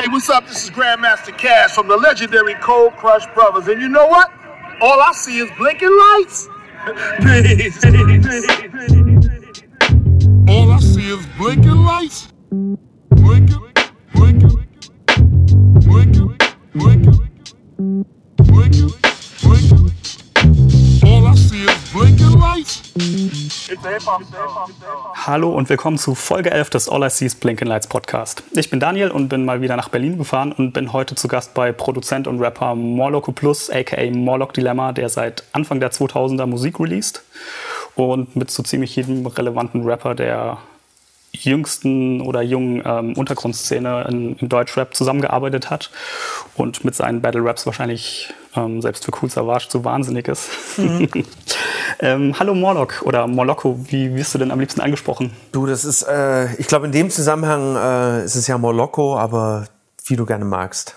Hey, what's up? This is Grandmaster Cash from the legendary Cold Crush Brothers. And you know what? All I see is blinking lights. peace, All I see is blinking lights. Blinking, blinking, blinking, blinking, lights. Hallo und willkommen zu Folge 11 des All I See is Blinking Lights Podcast. Ich bin Daniel und bin mal wieder nach Berlin gefahren und bin heute zu Gast bei Produzent und Rapper Morloco Plus, aka Morlock Dilemma, der seit Anfang der 2000er Musik released und mit so ziemlich jedem relevanten Rapper der jüngsten oder jungen ähm, Untergrundszene in, im Deutschrap zusammengearbeitet hat und mit seinen Battle Raps wahrscheinlich ähm, selbst für Cool Savage zu wahnsinnig ist. Mhm. ähm, hallo Morlock oder Morlocco, wie wirst du denn am liebsten angesprochen? Du, das ist, äh, ich glaube in dem Zusammenhang äh, ist es ja Morlocco, aber wie du gerne magst.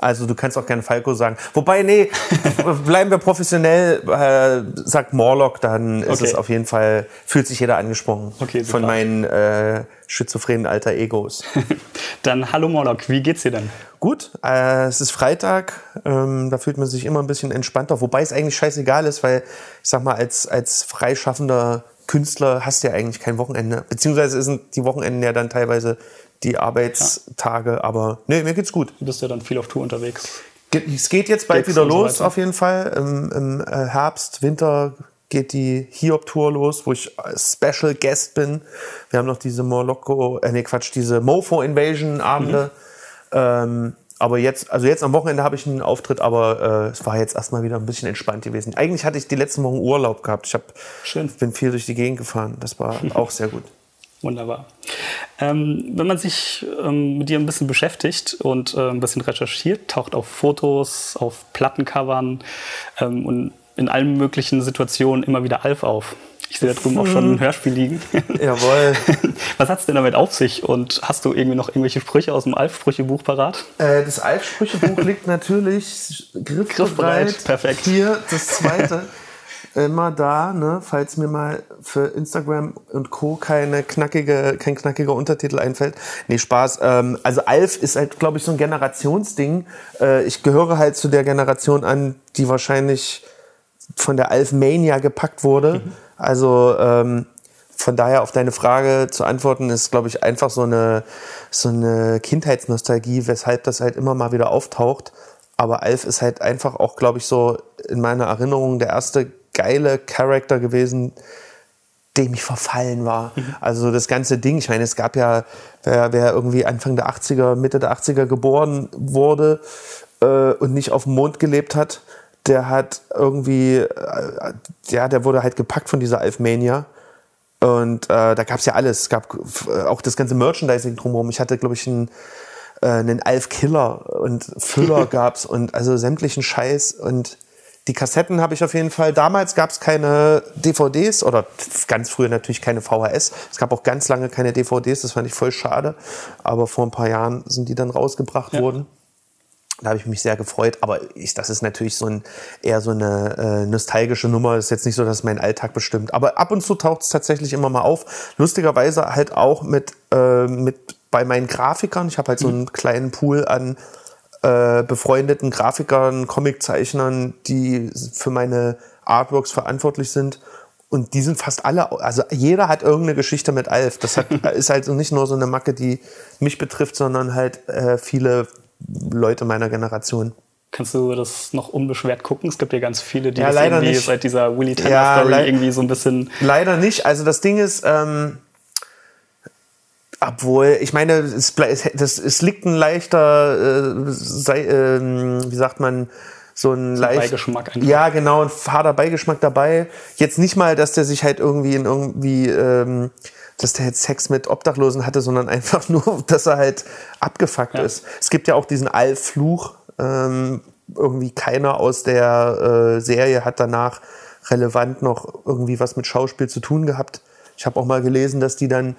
Also du kannst auch gerne Falco sagen. Wobei, nee, bleiben wir professionell, äh, sagt Morlock, dann ist okay. es auf jeden Fall, fühlt sich jeder angesprochen okay, von meinen äh, schizophrenen alter Egos. dann hallo Morlock, wie geht's dir denn? Gut, äh, es ist Freitag, ähm, da fühlt man sich immer ein bisschen entspannter, wobei es eigentlich scheißegal ist, weil ich sag mal, als, als freischaffender Künstler hast du ja eigentlich kein Wochenende. Beziehungsweise sind die Wochenenden ja dann teilweise die Arbeitstage, ja. aber nee, mir geht's gut. Du bist ja dann viel auf Tour unterwegs. Es geht jetzt bald Gigs wieder los, so auf jeden Fall. Im, im äh, Herbst, Winter geht die Hiob-Tour los, wo ich Special Guest bin. Wir haben noch diese Moloko, äh, nee, Quatsch, diese Mofo-Invasion-Abende. Mhm. Ähm, aber jetzt, also jetzt am Wochenende habe ich einen Auftritt, aber äh, es war jetzt erstmal wieder ein bisschen entspannt gewesen. Eigentlich hatte ich die letzten Wochen Urlaub gehabt. Ich hab, Schön. bin viel durch die Gegend gefahren. Das war auch sehr gut. Wunderbar. Ähm, wenn man sich ähm, mit dir ein bisschen beschäftigt und äh, ein bisschen recherchiert, taucht auf Fotos, auf Plattencovern ähm, und in allen möglichen Situationen immer wieder Alf auf. Ich sehe da drüben auch schon ein Hörspiel liegen. Jawohl. Was hat es denn damit auf sich? Und hast du irgendwie noch irgendwelche Sprüche aus dem Alf-Sprüchebuch parat? Äh, das Alf-Sprüchebuch liegt natürlich griffbereit. griffbereit. Perfekt. Hier das zweite immer da, ne, falls mir mal für Instagram und Co. keine knackige, kein knackiger Untertitel einfällt. Nee, Spaß. Ähm, also Alf ist halt, glaube ich, so ein Generationsding. Äh, ich gehöre halt zu der Generation an, die wahrscheinlich von der Alf Mania gepackt wurde. Mhm. Also ähm, von daher auf deine Frage zu antworten, ist, glaube ich, einfach so eine, so eine Kindheitsnostalgie, weshalb das halt immer mal wieder auftaucht. Aber Alf ist halt einfach auch, glaube ich, so in meiner Erinnerung der erste geile Charakter gewesen, dem ich verfallen war. Mhm. Also das ganze Ding, ich meine, es gab ja, wer, wer irgendwie Anfang der 80er, Mitte der 80er geboren wurde äh, und nicht auf dem Mond gelebt hat, der hat irgendwie, äh, ja, der wurde halt gepackt von dieser Alfmania. Und äh, da gab es ja alles. Es gab äh, auch das ganze Merchandising drumherum. Ich hatte, glaube ich, einen, äh, einen Alf-Killer und Füller gab's und also sämtlichen Scheiß. Und die Kassetten habe ich auf jeden Fall. Damals gab es keine DVDs oder ganz früher natürlich keine VHS. Es gab auch ganz lange keine DVDs, das fand ich voll schade. Aber vor ein paar Jahren sind die dann rausgebracht ja. worden. Da habe ich mich sehr gefreut. Aber ich, das ist natürlich so ein, eher so eine äh, nostalgische Nummer. Ist jetzt nicht so, dass mein Alltag bestimmt. Aber ab und zu taucht es tatsächlich immer mal auf. Lustigerweise halt auch mit, äh, mit bei meinen Grafikern. Ich habe halt so mhm. einen kleinen Pool an äh, befreundeten Grafikern, Comiczeichnern, die für meine Artworks verantwortlich sind. Und die sind fast alle, also jeder hat irgendeine Geschichte mit Alf. Das hat, ist halt nicht nur so eine Macke, die mich betrifft, sondern halt äh, viele Leute meiner Generation. Kannst du das noch unbeschwert gucken? Es gibt ja ganz viele, die ja, das irgendwie nicht. seit dieser Willy Tanner ja, Story irgendwie so ein bisschen. Leider nicht. Also das Ding ist, ähm, obwohl, ich meine, es, das, es liegt ein leichter, äh, sei, äh, wie sagt man, so ein so leicht, Beigeschmack einfach. Ja, genau, ein fader Beigeschmack dabei. Jetzt nicht mal, dass der sich halt irgendwie in irgendwie, ähm, dass der jetzt Sex mit Obdachlosen hatte, sondern einfach nur, dass er halt abgefuckt ja. ist. Es gibt ja auch diesen Allfluch. Ähm, irgendwie keiner aus der äh, Serie hat danach relevant noch irgendwie was mit Schauspiel zu tun gehabt. Ich habe auch mal gelesen, dass die dann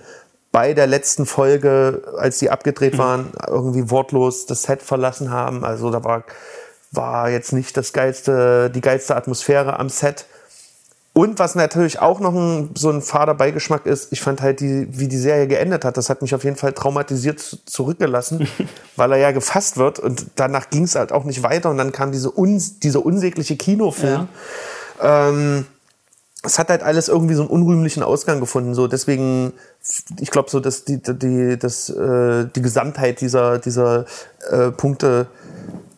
bei der letzten Folge, als die abgedreht mhm. waren, irgendwie wortlos das Set verlassen haben. Also da war, war jetzt nicht das geilste, die geilste Atmosphäre am Set. Und was natürlich auch noch ein, so ein fader Beigeschmack ist, ich fand halt, die, wie die Serie geendet hat, das hat mich auf jeden Fall traumatisiert zurückgelassen, weil er ja gefasst wird und danach ging es halt auch nicht weiter und dann kam diese uns, dieser unsägliche Kinofilm. Ja. Ähm, es hat halt alles irgendwie so einen unrühmlichen Ausgang gefunden. So deswegen, ich glaube so, dass die, die, das, äh, die Gesamtheit dieser, dieser äh, Punkte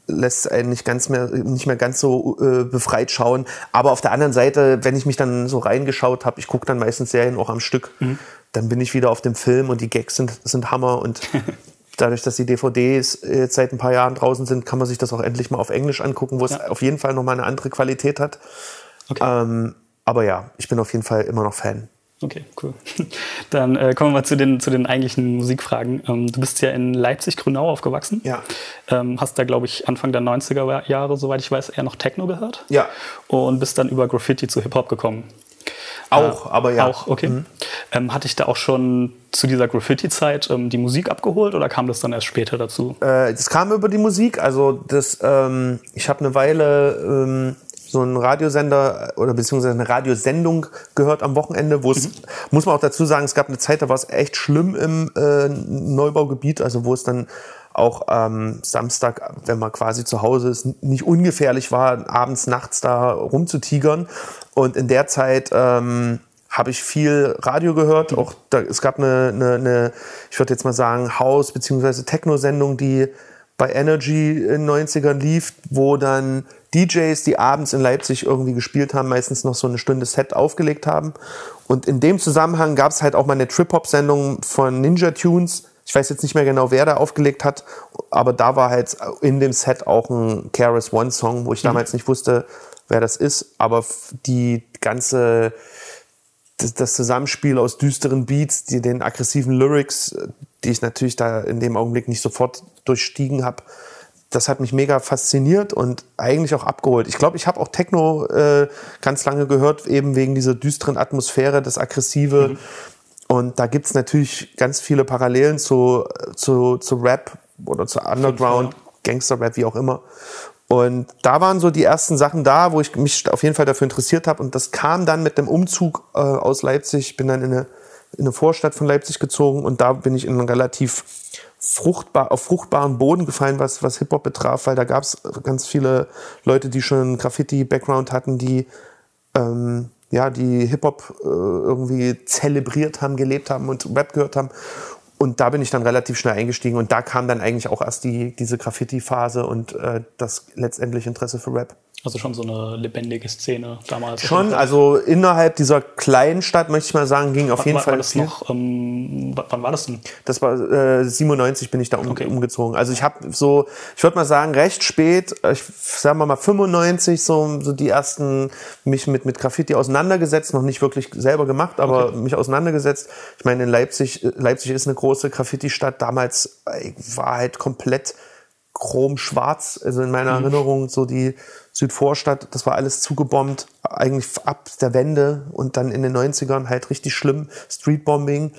lässt einen nicht ganz mehr, nicht mehr ganz so äh, befreit schauen. Aber auf der anderen Seite, wenn ich mich dann so reingeschaut habe, ich gucke dann meistens Serien auch am Stück, mhm. dann bin ich wieder auf dem Film und die Gags sind, sind Hammer und dadurch, dass die DVDs jetzt seit ein paar Jahren draußen sind, kann man sich das auch endlich mal auf Englisch angucken, wo ja. es auf jeden Fall nochmal eine andere Qualität hat. Okay. Ähm, aber ja, ich bin auf jeden Fall immer noch Fan. Okay, cool. Dann äh, kommen wir mal zu den, zu den eigentlichen Musikfragen. Ähm, du bist ja in Leipzig-Grünau aufgewachsen. Ja. Ähm, hast da, glaube ich, Anfang der 90er Jahre, soweit ich weiß, eher noch Techno gehört. Ja. Und bist dann über Graffiti zu Hip-Hop gekommen. Auch, äh, aber ja. Auch, okay. Mhm. Ähm, hatte ich da auch schon zu dieser Graffiti-Zeit ähm, die Musik abgeholt oder kam das dann erst später dazu? Äh, das kam über die Musik. Also das, ähm, ich habe eine Weile ähm, so ein Radiosender oder beziehungsweise eine Radiosendung gehört am Wochenende, wo es, mhm. muss man auch dazu sagen, es gab eine Zeit, da war es echt schlimm im äh, Neubaugebiet, also wo es dann auch ähm, Samstag, wenn man quasi zu Hause ist, nicht ungefährlich war, abends, nachts da rumzutigern. Und in der Zeit ähm, habe ich viel Radio gehört. Auch da, es gab eine, eine, eine ich würde jetzt mal sagen, Haus- bzw. Techno-Sendung, die bei Energy in den 90ern lief, wo dann DJs, die abends in Leipzig irgendwie gespielt haben, meistens noch so eine Stunde Set aufgelegt haben. Und in dem Zusammenhang gab es halt auch mal eine Trip-Hop-Sendung von Ninja Tunes. Ich weiß jetzt nicht mehr genau, wer da aufgelegt hat, aber da war halt in dem Set auch ein Keras One Song, wo ich mhm. damals nicht wusste, wer das ist. Aber die ganze, das, das Zusammenspiel aus düsteren Beats, die, den aggressiven Lyrics, die ich natürlich da in dem Augenblick nicht sofort durchstiegen habe, das hat mich mega fasziniert und eigentlich auch abgeholt. Ich glaube, ich habe auch Techno äh, ganz lange gehört, eben wegen dieser düsteren Atmosphäre, das Aggressive. Mhm. Und da gibt's natürlich ganz viele Parallelen zu, zu, zu Rap oder zu Underground, Gangster-Rap, wie auch immer. Und da waren so die ersten Sachen da, wo ich mich auf jeden Fall dafür interessiert habe. Und das kam dann mit dem Umzug äh, aus Leipzig. bin dann in eine, in eine Vorstadt von Leipzig gezogen und da bin ich in einen relativ fruchtbar, auf fruchtbaren Boden gefallen, was, was Hip-Hop betraf, weil da gab es ganz viele Leute, die schon Graffiti-Background hatten, die ähm, ja, die Hip-Hop äh, irgendwie zelebriert haben, gelebt haben und Rap gehört haben. Und da bin ich dann relativ schnell eingestiegen und da kam dann eigentlich auch erst die, diese Graffiti-Phase und äh, das letztendliche Interesse für Rap. Also schon so eine lebendige Szene damals. Schon, also innerhalb dieser kleinen Stadt, möchte ich mal sagen, ging auf wann, jeden war, Fall war das viel. noch. Ähm, wann war das denn? Das war äh, 97 bin ich da um, okay. umgezogen. Also ich habe so, ich würde mal sagen, recht spät, ich sag mal mal 95 so, so die ersten mich mit mit Graffiti auseinandergesetzt, noch nicht wirklich selber gemacht, aber okay. mich auseinandergesetzt. Ich meine, in Leipzig, Leipzig ist eine große Graffiti-Stadt. Damals äh, war halt komplett chromschwarz, also in meiner mhm. Erinnerung so die Südvorstadt, das war alles zugebombt, eigentlich ab der Wende und dann in den 90ern halt richtig schlimm, Streetbombing.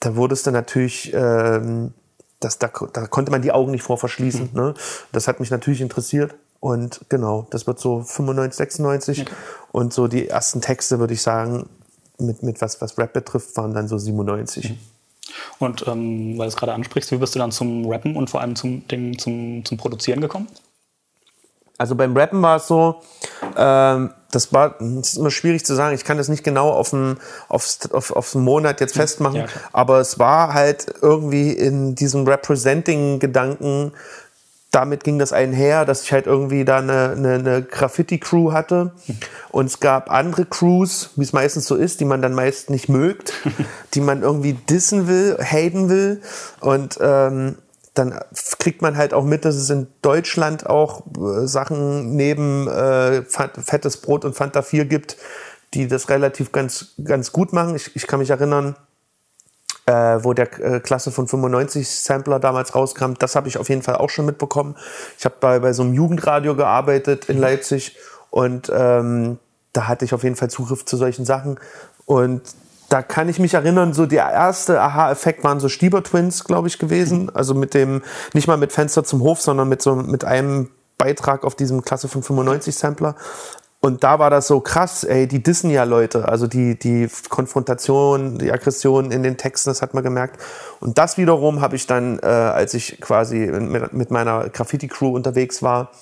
Da wurde es dann natürlich, ähm, das, da, da konnte man die Augen nicht vor verschließen. Mhm. Ne? Das hat mich natürlich interessiert. Und genau, das wird so 95, 96. Okay. Und so die ersten Texte, würde ich sagen, mit, mit was, was Rap betrifft, waren dann so 97. Mhm. Und ähm, weil du es gerade ansprichst, wie bist du dann zum Rappen und vor allem zum, Ding, zum, zum Produzieren gekommen? Also beim Rappen war es so, ähm, das war das ist immer schwierig zu sagen. Ich kann das nicht genau auf den, auf, auf, auf Monat jetzt festmachen, ja, aber es war halt irgendwie in diesem Representing-Gedanken, damit ging das einher, dass ich halt irgendwie da eine, eine, eine Graffiti-Crew hatte. Und es gab andere Crews, wie es meistens so ist, die man dann meist nicht mögt, die man irgendwie dissen will, haten will. Und ähm, dann kriegt man halt auch mit, dass es in Deutschland auch äh, Sachen neben äh, fettes Brot und Fanta 4 gibt, die das relativ ganz, ganz gut machen. Ich, ich kann mich erinnern, äh, wo der äh, Klasse von 95 Sampler damals rauskam, das habe ich auf jeden Fall auch schon mitbekommen. Ich habe bei, bei so einem Jugendradio gearbeitet in Leipzig und ähm, da hatte ich auf jeden Fall Zugriff zu solchen Sachen. Und da kann ich mich erinnern, so der erste Aha-Effekt waren so Stieber Twins, glaube ich, gewesen. Also mit dem, nicht mal mit Fenster zum Hof, sondern mit so, mit einem Beitrag auf diesem Klasse von 95 Sampler. Und da war das so krass, ey, die dissen ja Leute. Also die, die Konfrontation, die Aggression in den Texten, das hat man gemerkt. Und das wiederum habe ich dann, äh, als ich quasi mit, mit meiner Graffiti-Crew unterwegs war,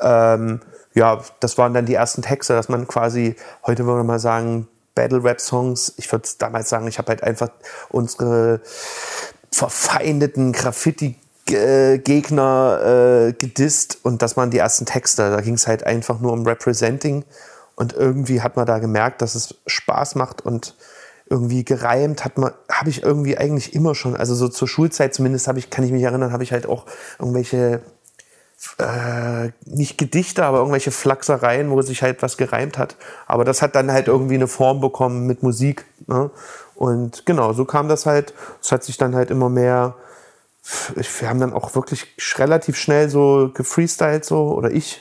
ähm, ja, das waren dann die ersten Texte, dass man quasi, heute würde man mal sagen, Battle-Rap-Songs, ich würde damals sagen, ich habe halt einfach unsere verfeindeten Graffiti- Gegner äh, gedisst und das waren die ersten Texte. Da ging es halt einfach nur um Representing und irgendwie hat man da gemerkt, dass es Spaß macht und irgendwie gereimt hat man, habe ich irgendwie eigentlich immer schon, also so zur Schulzeit zumindest habe ich, kann ich mich erinnern, habe ich halt auch irgendwelche äh, nicht Gedichte, aber irgendwelche Flachsereien, wo sich halt was gereimt hat. Aber das hat dann halt irgendwie eine Form bekommen mit Musik. Ne? Und genau, so kam das halt. Es hat sich dann halt immer mehr wir haben dann auch wirklich relativ schnell so gefreestylt so oder ich.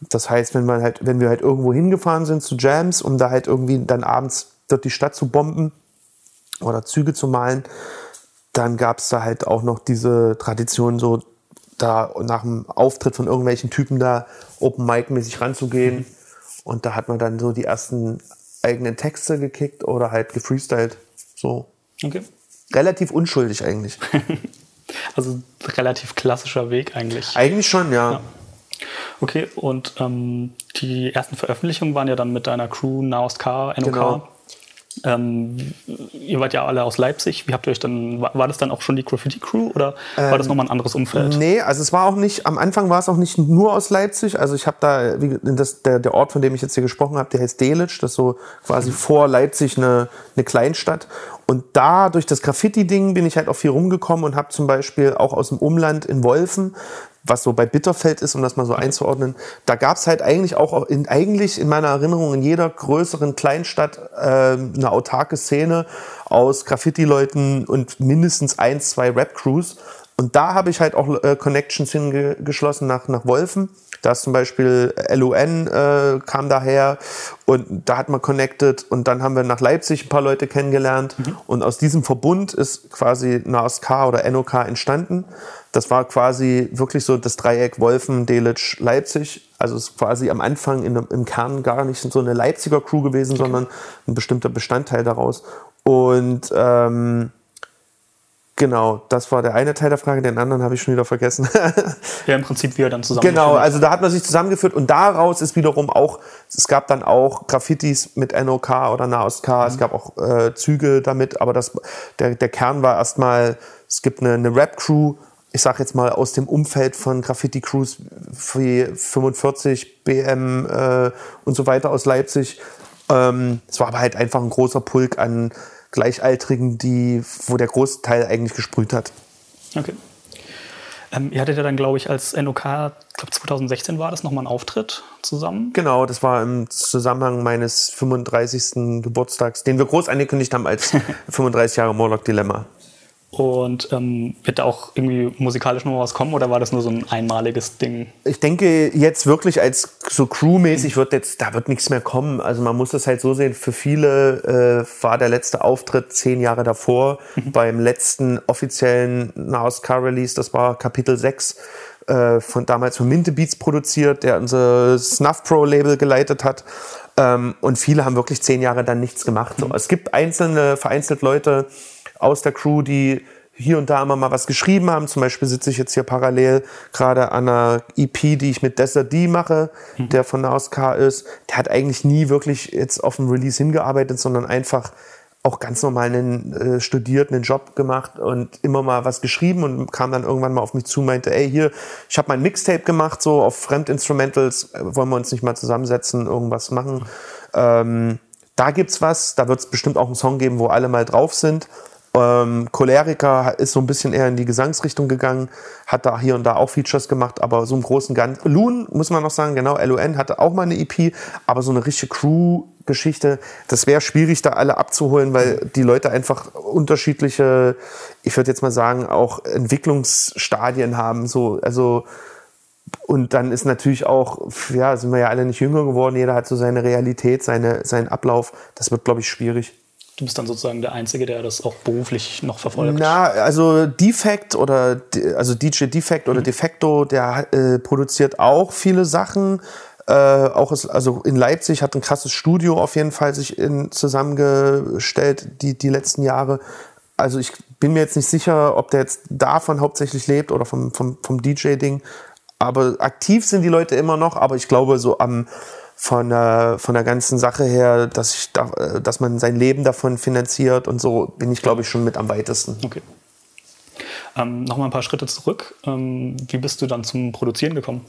Das heißt, wenn man halt, wenn wir halt irgendwo hingefahren sind zu Jams, um da halt irgendwie dann abends dort die Stadt zu bomben oder Züge zu malen, dann gab es da halt auch noch diese Tradition, so da nach dem Auftritt von irgendwelchen Typen da Open Mic mäßig ranzugehen. Mhm. Und da hat man dann so die ersten eigenen Texte gekickt oder halt gefreestylt. So. Okay. Relativ unschuldig eigentlich. Also relativ klassischer Weg eigentlich. Eigentlich schon, ja. ja. Okay, und ähm, die ersten Veröffentlichungen waren ja dann mit deiner Crew Naust K, NOK. Genau. Ähm, ihr wart ja alle aus Leipzig. Wie habt ihr euch dann, war das dann auch schon die Graffiti Crew oder ähm, war das ähm, nochmal ein anderes Umfeld? Nee, also es war auch nicht, am Anfang war es auch nicht nur aus Leipzig. Also ich habe da, wie, das, der, der Ort, von dem ich jetzt hier gesprochen habe, der heißt Delitzsch, das ist so quasi mhm. vor Leipzig eine, eine Kleinstadt. Und da durch das Graffiti-Ding bin ich halt auch viel rumgekommen und habe zum Beispiel auch aus dem Umland in Wolfen was so bei Bitterfeld ist, um das mal so einzuordnen, da gab es halt eigentlich auch in, eigentlich in meiner Erinnerung in jeder größeren Kleinstadt äh, eine autarke Szene aus Graffiti-Leuten und mindestens ein, zwei Rap-Crews. Und da habe ich halt auch äh, Connections hingeschlossen nach, nach Wolfen. Da ist zum Beispiel LUN äh, kam daher und da hat man connected und dann haben wir nach Leipzig ein paar Leute kennengelernt mhm. und aus diesem Verbund ist quasi NASK oder NOK entstanden. Das war quasi wirklich so das Dreieck Wolfen, Delitzsch, Leipzig. Also es ist quasi am Anfang in, im Kern gar nicht so eine Leipziger Crew gewesen, okay. sondern ein bestimmter Bestandteil daraus. Und ähm, Genau, das war der eine Teil der Frage, den anderen habe ich schon wieder vergessen. ja, im Prinzip wie er dann zusammengeführt. Genau, also da hat man sich zusammengeführt und daraus ist wiederum auch, es gab dann auch Graffitis mit NOK oder Nahost K, mhm. es gab auch äh, Züge damit, aber das, der, der Kern war erstmal, es gibt eine, eine Rap-Crew, ich sage jetzt mal aus dem Umfeld von Graffiti-Crews wie 45, BM äh, und so weiter aus Leipzig. Ähm, es war aber halt einfach ein großer Pulk an Gleichaltrigen, die, wo der Großteil eigentlich gesprüht hat. Okay. Ähm, ihr hattet ja dann, glaube ich, als NOK, ich glaube 2016 war das, nochmal einen Auftritt zusammen? Genau, das war im Zusammenhang meines 35. Geburtstags, den wir groß angekündigt haben als 35 Jahre Morlock Dilemma. Und ähm, wird da auch irgendwie musikalisch noch was kommen oder war das nur so ein einmaliges Ding? Ich denke jetzt wirklich als so crewmäßig wird jetzt, da wird nichts mehr kommen. Also man muss das halt so sehen, für viele äh, war der letzte Auftritt zehn Jahre davor mhm. beim letzten offiziellen Naos Car Release, das war Kapitel 6 äh, von damals von Minte Beats produziert, der unser Snuff Pro Label geleitet hat. Ähm, und viele haben wirklich zehn Jahre dann nichts gemacht. So, mhm. es gibt einzelne, vereinzelt Leute, aus der Crew, die hier und da immer mal was geschrieben haben. Zum Beispiel sitze ich jetzt hier parallel gerade an einer EP, die ich mit Desert D mache, mhm. der von der K ist. Der hat eigentlich nie wirklich jetzt auf den Release hingearbeitet, sondern einfach auch ganz normal einen äh, studiert, einen Job gemacht und immer mal was geschrieben und kam dann irgendwann mal auf mich zu, meinte, ey, hier, ich habe mein Mixtape gemacht, so auf Fremdinstrumentals, äh, wollen wir uns nicht mal zusammensetzen, irgendwas machen. Mhm. Ähm, da gibt's was, da wird es bestimmt auch einen Song geben, wo alle mal drauf sind. Ähm, Choleriker ist so ein bisschen eher in die Gesangsrichtung gegangen, hat da hier und da auch Features gemacht, aber so im großen Ganzen. Loon, muss man noch sagen, genau, LON hatte auch mal eine EP, aber so eine richtige Crew-Geschichte, das wäre schwierig, da alle abzuholen, weil die Leute einfach unterschiedliche, ich würde jetzt mal sagen, auch Entwicklungsstadien haben. So, also und dann ist natürlich auch, ja, sind wir ja alle nicht jünger geworden, jeder hat so seine Realität, seine, seinen Ablauf. Das wird, glaube ich, schwierig. Du bist dann sozusagen der Einzige, der das auch beruflich noch verfolgt. Na, also Defect oder also DJ Defect oder mhm. Defecto, der äh, produziert auch viele Sachen. Äh, auch ist, also in Leipzig hat ein krasses Studio auf jeden Fall sich in, zusammengestellt die, die letzten Jahre. Also ich bin mir jetzt nicht sicher, ob der jetzt davon hauptsächlich lebt oder vom, vom, vom DJ-Ding. Aber aktiv sind die Leute immer noch, aber ich glaube so am von der, von der ganzen Sache her, dass, ich da, äh, dass man sein Leben davon finanziert und so, bin ich, glaube ich, schon mit am weitesten. Okay. Ähm, Nochmal ein paar Schritte zurück. Ähm, wie bist du dann zum Produzieren gekommen?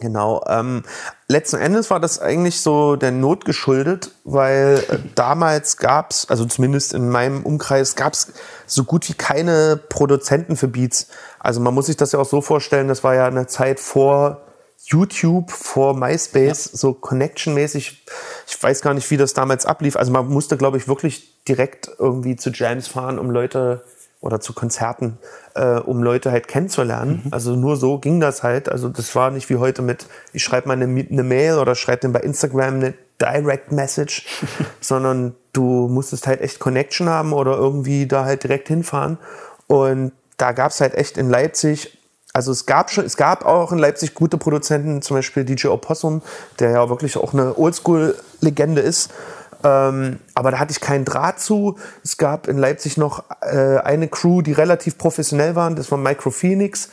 Genau. Ähm, letzten Endes war das eigentlich so der Not geschuldet, weil äh, damals gab es, also zumindest in meinem Umkreis, gab es so gut wie keine Produzenten für Beats. Also man muss sich das ja auch so vorstellen, das war ja eine Zeit vor YouTube vor MySpace, ja. so Connection-mäßig. Ich weiß gar nicht, wie das damals ablief. Also man musste, glaube ich, wirklich direkt irgendwie zu Jams fahren, um Leute oder zu Konzerten, äh, um Leute halt kennenzulernen. Mhm. Also nur so ging das halt. Also das war nicht wie heute mit, ich schreibe mal eine, eine Mail oder schreibe dann bei Instagram eine Direct Message, sondern du musstest halt echt Connection haben oder irgendwie da halt direkt hinfahren. Und da gab es halt echt in Leipzig also es gab schon, es gab auch in Leipzig gute Produzenten, zum Beispiel DJ Opossum, der ja wirklich auch eine Oldschool-Legende ist. Ähm, aber da hatte ich keinen Draht zu. Es gab in Leipzig noch äh, eine Crew, die relativ professionell waren. Das war Micro Phoenix.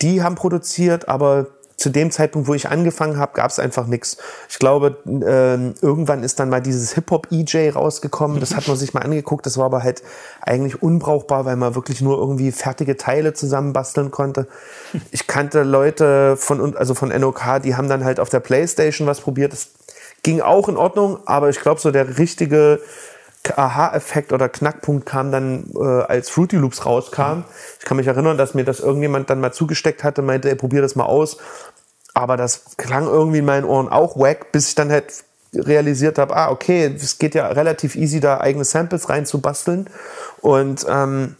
Die haben produziert, aber zu dem Zeitpunkt, wo ich angefangen habe, gab es einfach nichts. Ich glaube, äh, irgendwann ist dann mal dieses Hip-Hop-EJ rausgekommen. Das hat man sich mal angeguckt. Das war aber halt eigentlich unbrauchbar, weil man wirklich nur irgendwie fertige Teile zusammenbasteln konnte. Ich kannte Leute von, also von NOK, die haben dann halt auf der Playstation was probiert. Das ging auch in Ordnung, aber ich glaube, so der richtige Aha-Effekt oder Knackpunkt kam dann, äh, als Fruity Loops rauskam. Ich kann mich erinnern, dass mir das irgendjemand dann mal zugesteckt hatte, meinte, ey, probier das mal aus. Aber das klang irgendwie in meinen Ohren auch wack, bis ich dann halt realisiert habe, ah, okay, es geht ja relativ easy, da eigene Samples reinzubasteln. Und ähm,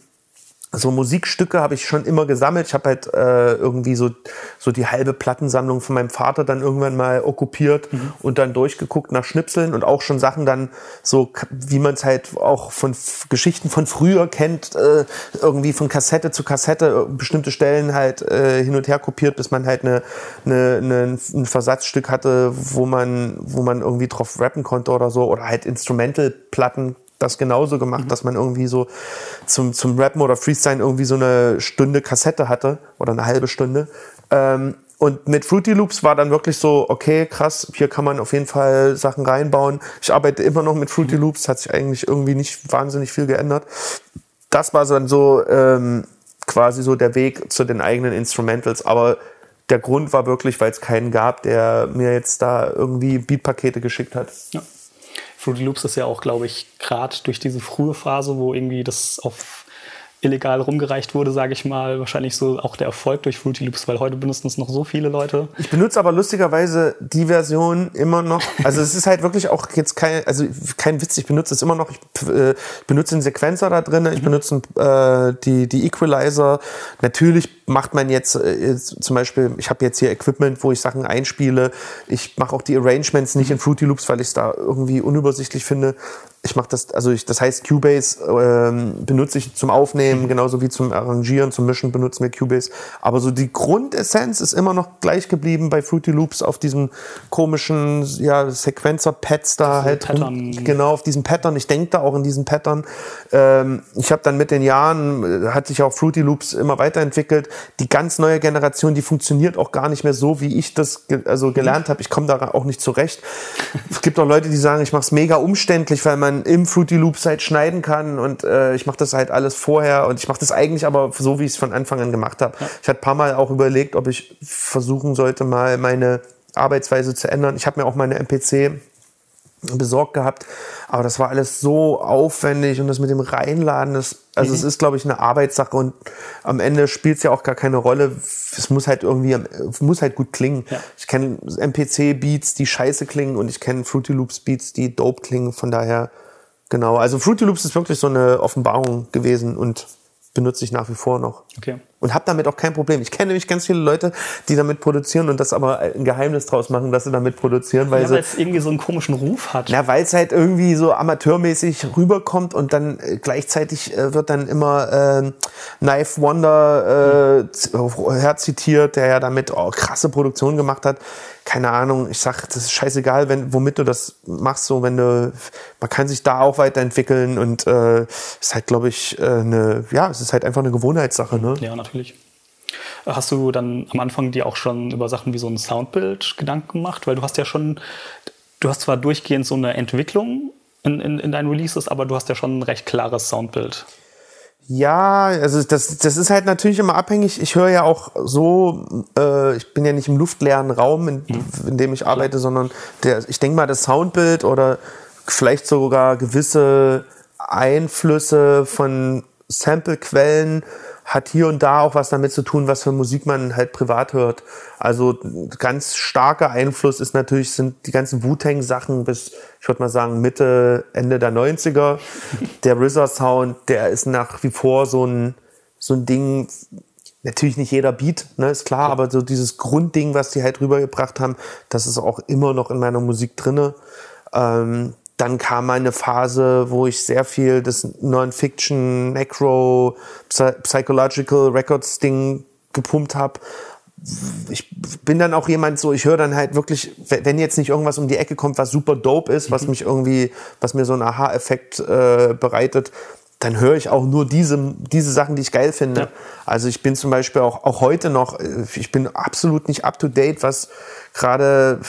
so Musikstücke habe ich schon immer gesammelt. Ich habe halt äh, irgendwie so, so die halbe Plattensammlung von meinem Vater dann irgendwann mal okkupiert mhm. und dann durchgeguckt nach Schnipseln und auch schon Sachen dann so, wie man es halt auch von Geschichten von früher kennt, äh, irgendwie von Kassette zu Kassette äh, bestimmte Stellen halt äh, hin und her kopiert, bis man halt eine, eine, eine, ein Versatzstück hatte, wo man, wo man irgendwie drauf rappen konnte oder so oder halt Instrumental-Platten das genauso gemacht, mhm. dass man irgendwie so zum, zum Rappen oder Freestyle irgendwie so eine Stunde Kassette hatte oder eine halbe Stunde. Ähm, und mit Fruity Loops war dann wirklich so, okay, krass, hier kann man auf jeden Fall Sachen reinbauen. Ich arbeite immer noch mit Fruity mhm. Loops, hat sich eigentlich irgendwie nicht wahnsinnig viel geändert. Das war dann so ähm, quasi so der Weg zu den eigenen Instrumentals. Aber der Grund war wirklich, weil es keinen gab, der mir jetzt da irgendwie Beatpakete geschickt hat. Ja. Fruity Loops ist ja auch, glaube ich, gerade durch diese frühe Phase, wo irgendwie das auf illegal rumgereicht wurde, sage ich mal, wahrscheinlich so auch der Erfolg durch Fruity Loops, weil heute benutzen es noch so viele Leute. Ich benutze aber lustigerweise die Version immer noch. Also es ist halt wirklich auch jetzt kein, also kein Witz, ich benutze es immer noch. Ich äh, benutze einen Sequencer da drin, ich mhm. benutze äh, die, die Equalizer. Natürlich macht man jetzt, äh, jetzt zum Beispiel, ich habe jetzt hier Equipment, wo ich Sachen einspiele. Ich mache auch die Arrangements nicht in Fruity Loops, weil ich es da irgendwie unübersichtlich finde ich mache das, also ich, das heißt Cubase ähm, benutze ich zum Aufnehmen, genauso wie zum Arrangieren, zum Mischen benutzen wir Cubase. Aber so die Grundessenz ist immer noch gleich geblieben bei Fruity Loops auf diesem komischen ja, Sequencer-Pads da halt. Pattern. Genau, auf diesem Pattern. Ich denke da auch in diesen Pattern. Ähm, ich habe dann mit den Jahren, äh, hat sich auch Fruity Loops immer weiterentwickelt. Die ganz neue Generation, die funktioniert auch gar nicht mehr so, wie ich das ge also gelernt habe. Ich komme da auch nicht zurecht. es gibt auch Leute, die sagen, ich mache es mega umständlich, weil man man im Fruity Loops halt schneiden kann und äh, ich mache das halt alles vorher und ich mache das eigentlich aber so, wie ich es von Anfang an gemacht habe. Ja. Ich hatte ein paar Mal auch überlegt, ob ich versuchen sollte, mal meine Arbeitsweise zu ändern. Ich habe mir auch meine MPC besorgt gehabt. Aber das war alles so aufwendig und das mit dem Reinladen, das, also mhm. es ist, glaube ich, eine Arbeitssache und am Ende spielt es ja auch gar keine Rolle. Es muss halt irgendwie, muss halt gut klingen. Ja. Ich kenne MPC-Beats, die scheiße klingen und ich kenne Fruity Loops-Beats, die dope klingen. Von daher, genau. Also Fruity Loops ist wirklich so eine Offenbarung gewesen und benutze ich nach wie vor noch. Okay. Und habe damit auch kein Problem. Ich kenne nämlich ganz viele Leute, die damit produzieren und das aber ein Geheimnis draus machen, dass sie damit produzieren, weil ja, es irgendwie so einen komischen Ruf hat. ja, weil es halt irgendwie so amateurmäßig rüberkommt und dann äh, gleichzeitig äh, wird dann immer äh, Knife Wonder äh, herzitiert, der ja damit oh, krasse Produktion gemacht hat. Keine Ahnung, ich sag, das ist scheißegal, wenn, womit du das machst, so wenn du, man kann sich da auch weiterentwickeln und äh, ist halt, glaube ich, äh, eine, ja, es ist halt einfach eine Gewohnheitssache, ne? Ja, natürlich. Hast du dann am Anfang dir auch schon über Sachen wie so ein Soundbild Gedanken gemacht? Weil du hast ja schon, du hast zwar durchgehend so eine Entwicklung in, in, in deinen Releases, aber du hast ja schon ein recht klares Soundbild. Ja, also das, das ist halt natürlich immer abhängig. Ich höre ja auch so, äh, ich bin ja nicht im luftleeren Raum, in, in dem ich arbeite, sondern der, ich denke mal, das Soundbild oder vielleicht sogar gewisse Einflüsse von Samplequellen hat hier und da auch was damit zu tun, was für Musik man halt privat hört. Also ganz starker Einfluss ist natürlich, sind die ganzen Wu-Tang-Sachen bis, ich würde mal sagen, Mitte, Ende der 90er. Der RZA-Sound, der ist nach wie vor so ein, so ein Ding, natürlich nicht jeder Beat, ne, ist klar, aber so dieses Grundding, was die halt rübergebracht haben, das ist auch immer noch in meiner Musik drinne. Ähm, dann kam eine Phase, wo ich sehr viel das Non-Fiction, Necro, Psy Psychological Records Ding gepumpt habe. Ich bin dann auch jemand so, ich höre dann halt wirklich, wenn jetzt nicht irgendwas um die Ecke kommt, was super dope ist, was mich irgendwie, was mir so einen Aha-Effekt äh, bereitet, dann höre ich auch nur diese, diese Sachen, die ich geil finde. Ja. Also ich bin zum Beispiel auch, auch heute noch, äh, ich bin absolut nicht up to date, was gerade,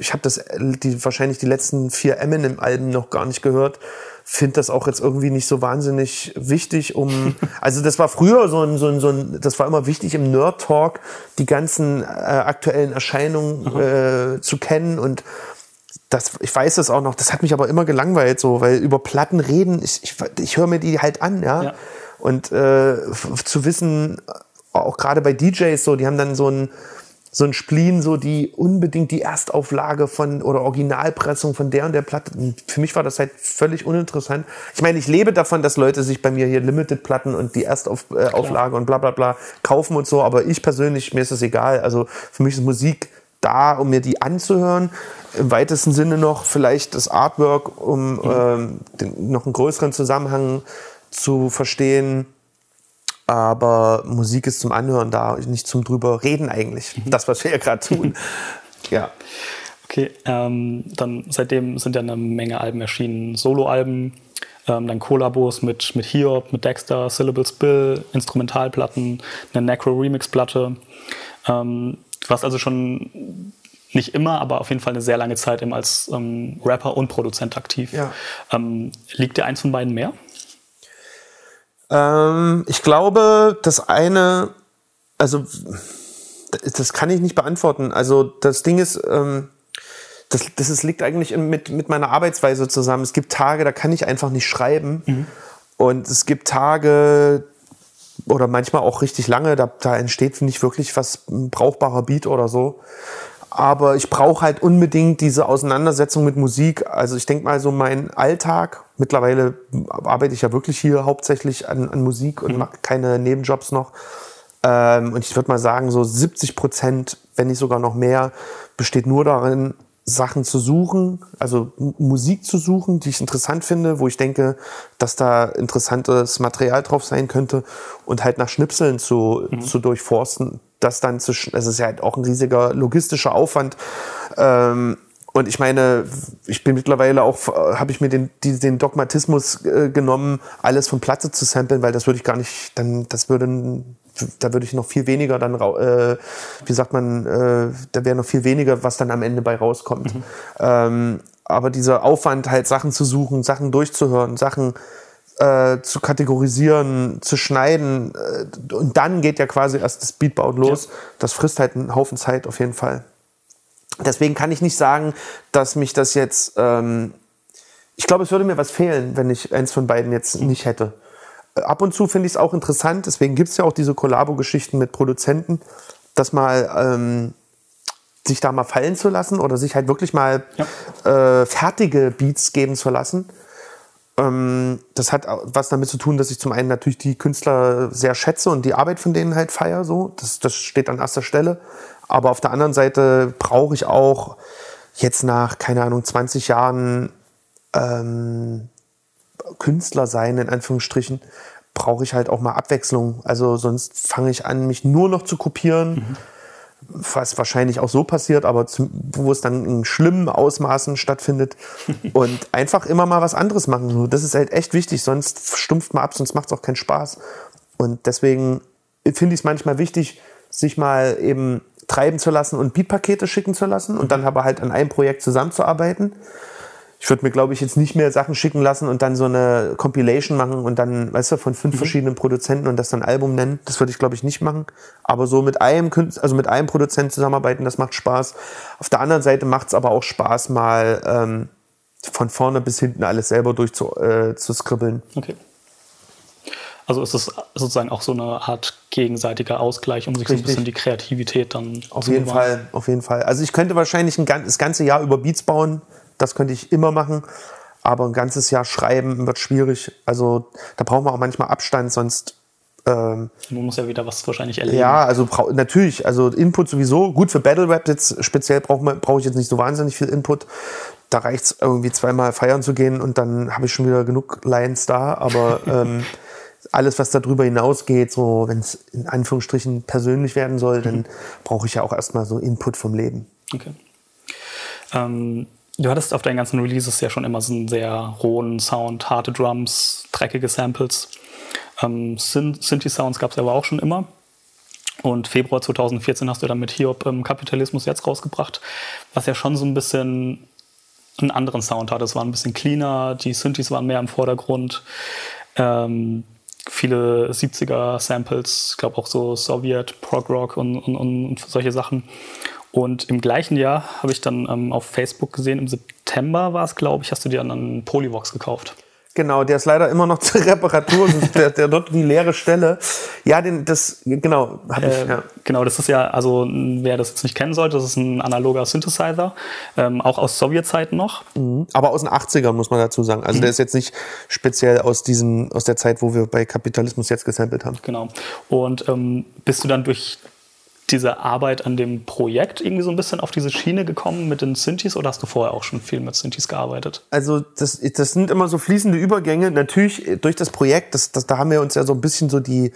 ich habe das die, wahrscheinlich die letzten vier Eminem-Alben noch gar nicht gehört. Finde das auch jetzt irgendwie nicht so wahnsinnig wichtig, um. Also das war früher so ein, so ein, so ein das war immer wichtig im Nerd Talk, die ganzen äh, aktuellen Erscheinungen äh, zu kennen und das, ich weiß das auch noch, das hat mich aber immer gelangweilt, so, weil über Platten reden, ich, ich, ich höre mir die halt an, ja. Ja. Und äh, zu wissen, auch gerade bei DJs so, die haben dann so ein, so ein Spleen, so die unbedingt die Erstauflage von oder Originalpressung von der und der Platte. Und für mich war das halt völlig uninteressant. Ich meine, ich lebe davon, dass Leute sich bei mir hier Limited-Platten und die Erstauflage äh, und bla bla bla kaufen und so, aber ich persönlich, mir ist das egal. Also für mich ist Musik da, um mir die anzuhören. Im weitesten Sinne noch vielleicht das Artwork, um ähm, den, noch einen größeren Zusammenhang zu verstehen. Aber Musik ist zum Anhören da, nicht zum drüber reden eigentlich. Das, was wir ja gerade tun. ja. Okay, ähm, dann seitdem sind ja eine Menge Alben erschienen, Soloalben, ähm, dann Kollabos mit, mit Hiob, mit Dexter, Syllables Bill, Instrumentalplatten, eine Necro-Remix-Platte. Ähm, du warst also schon nicht immer, aber auf jeden Fall eine sehr lange Zeit eben als ähm, Rapper und Produzent aktiv. Ja. Ähm, liegt dir eins von beiden mehr? Ähm, ich glaube, das eine, also das kann ich nicht beantworten. Also das Ding ist, ähm, das, das ist, liegt eigentlich mit, mit meiner Arbeitsweise zusammen. Es gibt Tage, da kann ich einfach nicht schreiben. Und es gibt Tage oder manchmal auch richtig lange, da, da entsteht nicht wirklich was ein brauchbarer Beat oder so. Aber ich brauche halt unbedingt diese Auseinandersetzung mit Musik. Also ich denke mal so mein Alltag, mittlerweile arbeite ich ja wirklich hier hauptsächlich an, an Musik und mache keine Nebenjobs noch. Ähm, und ich würde mal sagen, so 70 Prozent, wenn nicht sogar noch mehr, besteht nur darin, Sachen zu suchen, also Musik zu suchen, die ich interessant finde, wo ich denke, dass da interessantes Material drauf sein könnte und halt nach Schnipseln zu, zu durchforsten. Das dann zu, das ist ja halt auch ein riesiger logistischer Aufwand. Ähm, und ich meine, ich bin mittlerweile auch, habe ich mir den, die, den Dogmatismus äh, genommen, alles von Platte zu samplen, weil das würde ich gar nicht, dann, das würde, ein- da würde ich noch viel weniger dann, äh, wie sagt man, äh, da wäre noch viel weniger, was dann am Ende bei rauskommt. Ähm, aber dieser Aufwand, halt Sachen zu suchen, Sachen durchzuhören, Sachen äh, zu kategorisieren, zu schneiden, äh, und dann geht ja quasi erst das Beatbout los. Das frisst halt einen Haufen Zeit auf jeden Fall. Deswegen kann ich nicht sagen, dass mich das jetzt. Ähm, ich glaube, es würde mir was fehlen, wenn ich eins von beiden jetzt nicht hätte. Ab und zu finde ich es auch interessant, deswegen gibt es ja auch diese Kollabo-Geschichten mit Produzenten, das mal ähm, sich da mal fallen zu lassen oder sich halt wirklich mal äh, fertige Beats geben zu lassen. Ähm, das hat was damit zu tun, dass ich zum einen natürlich die Künstler sehr schätze und die Arbeit von denen halt feiere. So. Das, das steht an erster Stelle. Aber auf der anderen Seite brauche ich auch jetzt nach, keine Ahnung, 20 Jahren ähm, Künstler sein, in Anführungsstrichen, brauche ich halt auch mal Abwechslung. Also sonst fange ich an, mich nur noch zu kopieren. Mhm was wahrscheinlich auch so passiert, aber zum, wo es dann in schlimmen Ausmaßen stattfindet und einfach immer mal was anderes machen. Das ist halt echt wichtig, sonst stumpft man ab, sonst macht es auch keinen Spaß. Und deswegen finde ich es manchmal wichtig, sich mal eben treiben zu lassen und Beatpakete schicken zu lassen und dann aber halt an einem Projekt zusammenzuarbeiten ich würde mir, glaube ich, jetzt nicht mehr Sachen schicken lassen und dann so eine Compilation machen und dann, weißt du, von fünf mhm. verschiedenen Produzenten und das dann Album nennen. Das würde ich, glaube ich, nicht machen. Aber so mit einem Künstler, also mit einem Produzenten zusammenarbeiten, das macht Spaß. Auf der anderen Seite macht es aber auch Spaß, mal ähm, von vorne bis hinten alles selber durchzuskribbeln. Äh, okay. Also ist es sozusagen auch so eine Art gegenseitiger Ausgleich, um sich Richtig. so ein bisschen die Kreativität dann auf zu jeden bewahren. Fall, auf jeden Fall. Also ich könnte wahrscheinlich ein, das ganze Jahr über Beats bauen das könnte ich immer machen. Aber ein ganzes Jahr schreiben wird schwierig. Also da braucht man auch manchmal Abstand, sonst. Ähm, man muss ja wieder was wahrscheinlich erleben. Ja, also natürlich. Also Input sowieso. Gut für Battle Rap jetzt speziell brauche brauch ich jetzt nicht so wahnsinnig viel Input. Da reicht es irgendwie zweimal feiern zu gehen und dann habe ich schon wieder genug Lines da. Aber ähm, alles, was darüber hinausgeht, so wenn es in Anführungsstrichen persönlich werden soll, dann brauche ich ja auch erstmal so Input vom Leben. Okay. Ähm, Du hattest auf deinen ganzen Releases ja schon immer so einen sehr rohen Sound, harte Drums, dreckige Samples. Ähm, Synthi-Sounds gab es aber auch schon immer. Und Februar 2014 hast du dann mit Hiob ähm, Kapitalismus jetzt rausgebracht, was ja schon so ein bisschen einen anderen Sound hatte. Es war ein bisschen cleaner, die Synthes waren mehr im Vordergrund. Ähm, viele 70er-Samples, ich glaube auch so Sowjet, Prog Rock und, und, und solche Sachen. Und im gleichen Jahr habe ich dann ähm, auf Facebook gesehen, im September war es, glaube ich, hast du dir dann einen Polyvox gekauft. Genau, der ist leider immer noch zur Reparatur, der, der dort die leere Stelle. Ja, den, das, genau, habe ich. Äh, ja. Genau, das ist ja, also wer das jetzt nicht kennen sollte, das ist ein analoger Synthesizer, ähm, auch aus Sowjetzeiten noch. Mhm. Aber aus den 80ern muss man dazu sagen. Also mhm. der ist jetzt nicht speziell aus diesen, aus der Zeit, wo wir bei Kapitalismus jetzt gesampelt haben. Genau. Und ähm, bist du dann durch diese Arbeit an dem Projekt irgendwie so ein bisschen auf diese Schiene gekommen mit den Synthes oder hast du vorher auch schon viel mit Synthes gearbeitet? Also das, das sind immer so fließende Übergänge. Natürlich äh, durch das Projekt, das, das, da haben wir uns ja so ein bisschen so die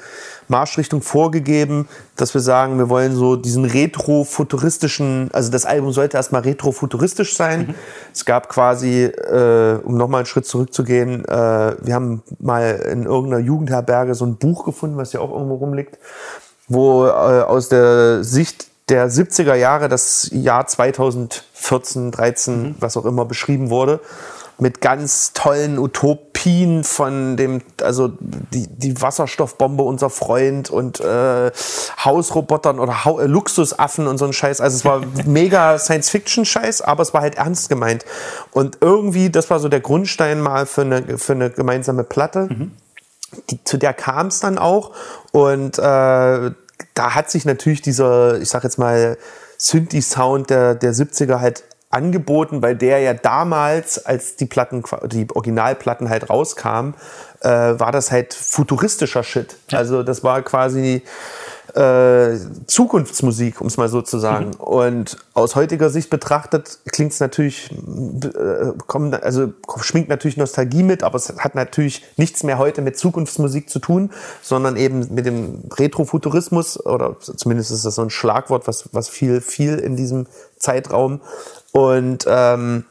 Marschrichtung vorgegeben, dass wir sagen, wir wollen so diesen retro-futuristischen, also das Album sollte erstmal retro-futuristisch sein. Mhm. Es gab quasi, äh, um nochmal einen Schritt zurückzugehen, äh, wir haben mal in irgendeiner Jugendherberge so ein Buch gefunden, was ja auch irgendwo rumliegt wo äh, aus der Sicht der 70er Jahre das Jahr 2014, 13, mhm. was auch immer beschrieben wurde, mit ganz tollen Utopien von dem, also die, die Wasserstoffbombe, unser Freund und äh, Hausrobotern oder ha äh, Luxusaffen und so ein Scheiß. Also es war mega Science-Fiction-Scheiß, aber es war halt ernst gemeint. Und irgendwie, das war so der Grundstein mal für eine, für eine gemeinsame Platte. Mhm. Die, zu der kam es dann auch und äh, da hat sich natürlich dieser, ich sag jetzt mal, Synthi-Sound der, der 70er halt angeboten, weil der ja damals, als die Platten, die Originalplatten halt rauskamen, äh, war das halt futuristischer Shit. Also das war quasi äh, Zukunftsmusik, um es mal so zu sagen. Mhm. Und aus heutiger Sicht betrachtet klingt es natürlich, äh, kommt, also schwingt natürlich Nostalgie mit, aber es hat natürlich nichts mehr heute mit Zukunftsmusik zu tun, sondern eben mit dem Retrofuturismus oder zumindest ist das so ein Schlagwort, was, was viel, viel in diesem Zeitraum. Und ähm,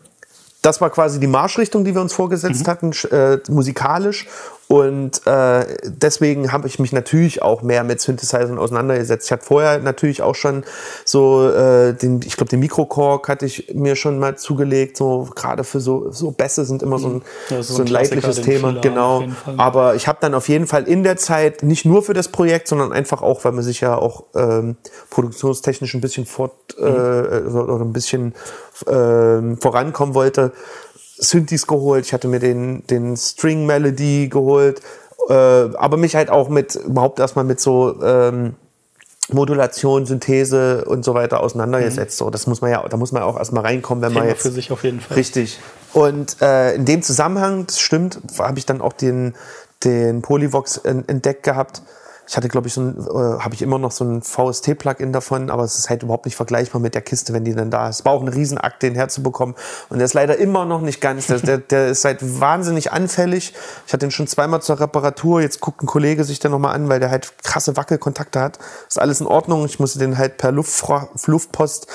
das war quasi die Marschrichtung, die wir uns vorgesetzt mhm. hatten, äh, musikalisch. Und äh, deswegen habe ich mich natürlich auch mehr mit Synthesizern auseinandergesetzt. Ich hatte vorher natürlich auch schon so äh, den, ich glaube, den Mikrokorg hatte ich mir schon mal zugelegt. So gerade für so so Bässe sind immer so ein, ja, so, so ein, ein leidliches Thema, genau. Aber ich habe dann auf jeden Fall in der Zeit nicht nur für das Projekt, sondern einfach auch, weil man sich ja auch ähm, produktionstechnisch ein bisschen fort mhm. äh, oder ein bisschen äh, vorankommen wollte Synthes geholt, ich hatte mir den, den String Melody geholt, äh, aber mich halt auch mit, überhaupt erstmal mit so, ähm, Modulation, Synthese und so weiter auseinandergesetzt. So, das muss man ja, da muss man auch erstmal reinkommen, wenn man Thema jetzt für sich auf jeden Fall. Richtig. Und äh, in dem Zusammenhang, das stimmt, habe ich dann auch den, den Polyvox en- entdeckt gehabt. Ich hatte, glaube ich, so ein, äh, habe ich immer noch so ein VST-Plugin davon, aber es ist halt überhaupt nicht vergleichbar mit der Kiste, wenn die dann da ist. Es war auch ein Riesenakt, den herzubekommen. Und der ist leider immer noch nicht ganz. Der, der, der ist halt wahnsinnig anfällig. Ich hatte ihn schon zweimal zur Reparatur. Jetzt guckt ein Kollege sich den nochmal an, weil der halt krasse Wackelkontakte hat. Ist alles in Ordnung. Ich musste den halt per Luftfra Luftpost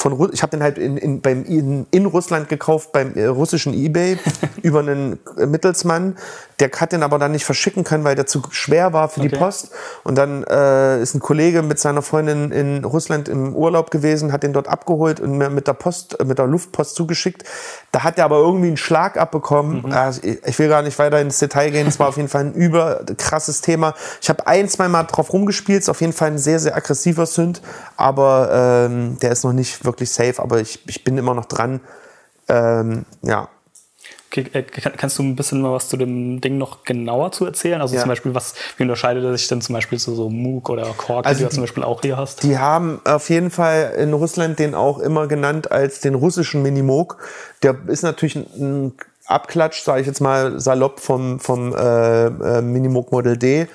von Ru ich habe den halt in, in, beim, in, in Russland gekauft beim äh, russischen eBay über einen Mittelsmann. Der hat den aber dann nicht verschicken können, weil der zu schwer war für die Okay. Post. Und dann äh, ist ein Kollege mit seiner Freundin in Russland im Urlaub gewesen, hat den dort abgeholt und mir mit der Post, äh, mit der Luftpost zugeschickt. Da hat er aber irgendwie einen Schlag abbekommen. Äh, ich- ich will gar nicht weiter ins Detail gehen. Es war auf jeden Fall ein über krasses Thema. Ich habe ein, zwei Mal drauf rumgespielt. Ist auf jeden Fall ein sehr, sehr aggressiver Synth, aber ähm, der ist noch nicht wirklich safe. Aber ich, ich bin immer noch dran. Ähm, ja, kannst du ein bisschen mal was zu dem Ding noch genauer zu erzählen? Also Ja. zum Beispiel, was, wie unterscheidet er sich denn zum Beispiel zu so Moog oder Korg, Also die du zum Beispiel auch hier hast? Die haben auf jeden Fall in Russland den auch immer genannt als den russischen Minimoog. Der ist natürlich ein, ein Abklatsch, sage ich jetzt mal salopp vom, vom äh, äh, Minimoog Model D.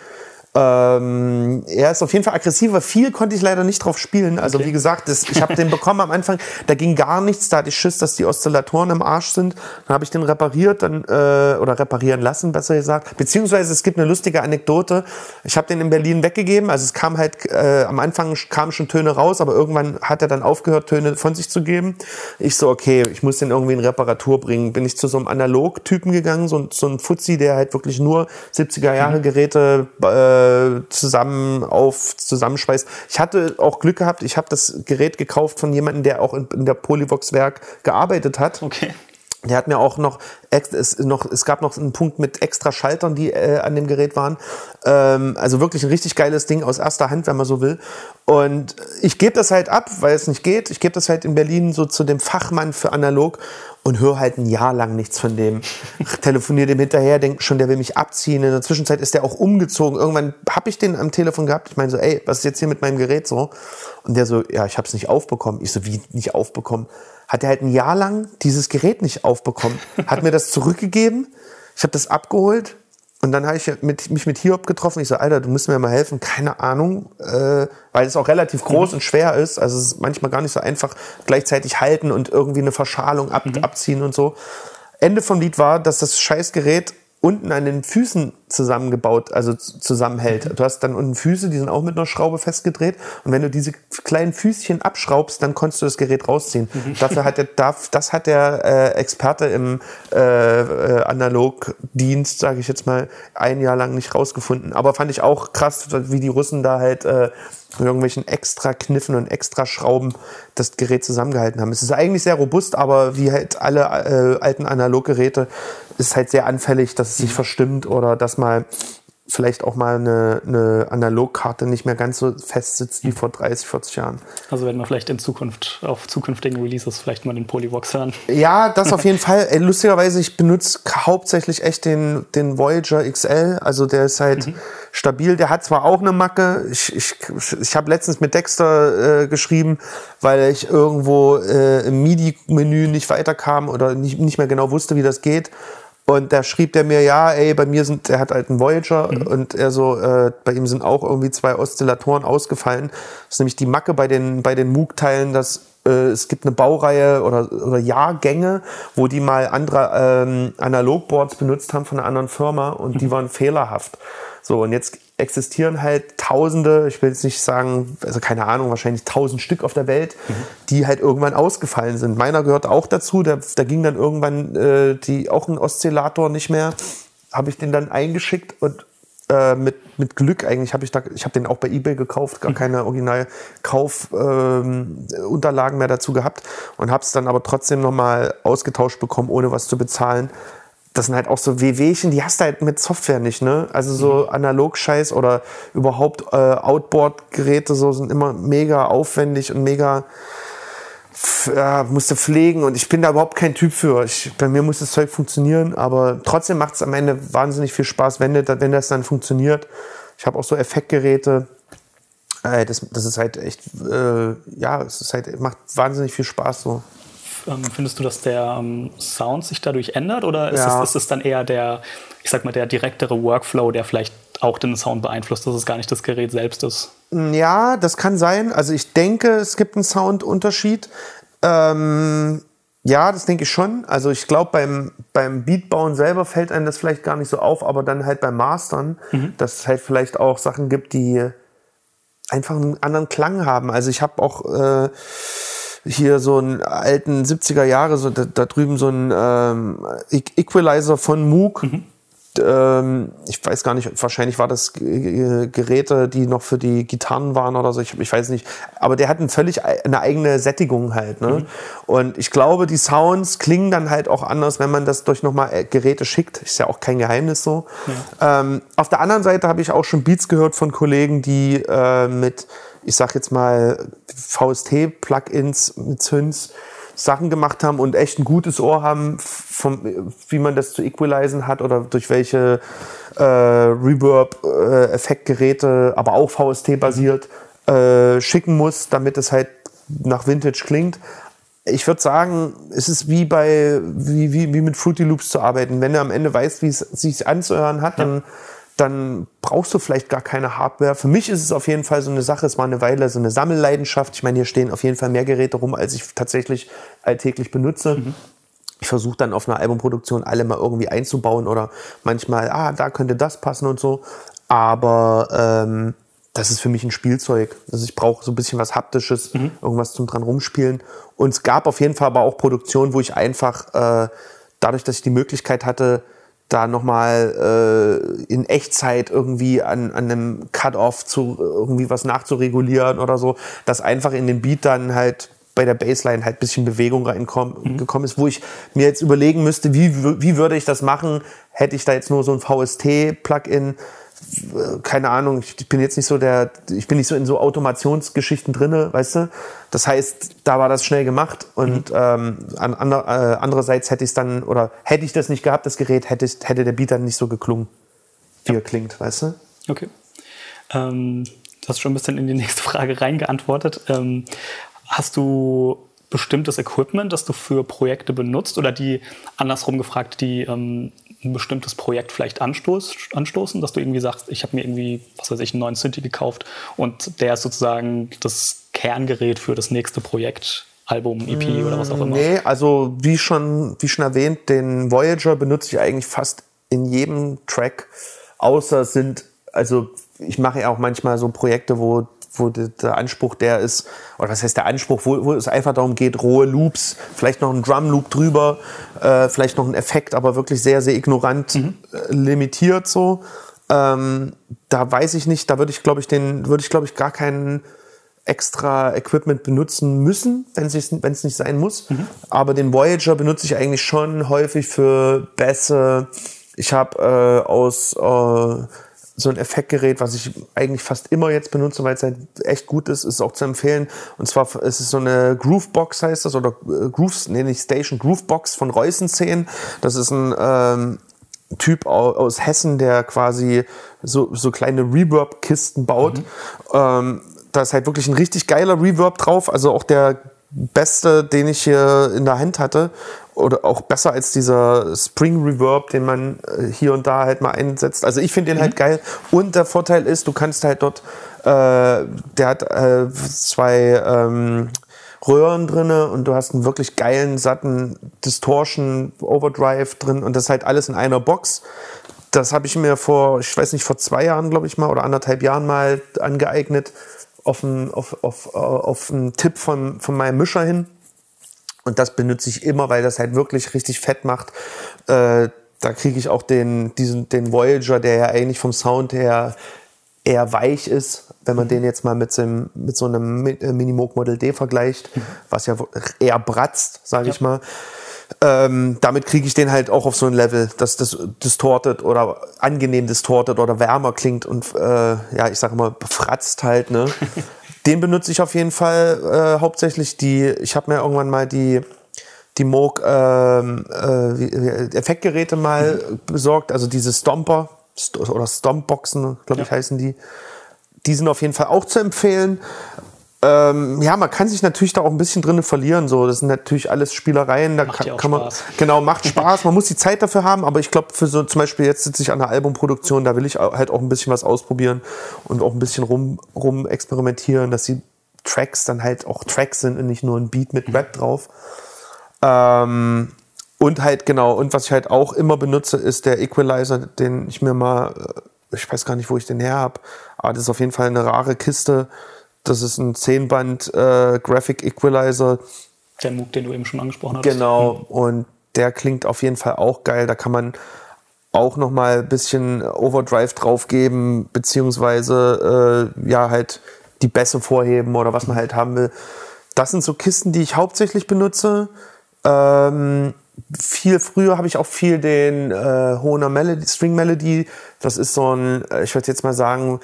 Ähm, er ist auf jeden Fall aggressiver. Viel konnte ich leider nicht drauf spielen. Also wie gesagt, das, ich habe den bekommen am Anfang. Da ging gar nichts. Da hatte ich Schiss, dass die Oszillatoren im Arsch sind. Dann habe ich den repariert dann, äh, oder reparieren lassen, besser gesagt. Beziehungsweise es gibt eine lustige Anekdote. Ich habe den in Berlin weggegeben. Also es kam halt äh, am Anfang kamen schon Töne raus, aber irgendwann hat er dann aufgehört, Töne von sich zu geben. Ich so, okay, ich muss den irgendwie in Reparatur bringen. Bin ich zu so einem Analog-Typen gegangen, so, ein- so ein Fuzzi, der halt wirklich nur 70er Jahre Geräte äh, zusammen auf zusammenschweißt. Ich hatte auch Glück gehabt, ich habe das Gerät gekauft von jemandem, der auch in, in der Polyvox-Werk gearbeitet hat. Okay. Der hat mir auch noch, es, noch, es gab noch einen Punkt mit extra Schaltern, die äh, an dem Gerät waren. Ähm, also wirklich ein richtig geiles Ding aus erster Hand, wenn man so will. Und ich gebe das halt ab, weil es nicht geht. Ich gebe das halt in Berlin so zu dem Fachmann für analog und höre halt ein Jahr lang nichts von dem. Telefoniere dem hinterher, denke schon, der will mich abziehen. In der Zwischenzeit ist der auch umgezogen. Irgendwann habe ich den am Telefon gehabt. Ich meine so, ey, was ist jetzt hier mit meinem Gerät so? Und der so, ja, ich habe es nicht aufbekommen. Ich so, wie nicht aufbekommen? Hat er halt ein Jahr lang dieses Gerät nicht aufbekommen. Hat mir das zurückgegeben. Ich habe das abgeholt. Und dann habe ich mit, mich mit Hiob getroffen. Ich so, Alter, du musst mir mal helfen. Keine Ahnung, äh, weil es auch relativ groß und schwer ist. Also es ist manchmal gar nicht so einfach gleichzeitig halten und irgendwie eine Verschalung ab, abziehen und so. Ende vom Lied war, dass das Scheißgerät unten an den Füßen zusammengebaut, also zusammenhält. Du hast dann unten Füße, die sind auch mit einer Schraube festgedreht. Und wenn du diese kleinen Füßchen abschraubst, dann konntest du das Gerät rausziehen. Dafür hat der, das hat der äh, Experte im äh, äh, Analogdienst, sage ich jetzt mal, ein Jahr lang nicht rausgefunden. Aber fand ich auch krass, wie die Russen da halt äh, irgendwelchen extra Kniffen und extra Schrauben das Gerät zusammengehalten haben. Es ist eigentlich sehr robust, aber wie halt alle äh, alten Analoggeräte ist halt sehr anfällig, dass es sich verstimmt oder dass mal vielleicht auch mal eine, eine Analogkarte nicht mehr ganz so fest sitzt wie vor 30, 40 Jahren. Also werden wir vielleicht in Zukunft auf zukünftigen Releases vielleicht mal den Polyvox hören. Ja, das auf jeden Fall. Ey, lustigerweise, ich benutze hauptsächlich echt den, den Voyager XL. Also der ist halt stabil. Der hat zwar auch eine Macke. Ich, ich, ich habe letztens mit Dexter äh, geschrieben, weil ich irgendwo äh, im MIDI-Menü nicht weiterkam oder nicht, nicht mehr genau wusste, wie das geht. Und da schrieb der mir, ja, ey, bei mir sind, er hat halt einen Voyager und er so, äh, bei ihm sind auch irgendwie zwei Oszillatoren ausgefallen. Das ist nämlich die Macke bei den, bei den Moog-Teilen, dass äh, es gibt eine Baureihe oder, oder Jahrgänge, wo die mal andere ähm, Analogboards benutzt haben von einer anderen Firma und die waren fehlerhaft. So, und jetzt existieren halt Tausende, ich will jetzt nicht sagen, also keine Ahnung, wahrscheinlich tausend Stück auf der Welt, die halt irgendwann ausgefallen sind. Meiner gehört auch dazu, da, da ging dann irgendwann äh, die, auch ein Oszillator nicht mehr. Habe ich den dann eingeschickt und äh, mit, mit Glück eigentlich habe ich da, ich habe den auch bei eBay gekauft, gar keine Original-Kaufunterlagen ähm, Unterlagen mehr dazu gehabt und habe es dann aber trotzdem nochmal ausgetauscht bekommen, ohne was zu bezahlen. Das sind halt auch so WWchen, die hast du halt mit Software nicht, ne? Also so Analog-Scheiß oder überhaupt äh, Outboard-Geräte so sind immer mega aufwendig und mega musste pflegen und ich bin da überhaupt kein Typ für. Ich, bei mir muss das Zeug funktionieren, aber trotzdem macht es am Ende wahnsinnig viel Spaß, wenn, das- wenn das dann funktioniert. Ich habe auch so Effektgeräte, Äh, das, das ist halt echt, äh, ja, es ist halt, macht wahnsinnig viel Spaß so. Ähm, findest du, dass der ähm, Sound sich dadurch ändert oder ist, Ja. es, ist es dann eher der, ich sag mal, der direktere Workflow, der vielleicht auch den Sound beeinflusst, dass es gar nicht das Gerät selbst ist? Ja, das kann sein. Also ich denke, es gibt einen Soundunterschied. Ähm, ja, das denke ich schon. Also ich glaube, beim, beim Beatbauen selber fällt einem das vielleicht gar nicht so auf, aber dann halt beim Mastern, dass es halt vielleicht auch Sachen gibt, die einfach einen anderen Klang haben. Also ich habe auch äh, hier so einen alten 70er Jahre, so da, da drüben so einen ähm, Equalizer von Moog. Ähm, ich weiß gar nicht, wahrscheinlich war das Geräte, die noch für die Gitarren waren oder so, ich, ich weiß nicht. Aber der hat ein völlig ei- eine eigene Sättigung halt. Ne? Und ich glaube, die Sounds klingen dann halt auch anders, wenn man das durch nochmal äh, Geräte schickt. Ist ja auch kein Geheimnis so. Ähm, auf der anderen Seite habe ich auch schon Beats gehört von Kollegen, die äh, mit, ich sag jetzt mal, VST-Plugins mit Synths Sachen gemacht haben und echt ein gutes Ohr haben, vom, wie man das zu equalisen hat oder durch welche äh, Reverb-Effektgeräte, aber auch VST-basiert, äh, schicken muss, damit es halt nach Vintage klingt. Ich würde sagen, es ist wie bei wie, wie, wie mit Fruity Loops zu arbeiten. Wenn du am Ende weißt, wie es sich anzuhören hat, dann, dann brauchst du vielleicht gar keine Hardware. Für mich ist es auf jeden Fall so eine Sache, es war eine Weile so eine Sammelleidenschaft. Ich meine, hier stehen auf jeden Fall mehr Geräte rum, als ich tatsächlich alltäglich benutze. Ich versuche dann auf einer Albumproduktion alle mal irgendwie einzubauen oder manchmal, ah, da könnte das passen und so. Aber ähm, das ist für mich ein Spielzeug. Also ich brauche so ein bisschen was Haptisches, irgendwas zum dran rumspielen. Und es gab auf jeden Fall aber auch Produktionen, wo ich einfach, äh, dadurch, dass ich die Möglichkeit hatte, da nochmal äh, in Echtzeit irgendwie an, an einem Cut-Off zu irgendwie was nachzuregulieren oder so, dass einfach in den Beat dann halt bei der Bassline halt ein bisschen Bewegung reingekommen gekommen ist, wo ich mir jetzt überlegen müsste, wie, wie würde ich das machen, hätte ich da jetzt nur so ein VST-Plugin, keine Ahnung, ich bin jetzt nicht so der, ich bin nicht so in so Automationsgeschichten drinne, weißt du? Das heißt, da war das schnell gemacht und ähm, an, äh, andererseits hätte ich es dann, oder hätte ich das nicht gehabt, das Gerät, hätte, ich- hätte der Beat dann nicht so geklungen, wie er klingt, weißt du? Okay. Ähm, du hast schon ein bisschen in die nächste Frage reingeantwortet. Ähm, hast du bestimmtes Equipment, das du für Projekte benutzt oder die, andersrum gefragt, die ähm, ein bestimmtes Projekt vielleicht anstoß, anstoßen, dass du irgendwie sagst, ich habe mir irgendwie, was weiß ich, einen neuen Synthi gekauft und der ist sozusagen das Kerngerät für das nächste Projekt, Album, EP oder was auch immer. Nee, also wie schon, wie schon erwähnt, den Voyager benutze ich eigentlich fast in jedem Track, außer sind, also ich mache ja auch manchmal so Projekte, wo, wo de- der Anspruch der ist, oder was heißt der Anspruch, wo, wo es einfach darum geht, rohe Loops, vielleicht noch ein Drum-Loop drüber, äh, vielleicht noch ein Effekt, aber wirklich sehr, sehr ignorant äh, limitiert so. Ähm, da weiß ich nicht, da würde ich, glaube ich, den, würde ich, glaube ich, gar keinen extra Equipment benutzen müssen, wenn es nicht sein muss. Aber den Voyager benutze ich eigentlich schon häufig für Bässe. Ich habe äh, aus äh, so ein Effektgerät, was ich eigentlich fast immer jetzt benutze, weil es halt echt gut ist, ist auch zu empfehlen. Und zwar es ist so eine Groovebox heißt das oder äh, Grooves, nee nicht Station Groovebox von Reußen 10. Das ist ein ähm, Typ au- aus Hessen, der quasi so, so kleine Reverb-Kisten baut. Ähm, da ist halt wirklich ein richtig geiler Reverb drauf, also auch der beste, den ich hier in der Hand hatte. Oder auch besser als dieser Spring Reverb, den man äh, hier und da halt mal einsetzt. Also ich finde den halt geil. Und der Vorteil ist, du kannst halt dort, äh, der hat äh, zwei ähm, Röhren drinne und du hast einen wirklich geilen, satten Distortion Overdrive drin und das halt alles in einer Box. Das habe ich mir vor, ich weiß nicht, vor zwei Jahren, glaube ich mal, oder anderthalb Jahren mal angeeignet, auf einen, auf, auf, auf einen Tipp von, von meinem Mischer hin. Und das benutze ich immer, weil das halt wirklich richtig fett macht. Äh, da kriege ich auch den, diesen, den Voyager, der ja eigentlich vom Sound her eher weich ist, wenn man den jetzt mal mit so einem, mit so einem äh, Minimoog Model D vergleicht, was ja eher bratzt, sage ich mal. Ähm, damit kriege ich den halt auch auf so ein Level, dass das distortet oder angenehm distortet oder wärmer klingt und äh, ja, ich sage immer, befratzt halt, ne? den benutze ich auf jeden Fall äh, hauptsächlich. Die, ich habe mir irgendwann mal die, die Moog ähm, äh, Effektgeräte mal besorgt, also diese Stomper St oder Stompboxen, glaube ich, heißen die. die sind auf jeden Fall auch zu empfehlen. Ähm, ja, man kann sich natürlich da auch ein bisschen drin verlieren. So, das sind natürlich alles Spielereien. Da Macht kann, kann man Spaß. genau macht Spaß. Man muss die Zeit dafür haben. Aber ich glaube, für so zum Beispiel jetzt sitze ich an der Albumproduktion, da will ich halt auch ein bisschen was ausprobieren und auch ein bisschen rum, rum experimentieren, dass die Tracks dann halt auch Tracks sind und nicht nur ein Beat mit Rap drauf. Ähm, und halt genau, und was ich halt auch immer benutze, ist der Equalizer, den ich mir mal, äh, ich weiß gar nicht, wo ich den her habe, aber das ist auf jeden Fall eine rare Kiste. Das ist ein 10-Band äh, Graphic Equalizer. Der Moog, den du eben schon angesprochen hattest. Genau. Und der klingt auf jeden Fall auch geil. Da kann man auch noch mal ein bisschen Overdrive draufgeben, beziehungsweise äh, ja halt die Bässe vorheben oder was man halt haben will. Das sind so Kisten, die ich hauptsächlich benutze. Ähm, viel früher habe ich auch viel den äh, Hohner Melody, String Melody. Das ist so ein, äh, ich würde jetzt mal sagen,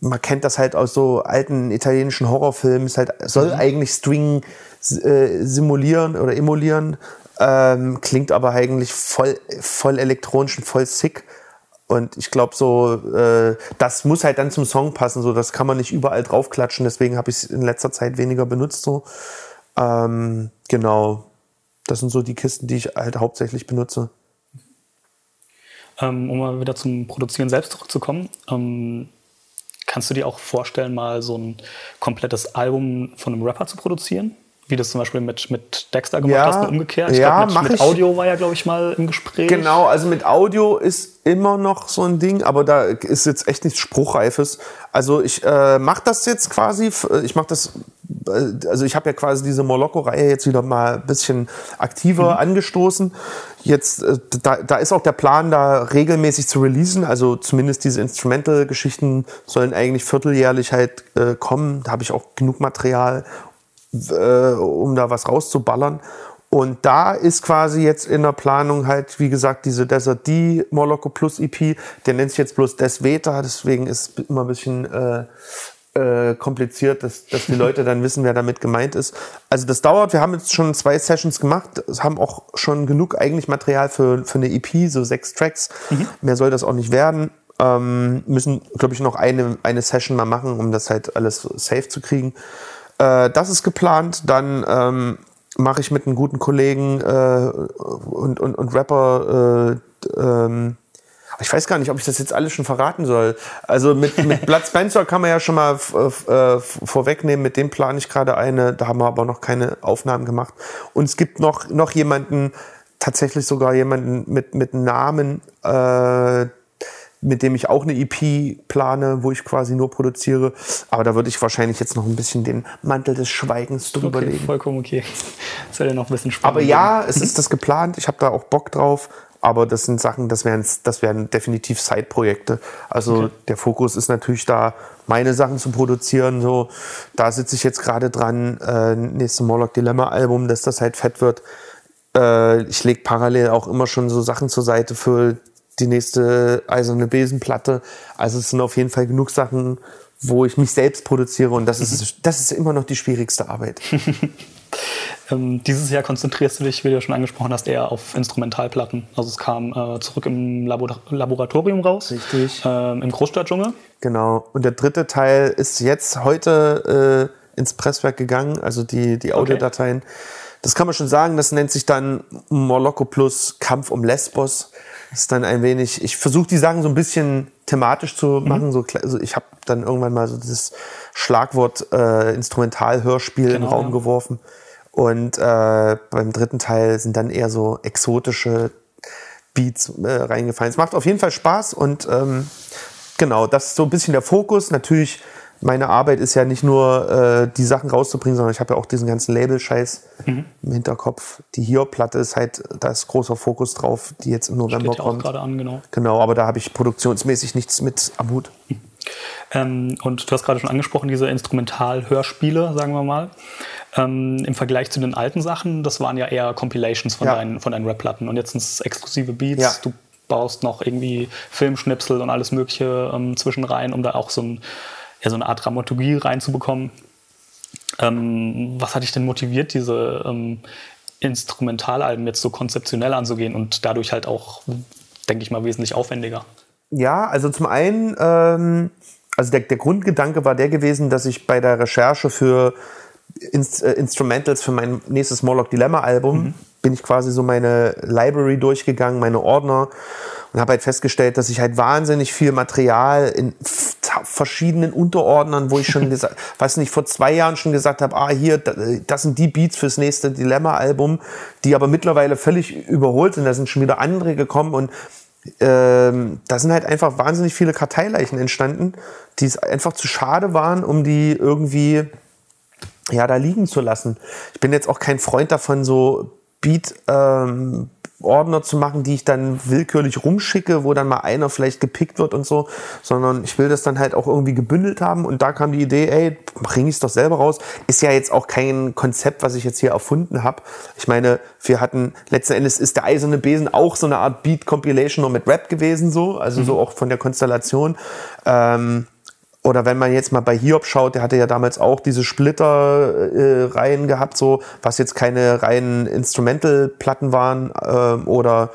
man kennt das halt aus so alten italienischen Horrorfilmen. Es halt, soll eigentlich String äh, simulieren oder emulieren. Ähm, klingt aber eigentlich voll, voll elektronisch und voll sick. Und ich glaube so, äh, das muss halt dann zum Song passen. So, das kann man nicht überall draufklatschen. Deswegen habe ich es in letzter Zeit weniger benutzt. So, ähm, genau. Das sind so die Kisten, die ich halt hauptsächlich benutze. Ähm, um mal wieder zum Produzieren selbst zurückzukommen. Ähm, kannst du dir auch vorstellen, mal so ein komplettes Album von einem Rapper zu produzieren? Wie das zum Beispiel mit, mit Dexter gemacht Ja, hast und umgekehrt. Ich ja, glaub, mit, mit. Audio war ja, glaube ich, mal im Gespräch. Genau, also mit Audio ist immer noch so ein Ding, aber da ist jetzt echt nichts Spruchreifes. Also ich äh, mache das jetzt quasi, f- ich mache das, äh, also ich habe ja quasi diese Moloko-Reihe jetzt wieder mal ein bisschen aktiver angestoßen. Jetzt, äh, da, da ist auch der Plan, da regelmäßig zu releasen. Also zumindest diese Instrumental-Geschichten sollen eigentlich vierteljährlich halt äh, kommen. Da habe ich auch genug Material, äh, um da was rauszuballern. Und da ist quasi jetzt in der Planung halt, wie gesagt, diese Desert D Moloko Plus EP. Der nennt sich jetzt bloß Des Veta, deswegen ist es immer ein bisschen äh, äh, kompliziert, dass, dass die Leute dann wissen, wer damit gemeint ist. Also das dauert, wir haben jetzt schon zwei Sessions gemacht, haben auch schon genug eigentlich Material für, für eine EP, so sechs Tracks. Mehr soll das auch nicht werden. Ähm, müssen, glaube ich, noch eine, eine Session mal machen, um das halt alles safe zu kriegen. Äh, das ist geplant. Dann ähm, mache ich mit einem guten Kollegen äh, und, und, und Rapper, äh, ähm, ich weiß gar nicht, ob ich das jetzt alles schon verraten soll. Also mit, mit Blood Spencer kann man ja schon mal äh, vorwegnehmen, mit dem plane ich gerade eine, da haben wir aber noch keine Aufnahmen gemacht. Und es gibt noch, noch jemanden, tatsächlich sogar jemanden mit, mit Namen, äh, mit dem ich auch eine EP plane, wo ich quasi nur produziere. Aber da würde ich wahrscheinlich jetzt noch ein bisschen den Mantel des Schweigens drüber Okay, legen. vollkommen okay. Das soll ja noch ein bisschen spannend. Aber ja, es ist das geplant. Ich habe da auch Bock drauf. Aber das sind Sachen, das wären, das wären definitiv Side-Projekte. Also Okay. der Fokus ist natürlich da, meine Sachen zu produzieren. So, da sitze ich jetzt gerade dran, äh, nächste Morlock Dilemma-Album, dass das halt fett wird. Äh, ich lege parallel auch immer schon so Sachen zur Seite für die nächste eiserne Besenplatte. Also es sind auf jeden Fall genug Sachen, wo ich mich selbst produziere und das ist, das ist immer noch die schwierigste Arbeit. Ähm, dieses Jahr konzentrierst du dich, wie du ja schon angesprochen hast, eher auf Instrumentalplatten. Also es kam äh, zurück im Labor Laboratorium raus. Richtig. Ähm, Im Großstadtdschungel. Genau. Und der dritte Teil ist jetzt heute äh, ins Presswerk gegangen, also die, die Audiodateien. Das kann man schon sagen, das nennt sich dann Moloko Plus Kampf um Lesbos. Ist dann ein wenig, ich versuche die Sachen so ein bisschen thematisch zu machen. So, kle- also ich habe dann irgendwann mal so dieses Schlagwort äh, Instrumentalhörspiel in den Genau, Raum ja. geworfen. Und äh, beim dritten Teil sind dann eher so exotische Beats äh, reingefallen. Es macht auf jeden Fall Spaß und ähm, genau, das ist so ein bisschen der Fokus. Natürlich, meine Arbeit ist ja nicht nur äh, die Sachen rauszubringen, sondern ich habe ja auch diesen ganzen Label-Scheiß Mhm. im Hinterkopf. Die Hier-Platte ist halt, da ist großer Fokus drauf, die jetzt im November Steht ja auch kommt. gerade an, genau. Genau, aber da habe ich produktionsmäßig nichts mit am Hut. Ähm, und du hast gerade schon angesprochen, diese Instrumental-Hörspiele, sagen wir mal. Ähm, Im Vergleich zu den alten Sachen, das waren ja eher Compilations von Ja. deinen, von deinen Rap-Platten. Und jetzt sind es exklusive Beats. Ja. Du baust noch irgendwie Filmschnipsel und alles Mögliche ähm, zwischen rein, um da auch so, ein, ja, so eine Art Dramaturgie reinzubekommen. Ähm, was hat dich denn motiviert, diese ähm, Instrumentalalben jetzt so konzeptionell anzugehen und dadurch halt auch, denke ich mal, wesentlich aufwendiger? Ja, also zum einen ähm, also der, der Grundgedanke war der gewesen, dass ich bei der Recherche für Inst äh, Instrumentals für mein nächstes Morlock Dilemma Album mhm. bin ich quasi so meine Library durchgegangen, meine Ordner und habe halt festgestellt, dass ich halt wahnsinnig viel Material in verschiedenen Unterordnern, wo ich schon gesagt, weiß nicht, vor zwei Jahren schon gesagt habe, ah hier, das sind die Beats fürs nächste Dilemma Album, die aber mittlerweile völlig überholt sind. Da sind schon wieder andere gekommen und ähm, da sind halt einfach wahnsinnig viele Karteileichen entstanden, die es einfach zu schade waren, um die irgendwie ja da liegen zu lassen. Ich bin jetzt auch kein Freund davon, so Beat ähm, Ordner zu machen, die ich dann willkürlich rumschicke, wo dann mal einer vielleicht gepickt wird und so, sondern ich will das dann halt auch irgendwie gebündelt haben und da kam die Idee, ey, bring ich es doch selber raus. Ist ja jetzt auch kein Konzept, was ich jetzt hier erfunden habe. Ich meine, wir hatten, letzten Endes ist der Eiserne Besen auch so eine Art Beat-Compilation nur mit Rap gewesen, so, also mhm. so auch von der Konstellation. Ähm, oder wenn man jetzt mal bei Hiob schaut, der hatte ja damals auch diese Splitter-Reihen äh, gehabt, so, was jetzt keine reinen Instrumental-Platten waren äh, oder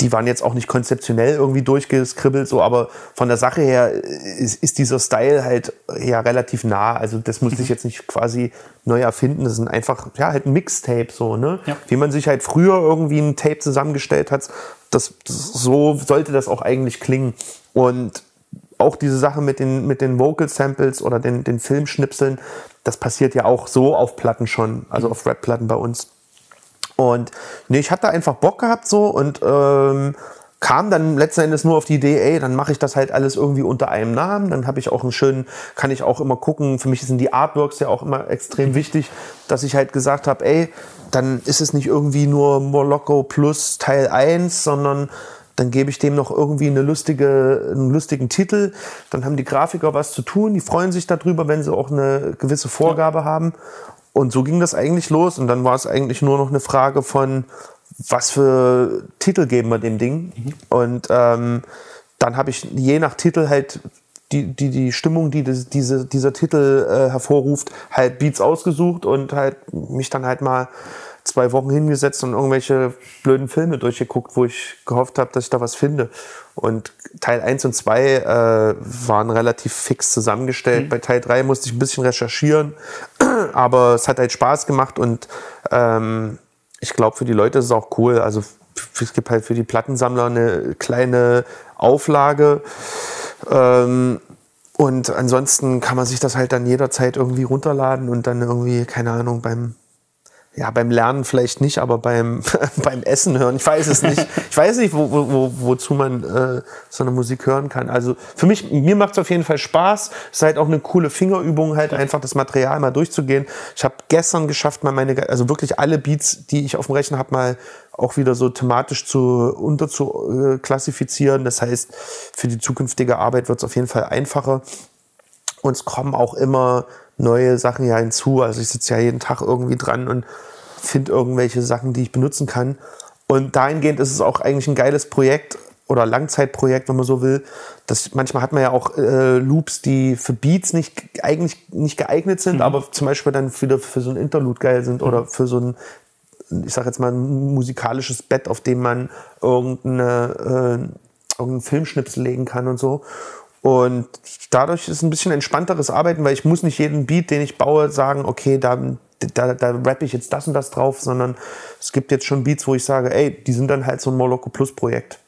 die waren jetzt auch nicht konzeptionell irgendwie durchgeskribbelt, so, aber von der Sache her ist, ist dieser Style halt ja relativ nah. Also das muss ich mhm. jetzt nicht quasi neu erfinden. Das sind einfach, ja, halt ein Mixtape, so, ne? Ja. Wie man sich halt früher irgendwie ein Tape zusammengestellt hat, das, so sollte das auch eigentlich klingen. Und auch diese Sache mit den, mit den Vocal Samples oder den, den Filmschnipseln, das passiert ja auch so auf Platten schon, also auf Rap-Platten bei uns. Und nee, ich hatte einfach Bock gehabt so und ähm, kam dann letzten Endes nur auf die Idee, ey, dann mache ich das halt alles irgendwie unter einem Namen. Dann habe ich auch einen schönen, kann ich auch immer gucken. Für mich sind die Artworks ja auch immer extrem wichtig, dass ich halt gesagt habe, ey, dann ist es nicht irgendwie nur Moloko plus Teil 1, sondern dann gebe ich dem noch irgendwie eine lustige, einen lustigen Titel. Dann haben die Grafiker was zu tun. Die freuen sich darüber, wenn sie auch eine gewisse Vorgabe ja. haben. Und so ging das eigentlich los. Und dann war es eigentlich nur noch eine Frage von, was für Titel geben wir dem Ding. Mhm. Und ähm, dann habe ich je nach Titel halt die, die, die Stimmung, die das, diese, dieser Titel äh, hervorruft, halt Beats ausgesucht und halt mich dann halt mal zwei Wochen hingesetzt und irgendwelche blöden Filme durchgeguckt, wo ich gehofft habe, dass ich da was finde. Und Teil 1 und 2 äh, waren relativ fix zusammengestellt. Mhm. Bei Teil 3 musste ich ein bisschen recherchieren, aber es hat halt Spaß gemacht und ähm, ich glaube, für die Leute ist es auch cool. Also es gibt halt für die Plattensammler eine kleine Auflage. Ähm, und ansonsten kann man sich das halt dann jederzeit irgendwie runterladen und dann irgendwie, keine Ahnung, beim ja, beim Lernen vielleicht nicht, aber beim, beim Essen hören, ich weiß es nicht. Ich weiß nicht, wo, wo, wozu man äh, so eine Musik hören kann. Also für mich, mir macht es auf jeden Fall Spaß. Es ist halt auch eine coole Fingerübung, halt einfach das Material mal durchzugehen. Ich habe gestern geschafft, mal meine, also wirklich alle Beats, die ich auf dem Rechner habe, mal auch wieder so thematisch zu unter zu äh, klassifizieren. Das heißt, für die zukünftige Arbeit wird es auf jeden Fall einfacher. Und es kommen auch immer neue Sachen ja hinzu. Also ich sitze ja jeden Tag irgendwie dran und finde irgendwelche Sachen, die ich benutzen kann. Und dahingehend ist es auch eigentlich ein geiles Projekt oder Langzeitprojekt, wenn man so will. Das, manchmal hat man ja auch äh, Loops, die für Beats nicht, eigentlich nicht geeignet sind, mhm. aber zum Beispiel dann wieder für so ein Interlude geil sind mhm. oder für so ein, ich sag jetzt mal, ein musikalisches Bett, auf dem man irgendeine, äh, irgendeinen Filmschnipsel legen kann und so. Und dadurch ist es ein bisschen entspannteres Arbeiten, weil ich muss nicht jeden Beat, den ich baue, sagen, okay, da, da, da rappe ich jetzt das und das drauf, sondern es gibt jetzt schon Beats, wo ich sage, ey, die sind dann halt so ein Moloko Plus Projekt.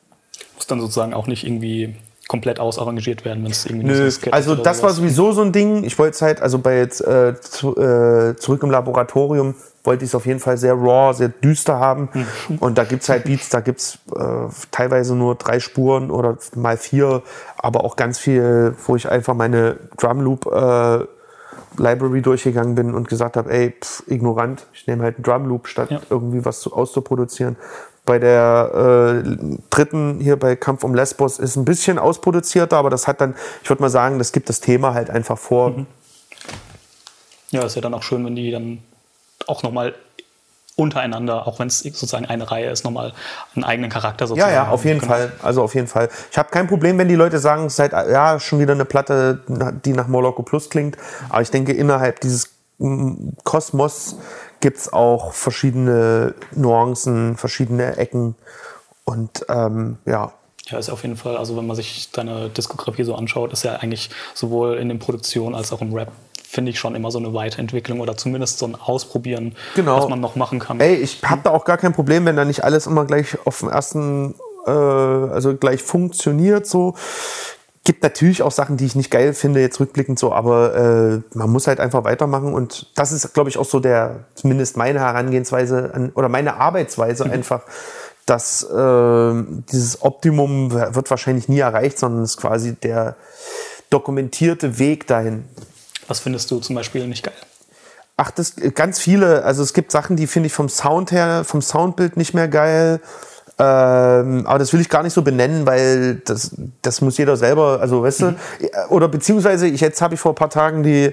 Muss dann sozusagen auch nicht irgendwie komplett ausarrangiert werden, wenn es irgendwie Nö, nicht also das war sowieso so ein Ding. Ich wollte es halt, also bei jetzt äh, zu, äh, zurück im Laboratorium wollte ich es auf jeden Fall sehr raw, sehr düster haben. Mhm. Und da gibt es halt Beats, da gibt es äh, teilweise nur drei Spuren oder mal vier, aber auch ganz viel, wo ich einfach meine Drum Loop äh, Library durchgegangen bin und gesagt habe, ey, pff, ignorant, ich nehme halt einen Drum Loop, statt ja. irgendwie was zu, auszuproduzieren. Bei der äh, dritten hier bei Kampf um Lesbos ist ein bisschen ausproduzierter, aber das hat dann, ich würde mal sagen, das gibt das Thema halt einfach vor. Mhm. Ja, ist ja dann auch schön, wenn die dann auch nochmal untereinander, auch wenn es sozusagen eine Reihe ist, nochmal einen eigenen Charakter sozusagen. Ja, ja, auf jeden Fall. Also auf jeden Fall. Ich habe kein Problem, wenn die Leute sagen, seit ja schon wieder eine Platte, die nach Moloko Plus klingt. Aber ich denke, innerhalb dieses Kosmos gibt es auch verschiedene Nuancen, verschiedene Ecken. Und ähm, ja, Ja, ist auf jeden Fall, also wenn man sich deine Diskografie so anschaut, ist ja eigentlich sowohl in den Produktionen als auch im Rap finde ich schon immer so eine Weiterentwicklung oder zumindest so ein Ausprobieren, Genau. was man noch machen kann. Ey, ich habe da auch gar kein Problem, wenn da nicht alles immer gleich auf dem ersten, äh, also gleich funktioniert so. Gibt natürlich auch Sachen, die ich nicht geil finde, jetzt rückblickend so, aber äh, man muss halt einfach weitermachen und das ist, glaube ich, auch so der, zumindest meine Herangehensweise an, oder meine Arbeitsweise einfach, dass äh, dieses Optimum wird wahrscheinlich nie erreicht, sondern es ist quasi der dokumentierte Weg dahin. Was findest du zum Beispiel nicht geil? Ach, das ganz viele. Also es gibt Sachen, die finde ich vom Sound her, vom Soundbild nicht mehr geil. Ähm, aber das will ich gar nicht so benennen, weil das, das muss jeder selber, also weißt du, oder beziehungsweise ich, jetzt habe ich vor ein paar Tagen die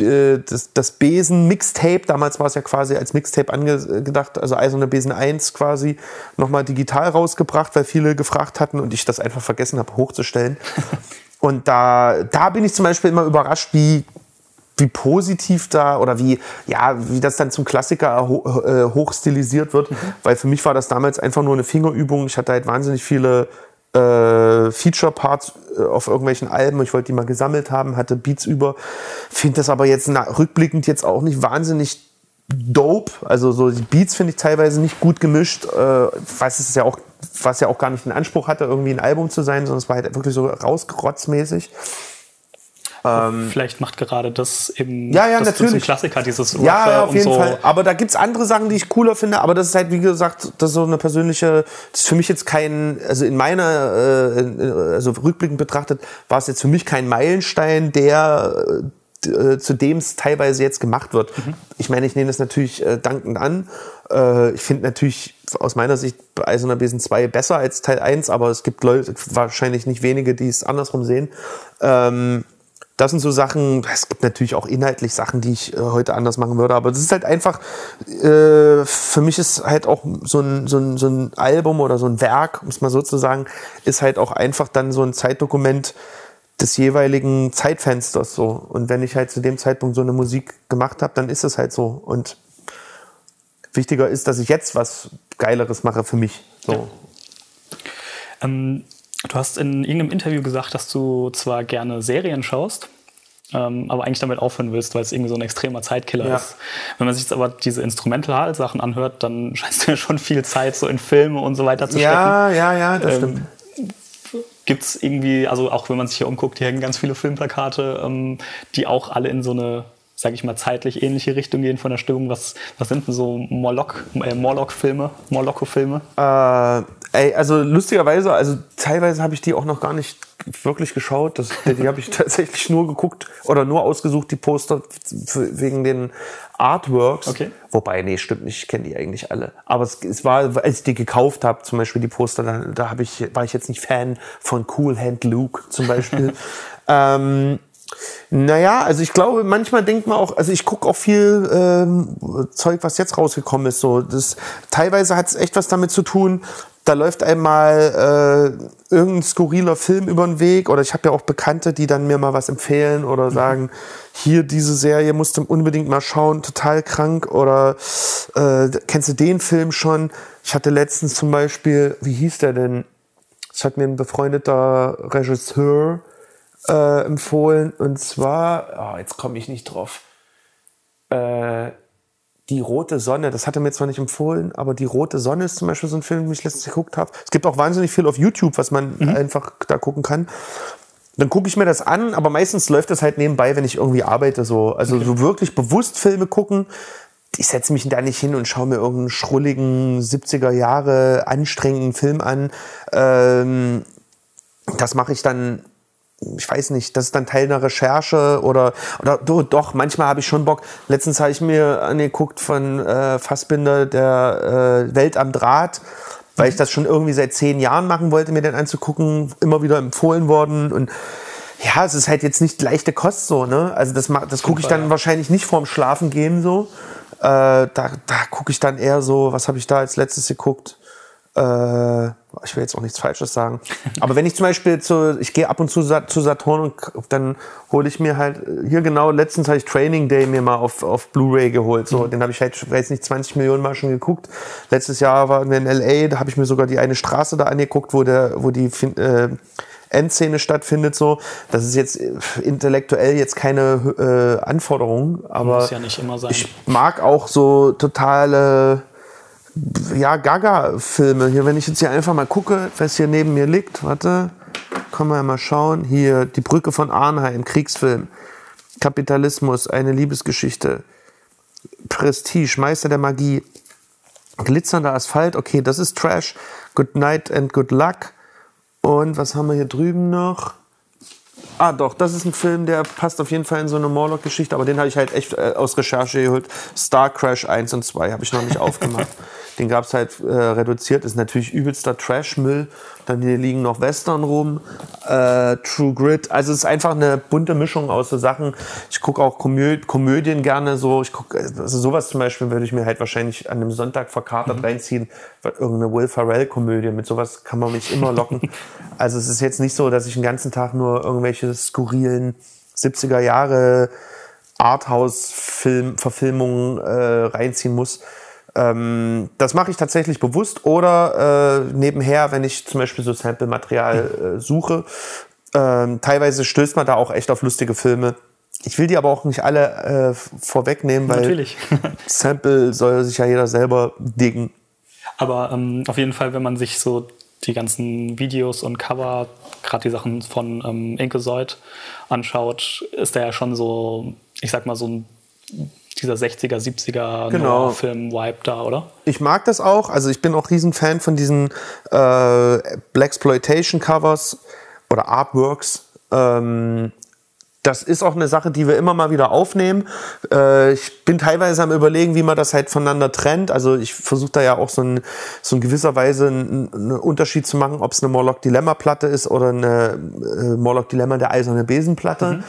äh, das, das Besen Mixtape, damals war es ja quasi als Mixtape angedacht, also Eiserne Besen 1 quasi, nochmal digital rausgebracht, weil viele gefragt hatten und ich das einfach vergessen habe hochzustellen. Und da, da bin ich zum Beispiel immer überrascht, wie, wie positiv da oder wie, ja, wie das dann zum Klassiker ho äh, hochstilisiert wird. Weil für mich war das damals einfach nur eine Fingerübung. Ich hatte halt wahnsinnig viele äh, Feature-Parts äh, auf irgendwelchen Alben. Ich wollte die mal gesammelt haben, hatte Beats über. Finde das aber jetzt na, rückblickend jetzt auch nicht wahnsinnig dope. Also so die Beats finde ich teilweise nicht gut gemischt, äh, was es ja auch, was ja auch gar nicht den Anspruch hatte, irgendwie ein Album zu sein, sondern es war halt wirklich so rausgerotzmäßig. Vielleicht macht gerade das eben Ähm, Ja, ja, das zu- zum natürlich. Klassiker, dieses Ja, ja, auf und jeden so. Fall. Aber da gibt's andere Sachen, die ich cooler finde. Aber das ist halt, wie gesagt, das ist so eine persönliche, das ist für mich jetzt kein, also in meiner, äh, in- also rückblickend betrachtet, war es jetzt für mich kein Meilenstein, der äh, zu dem es teilweise jetzt gemacht wird. Ich meine, ich nehme das natürlich äh, dankend an. Äh, ich finde natürlich aus meiner Sicht bei Eiserner Besen 2 besser als Teil 1, aber es gibt Leute, wahrscheinlich nicht wenige, die es andersrum sehen. Ähm, das sind so Sachen, es gibt natürlich auch inhaltlich Sachen, die ich äh, heute anders machen würde, aber das ist halt einfach, äh, für mich ist halt auch so ein, so, ein, so ein Album oder so ein Werk, um es mal so zu sagen, ist halt auch einfach dann so ein Zeitdokument des jeweiligen Zeitfensters so. Und wenn ich halt zu dem Zeitpunkt so eine Musik gemacht habe, dann ist es halt so. Und wichtiger ist, dass ich jetzt was Geileres mache für mich. So. Ähm, du hast in irgendeinem Interview gesagt, dass du zwar gerne Serien schaust, ähm, aber eigentlich damit aufhören willst, weil es irgendwie so ein extremer Zeitkiller Ja. ist. Wenn man sich jetzt aber diese Instrumental-Sachen anhört, dann scheinst du ja schon viel Zeit so in Filme und so weiter zu stecken. Ja, ja, ja, das Ähm, stimmt. Gibt es irgendwie, also auch wenn man sich hier umguckt, hier hängen ganz viele Filmplakate, ähm, die auch alle in so eine, sage ich mal, zeitlich ähnliche Richtung gehen von der Stimmung. Was, was sind denn so Morlock, äh, Morlock-Filme, Morlocco-Filme? Äh, ey, also lustigerweise, also teilweise habe ich die auch noch gar nicht wirklich geschaut. Das, die habe ich tatsächlich nur geguckt oder nur ausgesucht, die Poster wegen den Artworks. Okay. Wobei, nee, stimmt nicht, ich kenne die eigentlich alle. Aber es, es war, als ich die gekauft habe, zum Beispiel die Poster, da, da ich, war ich jetzt nicht Fan von Cool Hand Luke zum Beispiel. ähm, naja, also ich glaube, manchmal denkt man auch, also ich gucke auch viel ähm, Zeug, was jetzt rausgekommen ist. So, das, teilweise hat es echt was damit zu tun, da läuft einmal äh, irgendein skurriler Film über den Weg oder ich habe ja auch Bekannte, die dann mir mal was empfehlen oder sagen, hier diese Serie musst du unbedingt mal schauen, total krank oder äh, kennst du den Film schon? Ich hatte letztens zum Beispiel, wie hieß der denn? Das hat mir ein befreundeter Regisseur äh, empfohlen. Und zwar, oh, jetzt komme ich nicht drauf. Äh, die rote Sonne, das hat er mir zwar nicht empfohlen, aber die rote Sonne ist zum Beispiel so ein Film, den ich letztens geguckt habe. Es gibt auch wahnsinnig viel auf YouTube, was man einfach da gucken kann. Dann gucke ich mir das an, aber meistens läuft das halt nebenbei, wenn ich irgendwie arbeite. So. Also so wirklich bewusst Filme gucken. Ich setze mich da nicht hin und schaue mir irgendeinen schrulligen 70er Jahre anstrengenden Film an. Ähm, das mache ich dann, ich weiß nicht, das ist dann Teil einer Recherche oder, oder do, doch, manchmal habe ich schon Bock. Letztens habe ich mir angeguckt von äh, Fassbinder der äh, Welt am Draht, weil ich das schon irgendwie seit zehn Jahren machen wollte, mir den anzugucken, immer wieder empfohlen worden und ja, es ist halt jetzt nicht leichte Kost so, ne? Also das, das gucke ich dann ja. wahrscheinlich nicht vorm Schlafen gehen so. Äh, da da gucke ich dann eher so, was habe ich da als letztes geguckt? Äh, ich will jetzt auch nichts Falsches sagen. Aber wenn ich zum Beispiel zu, ich gehe ab und zu zu Saturn und dann hole ich mir halt, hier genau, letztens habe ich Training Day mir mal auf, auf Blu-ray geholt. So, mhm. den habe ich halt, weiß nicht, 20 Millionen Mal schon geguckt. Letztes Jahr waren wir in L.A., da habe ich mir sogar die eine Straße da angeguckt, wo der, wo die, äh, Endszene stattfindet. So, das ist jetzt äh, intellektuell jetzt keine äh, Anforderung, aber ja ich mag auch so totale ja, Gaga-Filme. Hier, wenn ich jetzt hier einfach mal gucke, was hier neben mir liegt, warte, können wir ja mal schauen. Hier, die Brücke von Arnheim, Kriegsfilm. Kapitalismus, eine Liebesgeschichte. Prestige, Meister der Magie. Glitzernder Asphalt, okay, das ist Trash. Good Night and Good Luck. Und was haben wir hier drüben noch? Ah, doch, das ist ein Film, der passt auf jeden Fall in so eine Morlock-Geschichte, aber den habe ich halt echt äh, aus Recherche geholt. Star Crash 1 und 2 habe ich noch nicht aufgemacht. Den gab es halt äh, reduziert. Ist natürlich übelster Trash-Müll. Dann hier liegen noch Western rum. Äh, True Grit. Also es ist einfach eine bunte Mischung aus so Sachen. Ich gucke auch Komö Komödien gerne so. Ich guck, also sowas zum Beispiel würde ich mir halt wahrscheinlich an einem Sonntag verkatert mhm. reinziehen. Irgendeine Will Ferrell-Komödie. Mit sowas kann man mich immer locken. also es ist jetzt nicht so, dass ich den ganzen Tag nur irgendwelche skurrilen 70er Jahre Arthouse-Verfilmungen äh, reinziehen muss. Ähm, das mache ich tatsächlich bewusst oder äh, nebenher, wenn ich zum Beispiel so Sample-Material äh, suche. Ähm, teilweise stößt man da auch echt auf lustige Filme. Ich will die aber auch nicht alle äh, vorwegnehmen, weil Natürlich. Sample soll sich ja jeder selber diggen. Aber ähm, auf jeden Fall, wenn man sich so die ganzen Videos und Cover, gerade die Sachen von ähm, Inkesoid anschaut, ist da ja schon so, ich sag mal, so ein dieser 60er, 70er genau. Film-Vibe da, oder? Ich mag das auch. Also ich bin auch Riesenfan von diesen äh, Blaxploitation-Covers oder Artworks. Ähm, das ist auch eine Sache, die wir immer mal wieder aufnehmen. Äh, ich bin teilweise am überlegen, wie man das halt voneinander trennt. Also ich versuche da ja auch so, ein, so in gewisser Weise einen, einen Unterschied zu machen, ob es eine Morlock Dilemma Platte ist oder eine äh, Morlock Dilemma der eiserne Besenplatte. Mhm.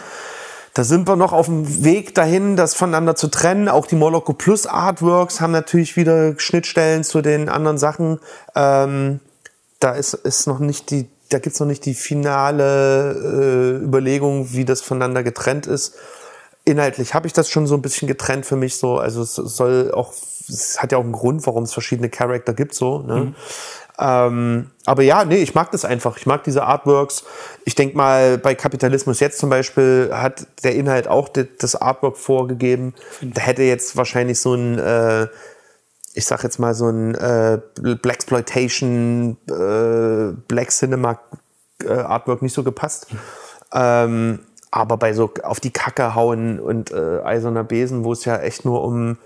Da sind wir noch auf dem Weg dahin, das voneinander zu trennen. Auch die Moloko Plus Artworks haben natürlich wieder Schnittstellen zu den anderen Sachen. Ähm, da ist, ist noch nicht die, da gibt's noch nicht die finale äh, Überlegung, wie das voneinander getrennt ist. Inhaltlich habe ich das schon so ein bisschen getrennt für mich so. Also es soll auch, es hat ja auch einen Grund, warum es verschiedene Charakter gibt so. Ne? Mhm. Ähm, aber ja, nee, ich mag das einfach. Ich mag diese Artworks. Ich denke mal, bei Kapitalismus jetzt zum Beispiel hat der Inhalt auch das Artwork vorgegeben. Da hätte jetzt wahrscheinlich so ein, äh, ich sag jetzt mal so ein äh, Blaxploitation, äh, Black Cinema äh, Artwork nicht so gepasst. Ähm, aber bei so auf die Kacke hauen und äh, eiserner Besen, wo es ja echt nur um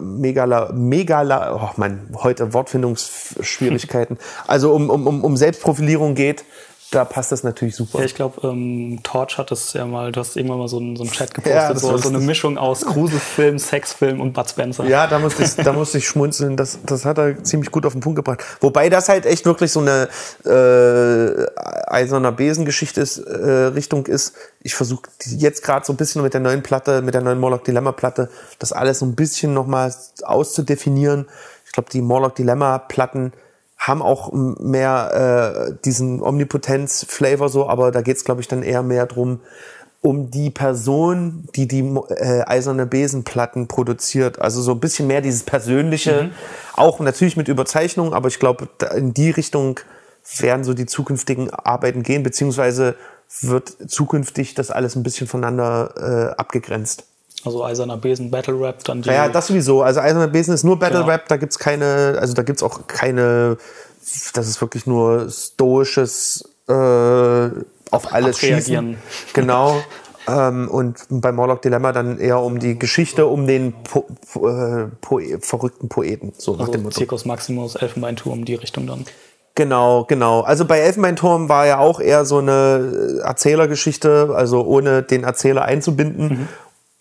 Megala, Megala, oh man, heute Wortfindungsschwierigkeiten, also um, um, um Selbstprofilierung geht, da passt das natürlich super. Ja, ich glaube, ähm, Torch hat das ja mal, du hast irgendwann mal so einen, so einen Chat gepostet, ja, so, so, eine Mischung aus Gruselfilm, Sexfilm und Bud Spencer. Ja, da musste ich, da musste ich schmunzeln. Das, das hat er ziemlich gut auf den Punkt gebracht. Wobei das halt echt wirklich so eine äh, eiserner Besengeschichte ist, äh, Richtung ist. Ich versuche jetzt gerade so ein bisschen mit der neuen Platte, mit der neuen Morlock Dilemma Platte, das alles so ein bisschen nochmal auszudefinieren. Ich glaube, die Morlock Dilemma Platten haben auch mehr äh, diesen Omnipotenz-Flavor so, aber da geht's glaube ich, dann eher mehr drum, um die Person, die die äh, eiserne Besenplatten produziert. Also so ein bisschen mehr dieses Persönliche, mhm. auch natürlich mit Überzeichnung, aber ich glaube, in die Richtung werden so die zukünftigen Arbeiten gehen, beziehungsweise wird zukünftig das alles ein bisschen voneinander äh, abgegrenzt. Also Eiserner Besen, Battle Rap, dann die. Ja, das sowieso. Also Eiserner Besen ist nur Battle genau. Rap, da gibt's keine, also da gibt's auch keine, das ist wirklich nur stoisches äh, auf alles schießen. Genau. Ähm, und bei Morlock Dilemma dann eher um die Geschichte, um den po äh, po verrückten Poeten. So also nach dem Motto. Circus Maximus, Elfenbeinturm, die Richtung dann. Genau, genau. Also bei Elfenbeinturm war ja auch eher so eine Erzählergeschichte, also ohne den Erzähler einzubinden. Mhm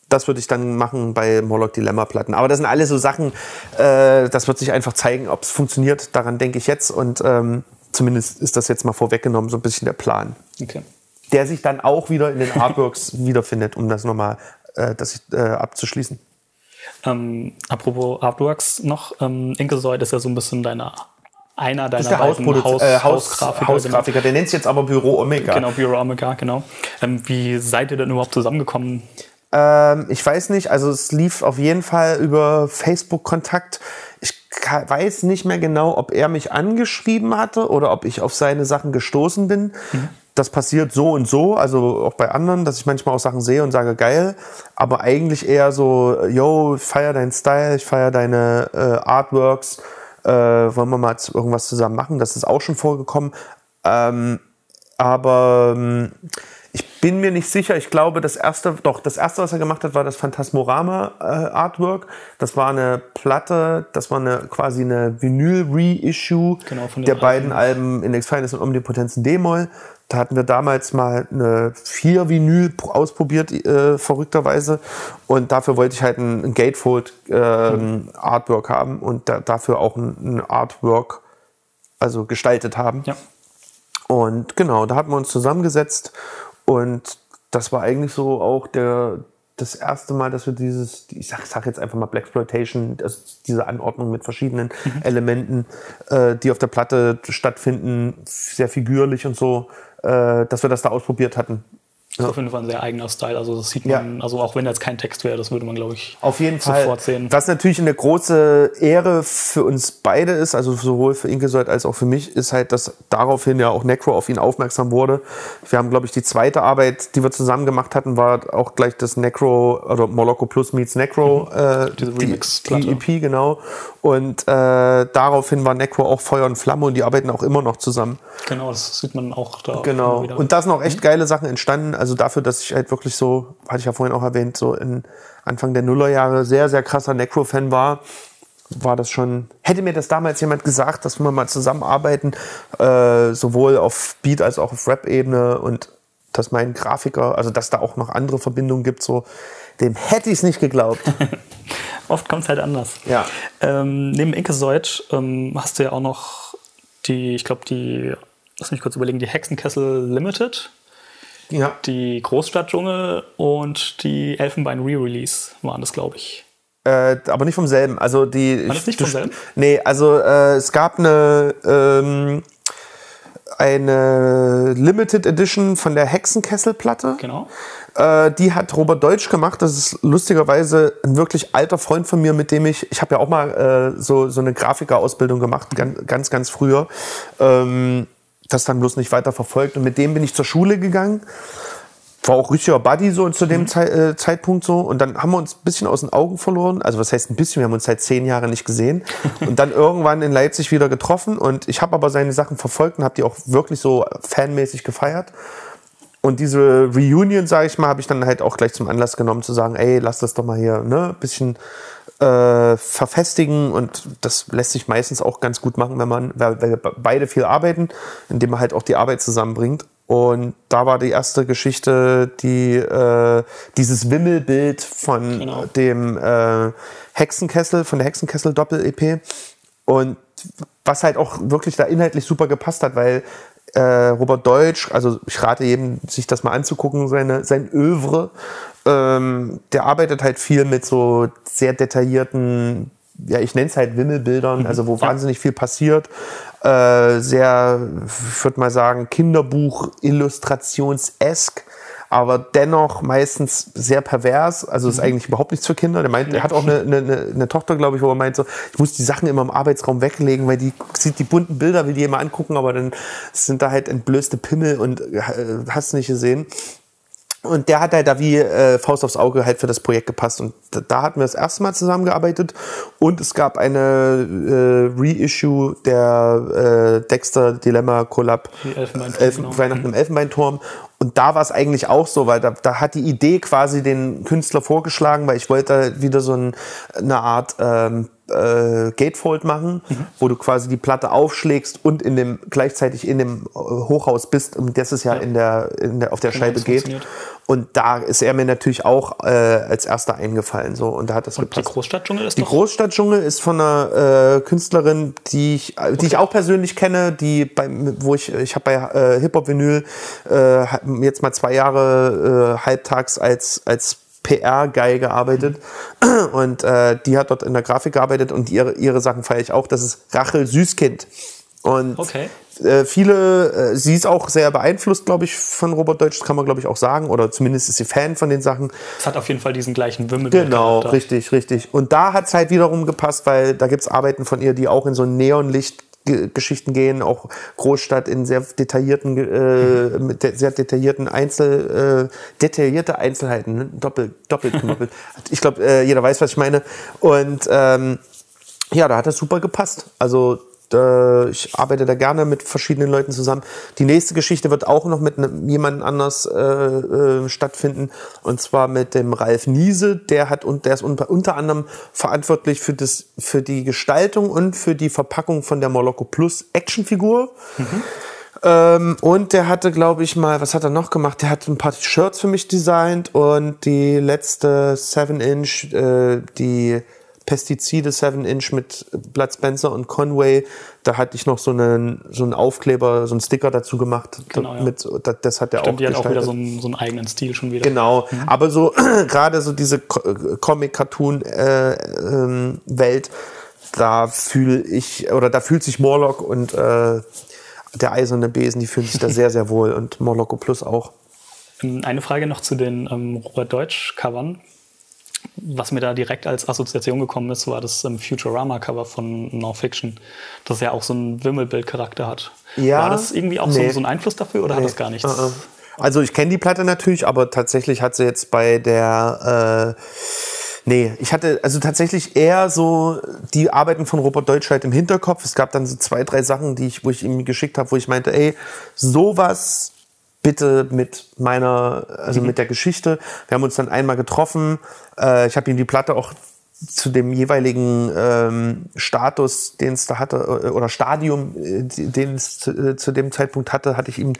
das würde ich dann machen bei Morlock Dilemma Platten. Aber das sind alles so Sachen, äh, das wird sich einfach zeigen, ob es funktioniert. Daran denke ich jetzt und ähm, zumindest ist das jetzt mal vorweggenommen, so ein bisschen der Plan. Okay. Der sich dann auch wieder in den Artworks wiederfindet, um das nochmal äh, das, äh, abzuschließen. Ähm, apropos Artworks noch, ähm, Inkesoid ist ja so ein bisschen deine einer deiner der beiden Haus, äh, Haus, Hausgrafiker. Hausgrafiker. Der nennt sich jetzt aber Büro Omega. Genau, genau Bureau Omega, genau. Ähm, wie seid ihr denn überhaupt zusammengekommen? Ähm, ich weiß nicht, also es lief auf jeden Fall über Facebook-Kontakt. Ich weiß nicht mehr genau, ob er mich angeschrieben hatte oder ob ich auf seine Sachen gestoßen bin. Das passiert so und so, also auch bei anderen, dass ich manchmal auch Sachen sehe und sage, geil, aber eigentlich eher so, yo, ich feier deinen Style, ich feier deine äh, Artworks, äh, wollen wir mal irgendwas zusammen machen? Das ist auch schon vorgekommen. Ähm, aber ähm, bin mir nicht sicher. Ich glaube, das erste, doch, das erste, was er gemacht hat, war das Phantasmorama äh, Artwork. Das war eine Platte, das war eine quasi eine Vinyl-Reissue Genau, der beiden Alben Index Finest und Omnipotenzen D-Moll. Da hatten wir damals mal eine vier Vinyl pro- ausprobiert, äh, verrückterweise. Und dafür wollte ich halt ein, ein Gatefold ähm, Artwork haben und da, dafür auch ein, ein Artwork also gestaltet haben. Ja. Und genau, da hatten wir uns zusammengesetzt und das war eigentlich so auch der, das erste Mal, dass wir dieses, ich sag, sag jetzt einfach mal Blaxploitation, also diese Anordnung mit verschiedenen Elementen, äh, die auf der Platte stattfinden, sehr figürlich und so, äh, dass wir das da ausprobiert hatten. Das ist auf jeden Fall ein sehr eigener Style. Also das sieht Ja. man, also auch wenn jetzt kein Text wäre, das würde man, glaube ich, Auf jeden Fall. sofort sehen. Was natürlich eine große Ehre für uns beide ist, also sowohl für Inkesold als auch für mich, ist halt, dass daraufhin ja auch Necro auf ihn aufmerksam wurde. Wir haben, glaube ich, die zweite Arbeit, die wir zusammen gemacht hatten, war auch gleich das Necro, oder Moloko Plus meets Necro, äh, Diese die, Remix-Platte. die EP, genau. Und äh, daraufhin war Necro auch Feuer und Flamme und die arbeiten auch immer noch zusammen. Genau, das sieht man auch da. Genau. Und da sind auch echt geile Sachen entstanden. Also dafür, dass ich halt wirklich so, hatte ich ja vorhin auch erwähnt, so in Anfang der Nullerjahre sehr, sehr krasser Necro-Fan war, war das schon, hätte mir das damals jemand gesagt, dass wir mal zusammenarbeiten, äh, sowohl auf Beat als auch auf Rap-Ebene und dass mein Grafiker, also dass da auch noch andere Verbindungen gibt, so, dem hätte ich es nicht geglaubt. Oft kommt es halt anders. Ja. Ähm, neben Inkesoid ähm, hast du ja auch noch die, ich glaube, die, lass mich kurz überlegen, die Hexenkessel Limited, ja. die Großstadtdschungel und die Elfenbein Re-Release waren das, glaube ich. Äh, aber nicht vom selben. Also die. War das nicht vom selben? Nee, also äh, es gab eine ähm, eine Limited Edition von der Hexenkesselplatte. Genau. Äh, die hat Robert Deutsch gemacht. Das ist lustigerweise ein wirklich alter Freund von mir, mit dem ich, ich habe ja auch mal äh, so, so eine Grafikerausbildung gemacht, ganz, ganz, ganz früher. Ähm, das dann bloß nicht weiter verfolgt. Und mit dem bin ich zur Schule gegangen. War auch richtiger Buddy so zu dem Zei äh, Zeitpunkt so. Und dann haben wir uns ein bisschen aus den Augen verloren. Also was heißt ein bisschen? Wir haben uns seit zehn Jahren nicht gesehen. Und dann irgendwann in Leipzig wieder getroffen. Und ich habe aber seine Sachen verfolgt und habe die auch wirklich so fanmäßig gefeiert. Und diese Reunion, sage ich mal, habe ich dann halt auch gleich zum Anlass genommen zu sagen, ey, lass das doch mal hier ne, ein bisschen äh, verfestigen. Und das lässt sich meistens auch ganz gut machen, wenn man, weil, weil wir beide viel arbeiten, indem man halt auch die Arbeit zusammenbringt. Und da war die erste Geschichte, die äh, dieses Wimmelbild von Genau. dem äh, Hexenkessel, von der Hexenkessel Doppel-EP. Und was halt auch wirklich da inhaltlich super gepasst hat, weil äh, Robert Deutsch, also ich rate jedem, sich das mal anzugucken, seine, sein Övre, ähm, der arbeitet halt viel mit so sehr detaillierten, ja, ich nenne es halt Wimmelbildern, also wo wahnsinnig viel passiert. Äh, sehr, ich würde mal sagen, Kinderbuch-Illustrations-esk aber dennoch meistens sehr pervers. Also ist eigentlich überhaupt nichts für Kinder. Der meint, er hat auch eine, eine, eine Tochter, glaube ich, wo er meint so, ich muss die Sachen immer im Arbeitsraum weglegen, weil die sieht die bunten Bilder, will die immer angucken, aber dann sind da halt entblößte Pimmel und äh, hast nicht gesehen. Und der hat halt da wie äh, Faust aufs Auge halt für das Projekt gepasst. Und da, da hatten wir das erste Mal zusammengearbeitet. Und es gab eine äh, Reissue der äh, Dexter Dilemma Collab Elfen, genau. Weihnachten im Elfenbeinturm. Und da war es eigentlich auch so, weil da, da hat die Idee quasi den Künstler vorgeschlagen, weil ich wollte wieder so ein, eine Art ähm, äh, Gatefold machen, Mhm. wo du quasi die Platte aufschlägst und in dem gleichzeitig in dem äh, Hochhaus bist, um das es ja, in der, in der auf der Genau, Scheibe geht. Und da ist er mir natürlich auch äh, als erster eingefallen. So und da hat das Und die gepasst. Großstadtdschungel ist Die Großstadtdschungel ist von einer äh, Künstlerin, die ich, äh, die ich auch persönlich kenne, die bei, wo ich, ich habe bei äh, Hip Hop Vinyl äh, jetzt mal zwei Jahre äh, halbtags als als PR-Guy gearbeitet und äh, die hat dort in der Grafik gearbeitet und ihre, ihre Sachen feiere ich auch. Das ist Rachel Süßkind. Und Okay. äh, viele, äh, sie ist auch sehr beeinflusst, glaube ich, von Robert Deutsch, das kann man, glaube ich, auch sagen. Oder zumindest ist sie Fan von den Sachen. Es hat auf jeden Fall diesen gleichen Wimmel. Genau, richtig, richtig. Und da hat es halt wiederum gepasst, weil da gibt es Arbeiten von ihr, die auch in so Neonlicht Geschichten gehen, auch Großstadt in sehr detaillierten, äh, mit de sehr detaillierten Einzel, äh, detaillierte Einzelheiten, ne? doppelt, doppelt knuppelt. ich glaube, äh, jeder weiß, was ich meine. Und ähm, ja, da hat das super gepasst. Also äh, ich arbeite da gerne mit verschiedenen Leuten zusammen. Die nächste Geschichte wird auch noch mit einem, jemand anders äh, äh, stattfinden. Und zwar mit dem Ralf Niese. Der hat und der ist unter, unter anderem verantwortlich für das für die Gestaltung und für die Verpackung von der Moloko Plus Actionfigur. Ähm, und der hatte, glaube ich, mal, was hat er noch gemacht? Der hat ein paar Shirts für mich designt und die letzte 7-Inch, äh, die Pestizide 7-Inch mit Blood Spencer und Conway, da hatte ich noch so einen, so einen Aufkleber, so einen Sticker dazu gemacht. Genau, ja. mit, das, das hat er auch die hat auch wieder so einen, so einen eigenen Stil schon wieder. Genau, aber so gerade so diese Co- Comic-Cartoon-Welt, da fühle ich, oder da fühlt sich Morlock und äh, der eiserne Besen, die fühlen sich da sehr, sehr wohl und Morlocco Plus auch. Ähm, Eine Frage noch zu den ähm, Robert Deutsch-Covern. Was mir da direkt als Assoziation gekommen ist, war das ähm, Futurama-Cover von No Fiction, das ja auch so einen Wimmelbild-Charakter hat. Ja, war das irgendwie auch so, nee. so ein Einfluss dafür oder hat das gar nichts? Uh-uh. Also ich kenne die Platte natürlich, aber tatsächlich hat sie jetzt bei der äh, Nee, ich hatte also tatsächlich eher so die Arbeiten von Robert Deutsch halt im Hinterkopf. Es gab dann so zwei, drei Sachen, die ich, wo ich ihm geschickt habe, wo ich meinte, ey, sowas bitte mit meiner, also mit der Geschichte. Wir haben uns dann einmal getroffen. Äh, ich habe ihm die Platte auch zu dem jeweiligen ähm, Status, den es da hatte, äh, oder Stadium, äh, den es zu, äh, zu dem Zeitpunkt hatte, hatte ich ihm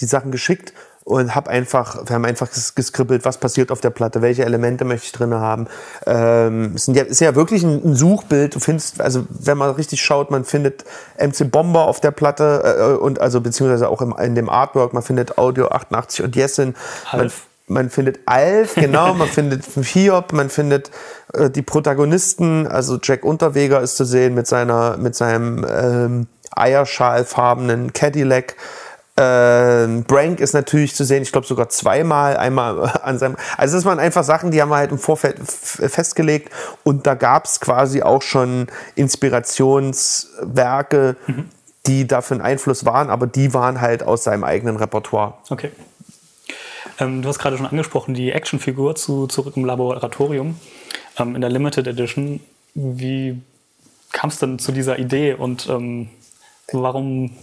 die Sachen geschickt und habe einfach, wir haben einfach ges- geskribbelt, was passiert auf der Platte, welche Elemente möchte ich drin haben. Ähm, es ist ja wirklich ein, Suchbild. Du findest, also wenn man richtig schaut, man findet MC Bomber auf der Platte äh, und also beziehungsweise auch im, in dem Artwork, man findet Audio 88 und. Man, Alf. Man findet Alf, genau, man findet Hiob, man findet äh, die Protagonisten, also Jack Unterweger ist zu sehen mit seiner, mit seinem ähm, eierschalfarbenen Cadillac. Ähm, Brank ist natürlich zu sehen, ich glaube sogar zweimal, einmal an seinem. Also das waren einfach Sachen, die haben wir halt im Vorfeld festgelegt und da gab es quasi auch schon Inspirationswerke, die dafür einen Einfluss waren, aber die waren halt aus seinem eigenen Repertoire. Okay. Ähm, du hast gerade schon angesprochen, die Actionfigur zu Zurück im Laboratorium ähm, in der Limited Edition. Wie kam es denn zu dieser Idee und ähm, warum,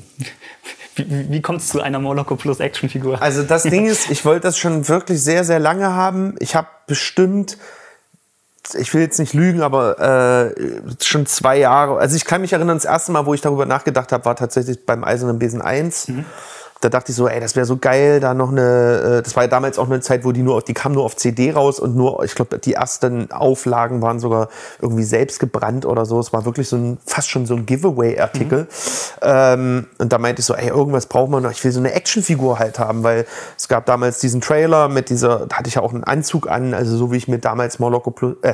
wie, wie- kommt es zu einer Moloko Plus Actionfigur? Also das Ding ist, ich wollte das schon wirklich sehr, sehr lange haben. Ich habe bestimmt, ich will jetzt nicht lügen, aber äh, schon zwei Jahre. Also ich kann mich erinnern, das erste Mal, wo ich darüber nachgedacht habe, war tatsächlich beim Eisernen Besen 1. Da dachte ich so, ey, das wäre so geil, da noch eine, äh, das war ja damals auch eine Zeit, wo die nur auf, die kam nur auf CD raus und nur, ich glaube, die ersten Auflagen waren sogar irgendwie selbst gebrannt oder so. Es war wirklich so ein, fast schon so ein Giveaway-Artikel. Ähm, und da meinte ich so, ey, irgendwas braucht man noch. Ich will so eine Actionfigur halt haben, weil es gab damals diesen Trailer mit dieser, da hatte ich ja auch einen Anzug an, also so wie ich mir damals Moloko Plus, äh,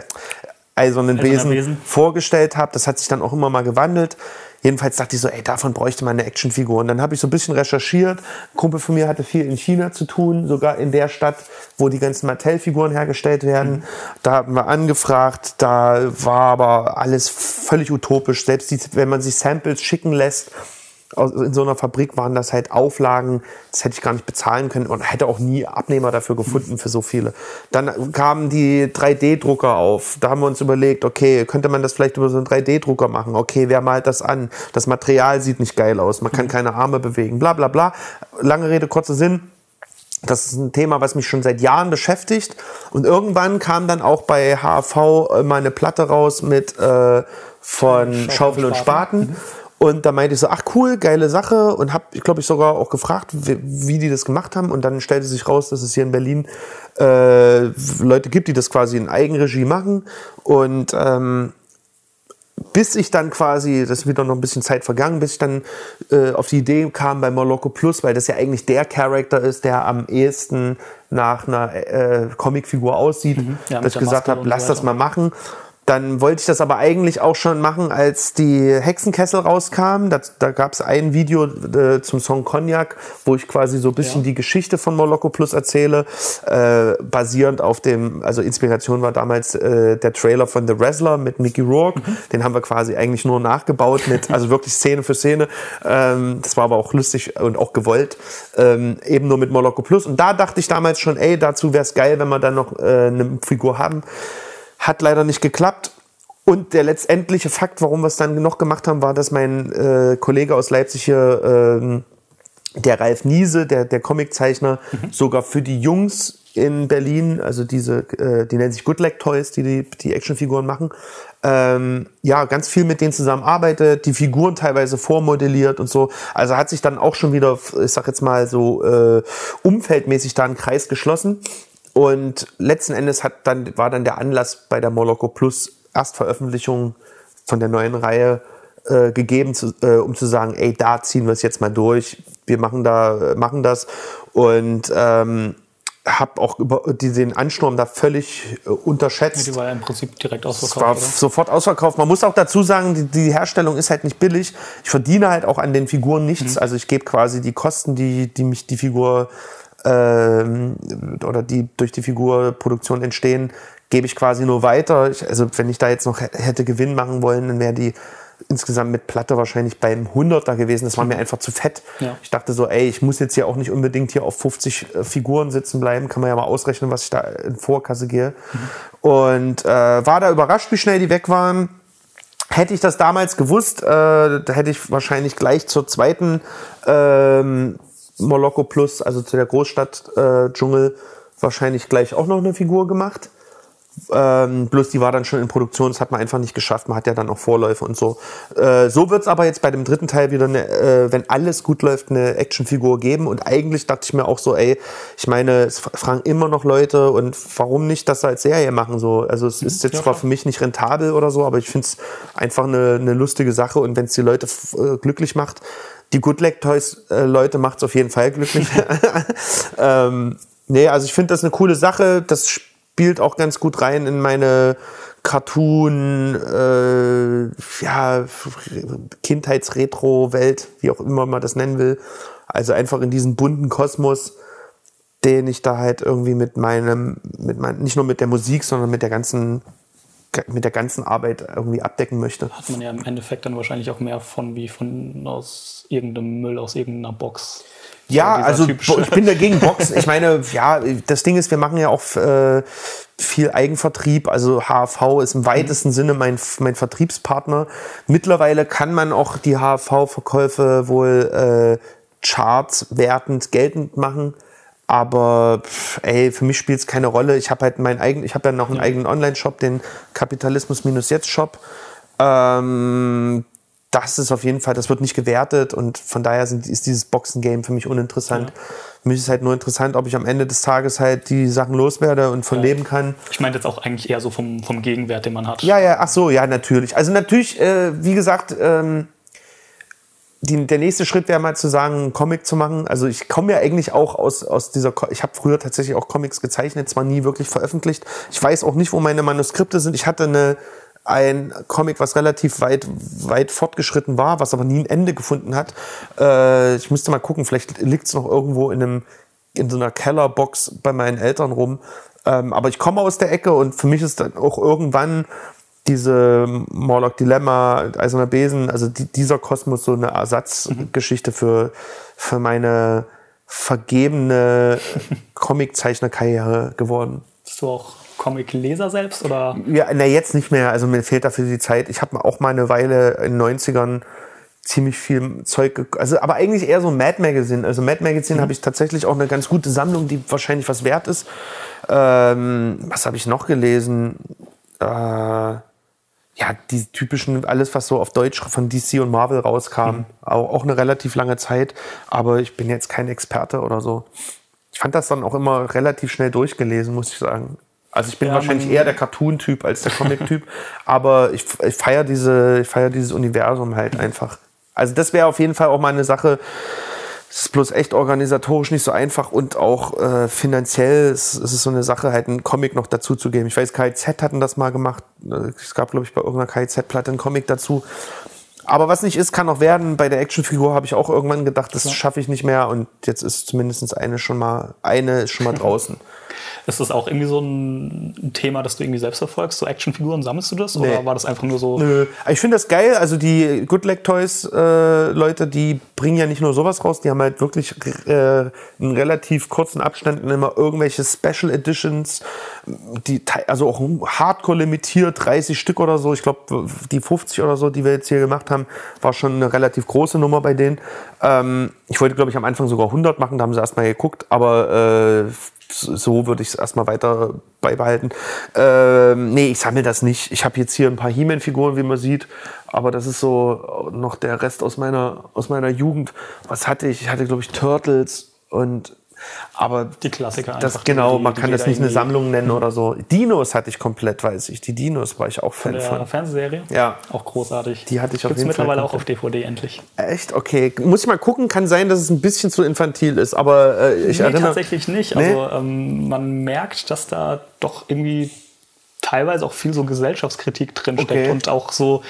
Eisernen Eiserner Besen, Besen. vorgestellt habe. Das hat sich dann auch immer mal gewandelt. Jedenfalls dachte ich so, ey, davon bräuchte man eine Actionfigur. Und dann habe ich so ein bisschen recherchiert. Ein Kumpel von mir hatte viel in China zu tun, sogar in der Stadt, wo die ganzen Mattel-Figuren hergestellt werden. Da haben wir angefragt, da war aber alles völlig utopisch. Selbst die, wenn man sich Samples schicken lässt, in so einer Fabrik waren das halt Auflagen, das hätte ich gar nicht bezahlen können und hätte auch nie Abnehmer dafür gefunden für so viele. Dann kamen die 3D-Drucker auf. Da haben wir uns überlegt, okay, könnte man das vielleicht über so einen 3D-Drucker machen? Okay, wer malt das an? Das Material sieht nicht geil aus, man kann keine Arme bewegen, bla bla bla. Lange Rede, kurzer Sinn. Das ist ein Thema, was mich schon seit Jahren beschäftigt. Und irgendwann kam dann auch bei HAV äh, mal eine Platte raus mit äh, von Schaufel und Spaten. Und da meinte ich so, ach cool, geile Sache. Und habe, ich glaube, ich sogar auch gefragt, wie, wie die das gemacht haben. Und dann stellte sich raus, dass es hier in Berlin äh, Leute gibt, die das quasi in Eigenregie machen. Und ähm, bis ich dann quasi, das ist wieder noch ein bisschen Zeit vergangen, bis ich dann äh, auf die Idee kam bei Moloko Plus, weil das ja eigentlich der Charakter ist, der am ehesten nach einer äh, Comicfigur aussieht, Ja, mit dass ich gesagt habe, und so lass das mal machen. Dann wollte ich das aber eigentlich auch schon machen, als die Hexenkessel rauskam. Da, da gab es ein Video äh, zum Song Cognac, wo ich quasi so ein bisschen Ja. die Geschichte von Moloko Plus erzähle, äh, basierend auf dem, also Inspiration war damals äh, der Trailer von The Wrestler mit Mickey Rourke. Den haben wir quasi eigentlich nur nachgebaut mit, also wirklich Szene für Szene. Ähm, das war aber auch lustig und auch gewollt, ähm, eben nur mit Moloko Plus. Und da dachte ich damals schon, ey, dazu wäre es geil, wenn wir dann noch äh, eine Figur haben. Hat leider nicht geklappt. Und der letztendliche Fakt, warum wir es dann noch gemacht haben, war, dass mein äh, Kollege aus Leipzig hier, ähm, der Ralf Niese, der, der Comiczeichner, sogar für die Jungs in Berlin, also diese, äh, die nennen sich Good Leg Toys, die die, die Actionfiguren machen, ähm, ja, ganz viel mit denen zusammenarbeitet, die Figuren teilweise vormodelliert und so. Also hat sich dann auch schon wieder, ich sag jetzt mal so, äh, umfeldmäßig da ein Kreis geschlossen. Und letzten Endes hat dann, war dann der Anlass bei der Moloko Plus Erstveröffentlichung von der neuen Reihe äh, gegeben, zu, äh, um zu sagen, ey, da ziehen wir es jetzt mal durch. Wir machen da, machen das. Und ähm, habe auch über den Ansturm da völlig äh, unterschätzt. Die war ja im Prinzip direkt Es war ausverkauft. oder? sofort ausverkauft. Man muss auch dazu sagen, die, die Herstellung ist halt nicht billig. Ich verdiene halt auch an den Figuren Mhm. nichts. Also ich gebe quasi die Kosten, die, die mich die Figur ähm, oder die durch die Figurproduktion entstehen, gebe ich quasi nur weiter. Ich, also wenn ich da jetzt noch hätte Gewinn machen wollen, dann wäre die insgesamt mit Platte wahrscheinlich beim 100er gewesen. Das war mir einfach zu fett. Ja. Ich dachte so, ey, ich muss jetzt hier auch nicht unbedingt hier auf 50 äh, Figuren sitzen bleiben. Kann man ja mal ausrechnen, was ich da in Vorkasse gehe. Und äh, war da überrascht, wie schnell die weg waren. Hätte ich das damals gewusst, äh, da hätte ich wahrscheinlich gleich zur zweiten ähm, Moloko Plus, also zu der Großstadt äh, Dschungel, wahrscheinlich gleich auch noch eine Figur gemacht. Ähm, bloß die war dann schon in Produktion, das hat man einfach nicht geschafft. Man hat ja dann auch Vorläufe und so. Äh, so wird es aber jetzt bei dem dritten Teil wieder, eine, äh, wenn alles gut läuft, eine Actionfigur geben. Und eigentlich dachte ich mir auch so, ey, ich meine, es fragen immer noch Leute und warum nicht das als Serie machen? So? Also es ist jetzt ja, zwar für mich nicht rentabel oder so, aber ich finde es einfach eine, eine lustige Sache. Und wenn es die Leute äh, glücklich macht, die Good Leg Toys äh, Leute macht es auf jeden Fall glücklich. ähm, nee, also ich finde das eine coole Sache. Das spielt auch ganz gut rein in meine Cartoon, äh, ja, Kindheitsretro-Welt, wie auch immer man das nennen will. Also einfach in diesen bunten Kosmos, den ich da halt irgendwie mit meinem, mit mein, nicht nur mit der Musik, sondern mit der ganzen, mit der ganzen Arbeit irgendwie abdecken möchte. Hat man ja im Endeffekt dann wahrscheinlich auch mehr von wie von aus irgendeinem Müll, aus irgendeiner Box. Ja, also typische- ich bin dagegen Boxen. Ich meine, ja, das Ding ist, wir machen ja auch äh, viel Eigenvertrieb. Also HV ist im weitesten Sinne mein, mein Vertriebspartner. Mittlerweile kann man auch die HV-Verkäufe wohl äh, chartswertend geltend machen. Aber pff, ey, für mich spielt es keine Rolle. Ich habe halt meinen eigenen, ich habe ja noch einen eigenen Online-Shop, den Kapitalismus-Jetzt-Shop. Ähm, das ist auf jeden Fall, das wird nicht gewertet und von daher sind, ist dieses Boxen-Game für mich uninteressant. Für mich ist halt nur interessant, ob ich am Ende des Tages halt die Sachen loswerde und von leben kann. Ich meine jetzt auch eigentlich eher so vom, vom Gegenwert, den man hat. Ja, ja, ach so, ja, natürlich. Also natürlich, äh, wie gesagt, ähm, die, der nächste Schritt wäre mal zu sagen, einen Comic zu machen. Also ich komme ja eigentlich auch aus, aus dieser, Co- ich habe früher tatsächlich auch Comics gezeichnet, zwar nie wirklich veröffentlicht. Ich weiß auch nicht, wo meine Manuskripte sind. Ich hatte eine, ein Comic, was relativ weit, weit fortgeschritten war, was aber nie ein Ende gefunden hat. Äh, ich müsste mal gucken, vielleicht liegt es noch irgendwo in einem in so einer Kellerbox bei meinen Eltern rum. Ähm, aber ich komme aus der Ecke und für mich ist dann auch irgendwann diese Morlock Dilemma, Eiserner Besen, also die, dieser Kosmos so eine Ersatzgeschichte für, für meine vergebene Comiczeichnerkarriere geworden. Bist du auch Comic-Leser selbst oder? Ja, na jetzt nicht mehr. Also mir fehlt dafür die Zeit. Ich habe auch mal eine Weile in den 90ern ziemlich viel Zeug, also aber eigentlich eher so Mad Magazine. Also Mad Magazine habe ich tatsächlich auch eine ganz gute Sammlung, die wahrscheinlich was wert ist. Ähm, was habe ich noch gelesen? Äh, ja, die typischen, alles was so auf Deutsch von DC und Marvel rauskam. Auch, auch eine relativ lange Zeit, aber ich bin jetzt kein Experte oder so. Ich fand das dann auch immer relativ schnell durchgelesen, muss ich sagen. Also ich bin Ja, wahrscheinlich eher der Cartoon-Typ als der Comic-Typ, aber ich, ich feiere diese, ich feier dieses Universum halt einfach. Also das wäre auf jeden Fall auch mal eine Sache, Es ist bloß echt organisatorisch nicht so einfach und auch äh, finanziell es, es ist so eine Sache, halt einen Comic noch dazu zu geben. Ich weiß, KIZ hatten das mal gemacht. Es gab, glaube ich, bei irgendeiner KIZ-Platte einen Comic dazu. Aber was nicht ist, kann auch werden. Bei der Actionfigur habe ich auch irgendwann gedacht, das schaffe ich nicht mehr. Und jetzt ist zumindest eine schon mal, eine ist schon mal draußen. Ist das auch irgendwie so ein Thema, das du irgendwie selbst verfolgst? So Actionfiguren, sammelst du das? Oder Nee. war das einfach nur so? Nö. Ich finde das geil. Also die Good Leg Toys äh, Leute, die bringen ja nicht nur sowas raus, die haben halt wirklich äh, in relativ kurzen Abständen immer irgendwelche Special Editions, die also auch Hardcore limitiert, 30 Stück oder so. Ich glaube, die 50 oder so, die wir jetzt hier gemacht haben, war schon eine relativ große Nummer bei denen. Ähm, ich wollte, glaube ich, am Anfang sogar 100 machen, da haben sie erstmal geguckt, aber äh, so würde ich es erstmal weiter beibehalten. Ähm, nee, ich sammle das nicht. Ich habe jetzt hier ein paar He-Man-Figuren, wie man sieht, aber das ist so noch der Rest aus meiner, aus meiner Jugend. Was hatte ich? Ich hatte, glaube ich, Turtles und aber Die Klassiker das einfach, genau, die- man die kann das nicht eine Sammlung nennen oder so. Dinos hatte ich komplett, weiß ich. Die Dinos war ich auch Fan Der von. Fernsehserie? Ja. Auch großartig. Die hatte ich auf Gibt's jeden Fall mittlerweile auch auf DVD endlich. Echt? Okay. Muss ich mal gucken. Kann sein, dass es ein bisschen zu infantil ist, aber äh, ich nee, erinnere. tatsächlich nicht. Nee? Also ähm, man merkt, dass da doch irgendwie teilweise auch viel so Gesellschaftskritik drinsteckt Okay. und auch so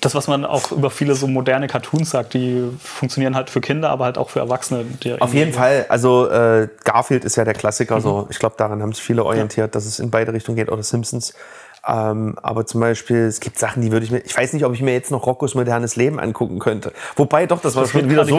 das, was man auch über viele so moderne Cartoons sagt, die funktionieren halt für Kinder, aber halt auch für Erwachsene. Auf jeden Fall, also äh, Garfield ist ja der Klassiker Mhm. so. Ich glaube, daran haben sich viele orientiert, dass es in beide Richtungen geht, oder Simpsons. Ähm, aber zum Beispiel, es gibt Sachen, die würde ich mir, ich weiß nicht, ob ich mir jetzt noch Roccos modernes Leben angucken könnte. Wobei doch, das war Das schon wird wieder so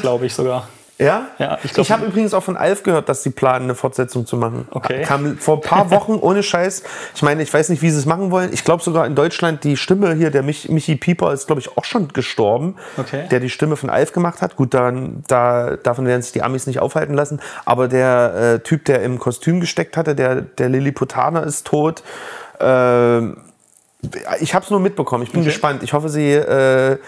glaube ich sogar. Ja? Ja, ich ich habe übrigens auch von Alf gehört, dass sie planen, eine Fortsetzung zu machen. Okay. Kam vor ein paar Wochen ohne Scheiß. Ich meine, ich weiß nicht, wie sie es machen wollen. Ich glaube sogar in Deutschland, die Stimme hier, der Mich Michi Pieper, ist, glaube ich, auch schon gestorben. Okay. Der die Stimme von Alf gemacht hat. Gut, dann, da, davon werden sich die Amis nicht aufhalten lassen. Aber der äh, Typ, der im Kostüm gesteckt hatte, der, der Lilliputaner, ist tot. Ähm, ich habe es nur mitbekommen. Ich bin Okay. gespannt. Ich hoffe, sie äh,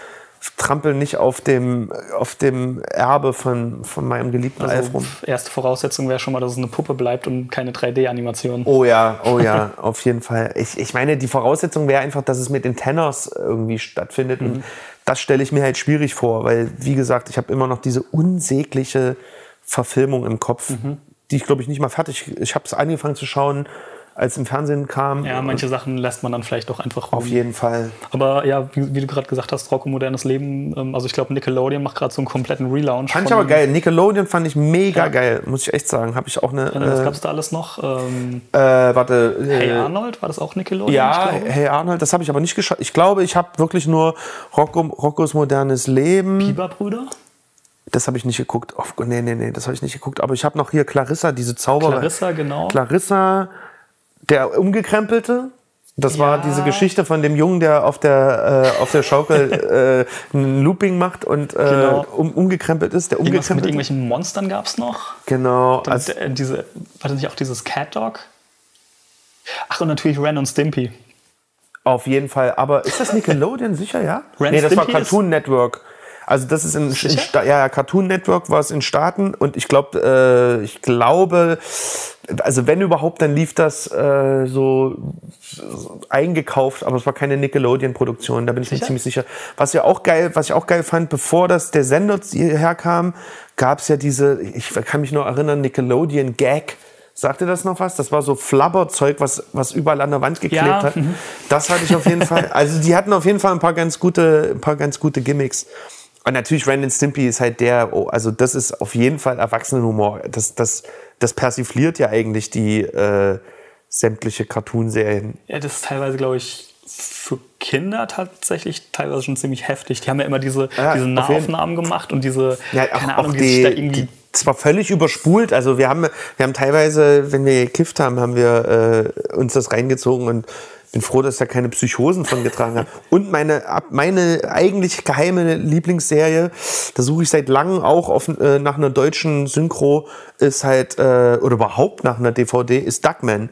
trampeln nicht auf dem, auf dem Erbe von, von meinem geliebten Alf Also rum. erste Voraussetzung wäre schon mal, dass es eine Puppe bleibt und keine 3D-Animation. Oh ja, oh ja, auf jeden Fall. Ich, ich meine, die Voraussetzung wäre einfach, dass es mit den Tenners irgendwie stattfindet. Und das stelle ich mir halt schwierig vor, weil, wie gesagt, ich habe immer noch diese unsägliche Verfilmung im Kopf, die ich, glaube ich, nicht mal fertig. Ich habe es angefangen zu schauen, als im Fernsehen kam. Ja, manche Sachen lässt man dann vielleicht doch einfach Auf ruhen. jeden Fall. Aber ja, wie, wie du gerade gesagt hast, Rocco modernes Leben. ähm, Also ich glaube, Nickelodeon macht gerade so einen kompletten Relaunch. Fand ich aber geil. Nickelodeon fand ich mega Ja. geil, muss ich echt sagen. Habe ich auch eine. Was Äh, gab's da alles noch? Ähm, äh, warte. hey äh, Arnold, war das auch Nickelodeon? Ja. Hey Arnold, das habe ich aber nicht geschaut. Ich glaube, ich habe wirklich nur Rocco, Roccos modernes Leben. Biber-Brüder? Das habe ich nicht geguckt. Auf, nee, nee, nee, das habe ich nicht geguckt. Aber ich habe noch hier Clarissa, diese Zauberer. Clarissa, genau. Clarissa, der Umgekrempelte. Das war Ja. diese Geschichte von dem Jungen, der auf der, äh, auf der Schaukel äh, ein Looping macht und äh, Genau. um, umgekrempelt ist. Der Irgendwas mit umgekrempelte. irgendwelchen Monstern gab's noch. Genau. Also, äh, diese, war das nicht auch dieses Cat Dog? Ach, und natürlich Ren und Stimpy. Auf jeden Fall. Aber ist das Nickelodeon sicher, ja? Ren nee, das war Stimpy ist- Cartoon Network. Also das ist in, in ja, ja, Cartoon Network war es in Staaten und ich glaube, äh, ich glaube, also wenn überhaupt, dann lief das äh, so, so eingekauft, aber es war keine Nickelodeon-Produktion, da bin ich mir Sicher? ziemlich sicher. Was ja auch geil, was ich auch geil fand, bevor das der Sender hierher kam, gab es ja diese, ich kann mich noch erinnern, Nickelodeon Gag. Sagte das noch was? Das war so Flabberzeug, was, was überall an der Wand geklebt Ja, hat. mhm. Das hatte ich auf jeden Fall. Also die hatten auf jeden Fall ein paar ganz gute, ein paar ganz gute Gimmicks. Und natürlich and Stimpy ist halt der, oh, also das ist auf jeden Fall Erwachsenenhumor. Das, das, das persifliert ja eigentlich die äh, sämtliche Cartoonserien. Ja, das ist teilweise, glaube ich, für Kinder tatsächlich teilweise schon ziemlich heftig. Die haben ja immer diese, Ja, diese Nahaufnahmen gemacht und diese, Ja, auch, keine Ahnung, auch die, sich die, da irgendwie. die zwar völlig überspult, also wir haben, wir haben teilweise, wenn wir gekifft haben, haben wir äh, uns das reingezogen und bin froh, dass ich da keine Psychosen von getragen habe. Und meine, meine eigentlich geheime Lieblingsserie, da suche ich seit langem auch auf, äh, nach einer deutschen Synchro, ist halt, äh, oder überhaupt nach einer DVD, ist Duckman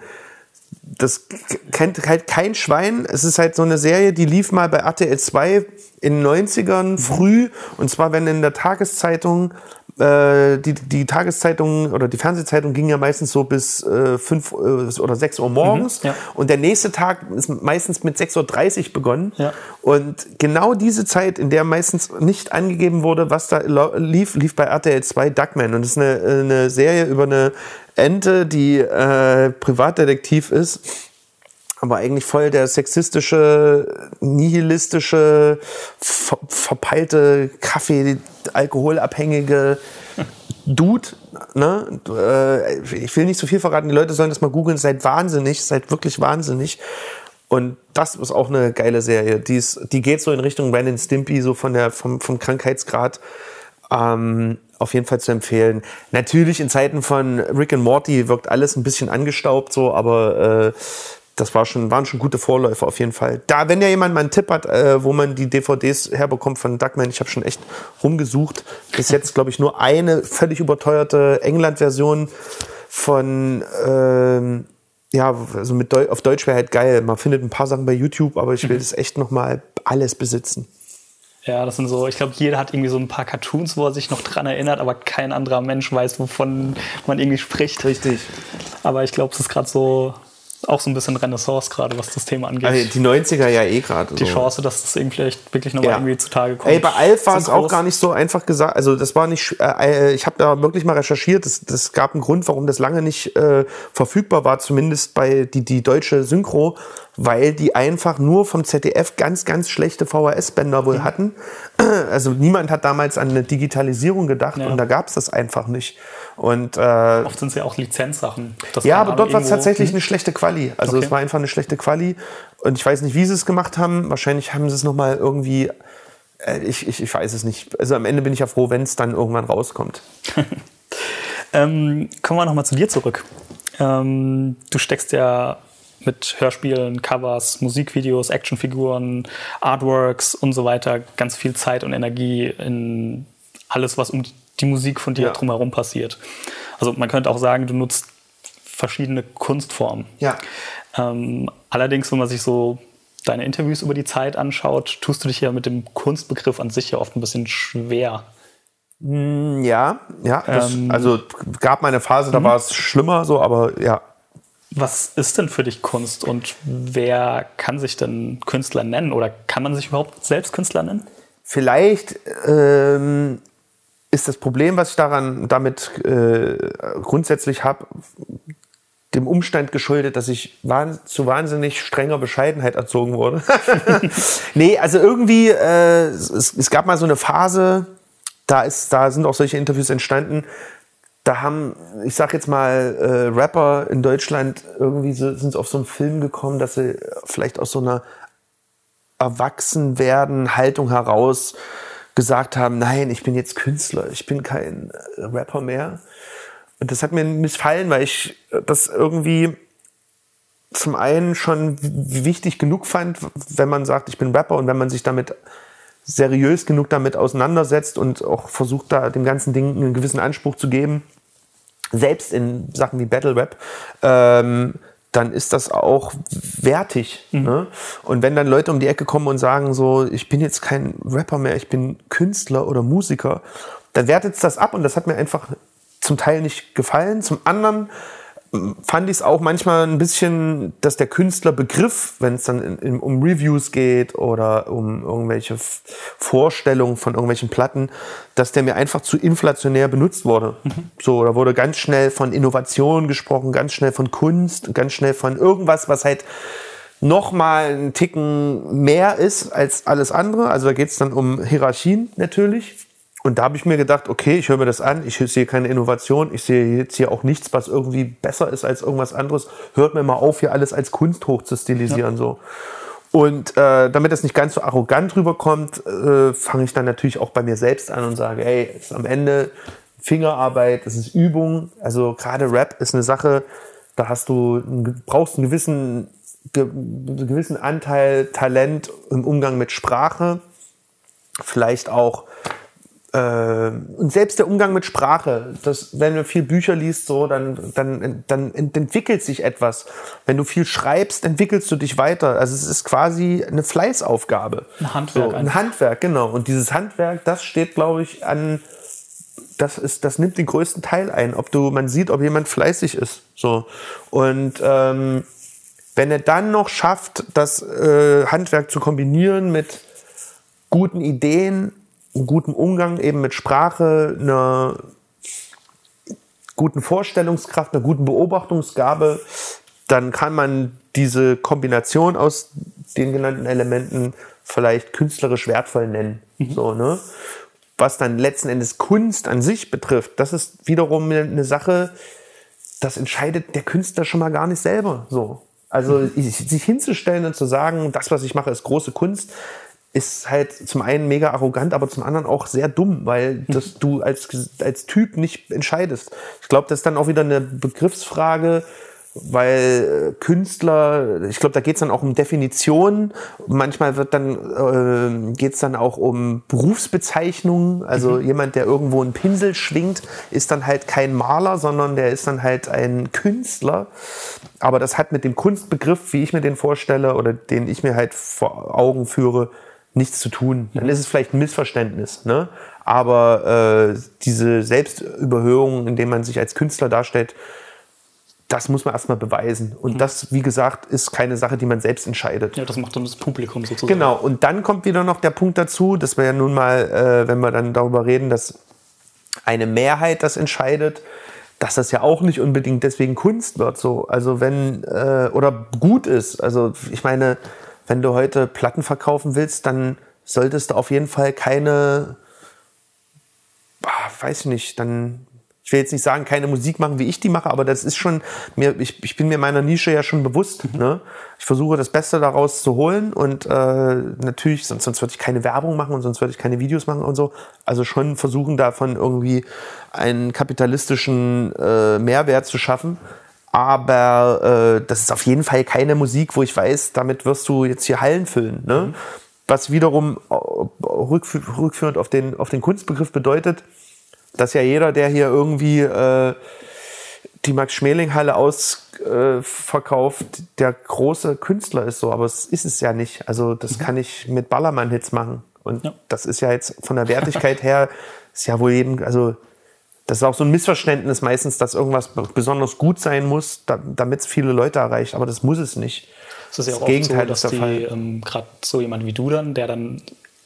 das kennt halt kein Schwein. Es ist halt so eine Serie, die lief mal bei RTL 2 in den 90ern früh. Und zwar, wenn in der Tageszeitung äh, die, die Tageszeitung oder die Fernsehzeitung ging ja meistens so bis äh, 5 äh, oder 6 Uhr morgens. Mhm, ja. Und der nächste Tag ist meistens mit 6.30 Uhr begonnen. Ja. Und genau diese Zeit, in der meistens nicht angegeben wurde, was da lief, lief bei RTL 2 Duckman. Und das ist eine, eine Serie über eine Ente, die äh, Privatdetektiv ist aber eigentlich voll der sexistische, nihilistische, ver verpeilte, Kaffee, alkoholabhängige Dude. Ne? Äh, Ich will nicht so viel verraten, die Leute sollen das mal googeln, seid wahnsinnig, seid wirklich wahnsinnig. Und das ist auch eine geile Serie. Die, ist, die geht so in Richtung Ren and Stimpy, so von der, vom, vom Krankheitsgrad. Ähm, auf jeden Fall zu empfehlen. Natürlich in Zeiten von Rick and Morty wirkt alles ein bisschen angestaubt, so, aber äh, das war schon, waren schon gute Vorläufer auf jeden Fall. Da, wenn ja jemand mal einen Tipp hat, äh, wo man die DVDs herbekommt von Duckman, ich habe schon echt rumgesucht. Bis jetzt, glaube ich, nur eine völlig überteuerte England-Version von, ähm, ja, also mit Deu auf Deutsch wäre halt geil. Man findet ein paar Sachen bei YouTube, aber ich will das echt noch mal alles besitzen. Ja, das sind so, ich glaube, jeder hat irgendwie so ein paar Cartoons, wo er sich noch dran erinnert, aber kein anderer Mensch weiß, wovon man irgendwie spricht. Richtig. Aber ich glaube, es ist gerade so auch so ein bisschen Renaissance gerade, was das Thema angeht. Also die 90er ja eh gerade. die so. Chance, dass das irgendwie vielleicht wirklich nochmal Ja. irgendwie zutage kommt. Ey, bei Alf war es auch groß. gar nicht so einfach gesagt. Also das war nicht. Äh, äh, ich habe da wirklich mal recherchiert. Es das gab einen Grund, warum das lange nicht äh, verfügbar war, zumindest bei die die deutsche Synchro, weil die einfach nur vom ZDF ganz ganz schlechte VHS-Bänder Mhm. wohl hatten. Also niemand hat damals an eine Digitalisierung gedacht Ja. und da gab es das einfach nicht. Und äh, Oft sind es ja auch Lizenzsachen. ja, aber dort war es tatsächlich eine schlechte Quali. Also Okay. es war einfach eine schlechte Quali. Und ich weiß nicht, wie sie es gemacht haben. Wahrscheinlich haben sie es nochmal irgendwie. äh, Ich, ich, ich weiß es nicht. Also am Ende bin ich ja froh, wenn es dann irgendwann rauskommt. Ähm, kommen wir nochmal zu dir zurück. Ähm, du steckst ja mit Hörspielen, Covers, Musikvideos, Actionfiguren, Artworks und so weiter ganz viel Zeit und Energie in alles, was um die Musik von dir Ja. drumherum passiert. Also man könnte auch sagen, du nutzt verschiedene Kunstformen. Ja. Ähm, allerdings, wenn man sich so deine Interviews über die Zeit anschaut, tust du dich ja mit dem Kunstbegriff an sich ja oft ein bisschen schwer. Ja, ja. Das, Ähm, also gab mal eine Phase, da war es schlimmer so, aber ja. Was ist denn für dich Kunst und wer kann sich denn Künstler nennen oder kann man sich überhaupt selbst Künstler nennen? Vielleicht ähm, ist das Problem, was ich daran damit äh, grundsätzlich habe, dem Umstand geschuldet, dass ich wahn zu wahnsinnig strenger Bescheidenheit erzogen wurde. nee, also irgendwie, äh, es, es gab mal so eine Phase, da, ist, da sind auch solche Interviews entstanden. Da haben, ich sag jetzt mal, äh, Rapper in Deutschland irgendwie so, sind auf so einen Film gekommen, dass sie vielleicht aus so einer Erwachsenwerden Haltung heraus gesagt haben, nein, ich bin jetzt Künstler, ich bin kein äh, Rapper mehr. Und das hat mir missfallen, weil ich das irgendwie zum einen schon wichtig genug fand, wenn man sagt, ich bin Rapper und wenn man sich damit seriös genug damit auseinandersetzt und auch versucht, da dem ganzen Ding einen gewissen Anspruch zu geben, selbst in Sachen wie Battle Rap, ähm, dann ist das auch wertig. Ne? Und wenn dann Leute um die Ecke kommen und sagen so, ich bin jetzt kein Rapper mehr, ich bin Künstler oder Musiker, dann wertet es das ab und das hat mir einfach zum Teil nicht gefallen. Zum anderen fand ich es auch manchmal ein bisschen, dass der Künstlerbegriff, wenn es dann in, in, um Reviews geht oder um irgendwelche Vorstellungen von irgendwelchen Platten, dass der mir einfach zu inflationär benutzt wurde. So, da wurde ganz schnell von Innovation gesprochen, ganz schnell von Kunst, ganz schnell von irgendwas, was halt noch mal einen Ticken mehr ist als alles andere. Also da geht es dann um Hierarchien natürlich. Und da habe ich mir gedacht, okay, ich höre mir das an, ich sehe keine Innovation, ich sehe jetzt hier auch nichts, was irgendwie besser ist als irgendwas anderes. Hört mir mal auf, hier alles als Kunst hoch zu stilisieren. So. Und äh, damit das nicht ganz so arrogant rüberkommt, äh, fange ich dann natürlich auch bei mir selbst an und sage, ey, es ist am Ende Fingerarbeit, es ist Übung. Also gerade Rap ist eine Sache, da hast du einen, brauchst einen gewissen, ge, einen gewissen Anteil Talent im Umgang mit Sprache, vielleicht auch und selbst der Umgang mit Sprache, das, wenn du viel Bücher liest, so, dann, dann, dann ent- entwickelt sich etwas. Wenn du viel schreibst, entwickelst du dich weiter. Also es ist quasi eine Fleißaufgabe. Ein Handwerk So, ein. Handwerk, genau. Und dieses Handwerk, das steht, glaube ich, an das ist, das nimmt den größten Teil ein, ob du, man sieht, ob jemand fleißig ist, so. Und, ähm, wenn er dann noch schafft, das äh, Handwerk zu kombinieren mit guten Ideen, gutem Umgang eben mit Sprache, einer guten Vorstellungskraft, einer guten Beobachtungsgabe, dann kann man diese Kombination aus den genannten Elementen vielleicht künstlerisch wertvoll nennen. Mhm. So, ne? Was dann letzten Endes Kunst an sich betrifft, das ist wiederum eine Sache, das entscheidet der Künstler schon mal gar nicht selber. So. Also mhm. sich hinzustellen und zu sagen, das, was ich mache, ist große Kunst, ist halt zum einen mega arrogant, aber zum anderen auch sehr dumm, weil das du als, als Typ nicht entscheidest. Ich glaube, das ist dann auch wieder eine Begriffsfrage, weil äh, Künstler, ich glaube, da geht es dann auch um Definitionen. Manchmal wird dann äh, geht es dann auch um Berufsbezeichnungen. Also mhm. jemand, der irgendwo einen Pinsel schwingt, ist dann halt kein Maler, sondern der ist dann halt ein Künstler. Aber das hat mit dem Kunstbegriff, wie ich mir den vorstelle oder den ich mir halt vor Augen führe, nichts zu tun. Dann ist es vielleicht ein Missverständnis. Ne? Aber äh, diese Selbstüberhöhung, indem man sich als Künstler darstellt, das muss man erstmal beweisen. Und mhm. das, wie gesagt, ist keine Sache, die man selbst entscheidet. Ja, das macht dann das Publikum sozusagen. Genau. Und dann kommt wieder noch der Punkt dazu, dass wir ja nun mal, äh, wenn wir dann darüber reden, dass eine Mehrheit das entscheidet, dass das ja auch nicht unbedingt deswegen Kunst wird. So. Also wenn, äh, oder gut ist. Also ich meine, wenn du heute Platten verkaufen willst, dann solltest du auf jeden Fall keine, ah, weiß ich nicht, dann, ich will jetzt nicht sagen, keine Musik machen, wie ich die mache, aber das ist schon, mir, ich, ich bin mir meiner Nische ja schon bewusst. Mhm. Ne? Ich versuche das Beste daraus zu holen und äh, natürlich, sonst, sonst würde ich keine Werbung machen und sonst würde ich keine Videos machen und so. Also schon versuchen davon irgendwie einen kapitalistischen äh, Mehrwert zu schaffen. Aber äh, das ist auf jeden Fall keine Musik, wo ich weiß, damit wirst du jetzt hier Hallen füllen. Ne? Mhm. Was wiederum äh, rückführend auf den, auf den Kunstbegriff bedeutet, dass ja jeder, der hier irgendwie äh, die Max-Schmeling-Halle ausverkauft, äh, der große Künstler ist so. Aber es ist es ja nicht. Also das mhm. kann ich mit Ballermann-Hits machen. Und ja. das ist ja jetzt von der Wertigkeit her, ist ja wohl jedem, also das ist auch so ein Missverständnis meistens, dass irgendwas besonders gut sein muss, da, damit es viele Leute erreicht. Aber das muss es nicht. Das ist ja auch das Gegenteil so, dass die, ähm, gerade so jemand wie du dann, der dann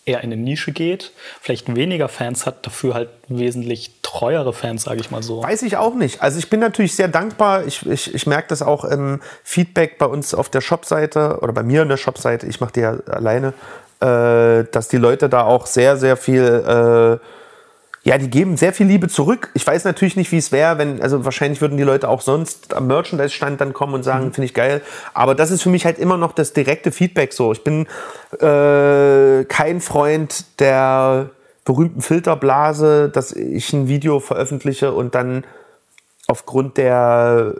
eher in eine Nische geht, vielleicht weniger Fans hat, dafür halt wesentlich treuere Fans, sage ich mal so. Weiß ich auch nicht. Also ich bin natürlich sehr dankbar. Ich, ich, ich merke das auch im Feedback bei uns auf der Shopseite oder bei mir in der Shopseite. Ich mache die ja alleine, äh, dass die Leute da auch sehr, sehr viel äh, ja, die geben sehr viel Liebe zurück. Ich weiß natürlich nicht, wie es wäre, wenn, also wahrscheinlich würden die Leute auch sonst am Merchandise-Stand dann kommen und sagen, mhm. finde ich geil. Aber das ist für mich halt immer noch das direkte Feedback so. Ich bin äh, kein Freund der berühmten Filterblase, dass ich ein Video veröffentliche und dann aufgrund der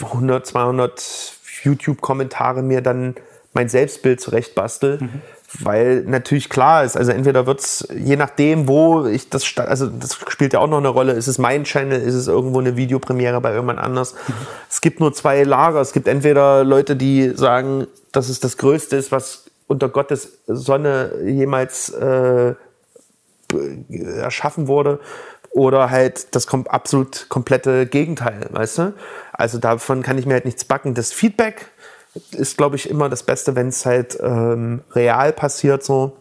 100, 200 YouTube-Kommentare mir dann mein Selbstbild zurechtbastel. Mhm weil natürlich klar ist, also entweder wird es, je nachdem, wo ich das, also das spielt ja auch noch eine Rolle, ist es mein Channel, ist es irgendwo eine Videopremiere bei irgendwann anders. Es gibt nur zwei Lager, es gibt entweder Leute, die sagen, dass es das Größte ist, was unter Gottes Sonne jemals äh, erschaffen wurde, oder halt das kom absolut komplette Gegenteil, weißt du? Also davon kann ich mir halt nichts backen. Das Feedback ist, glaube ich, immer das Beste, wenn es halt ähm, real passiert so.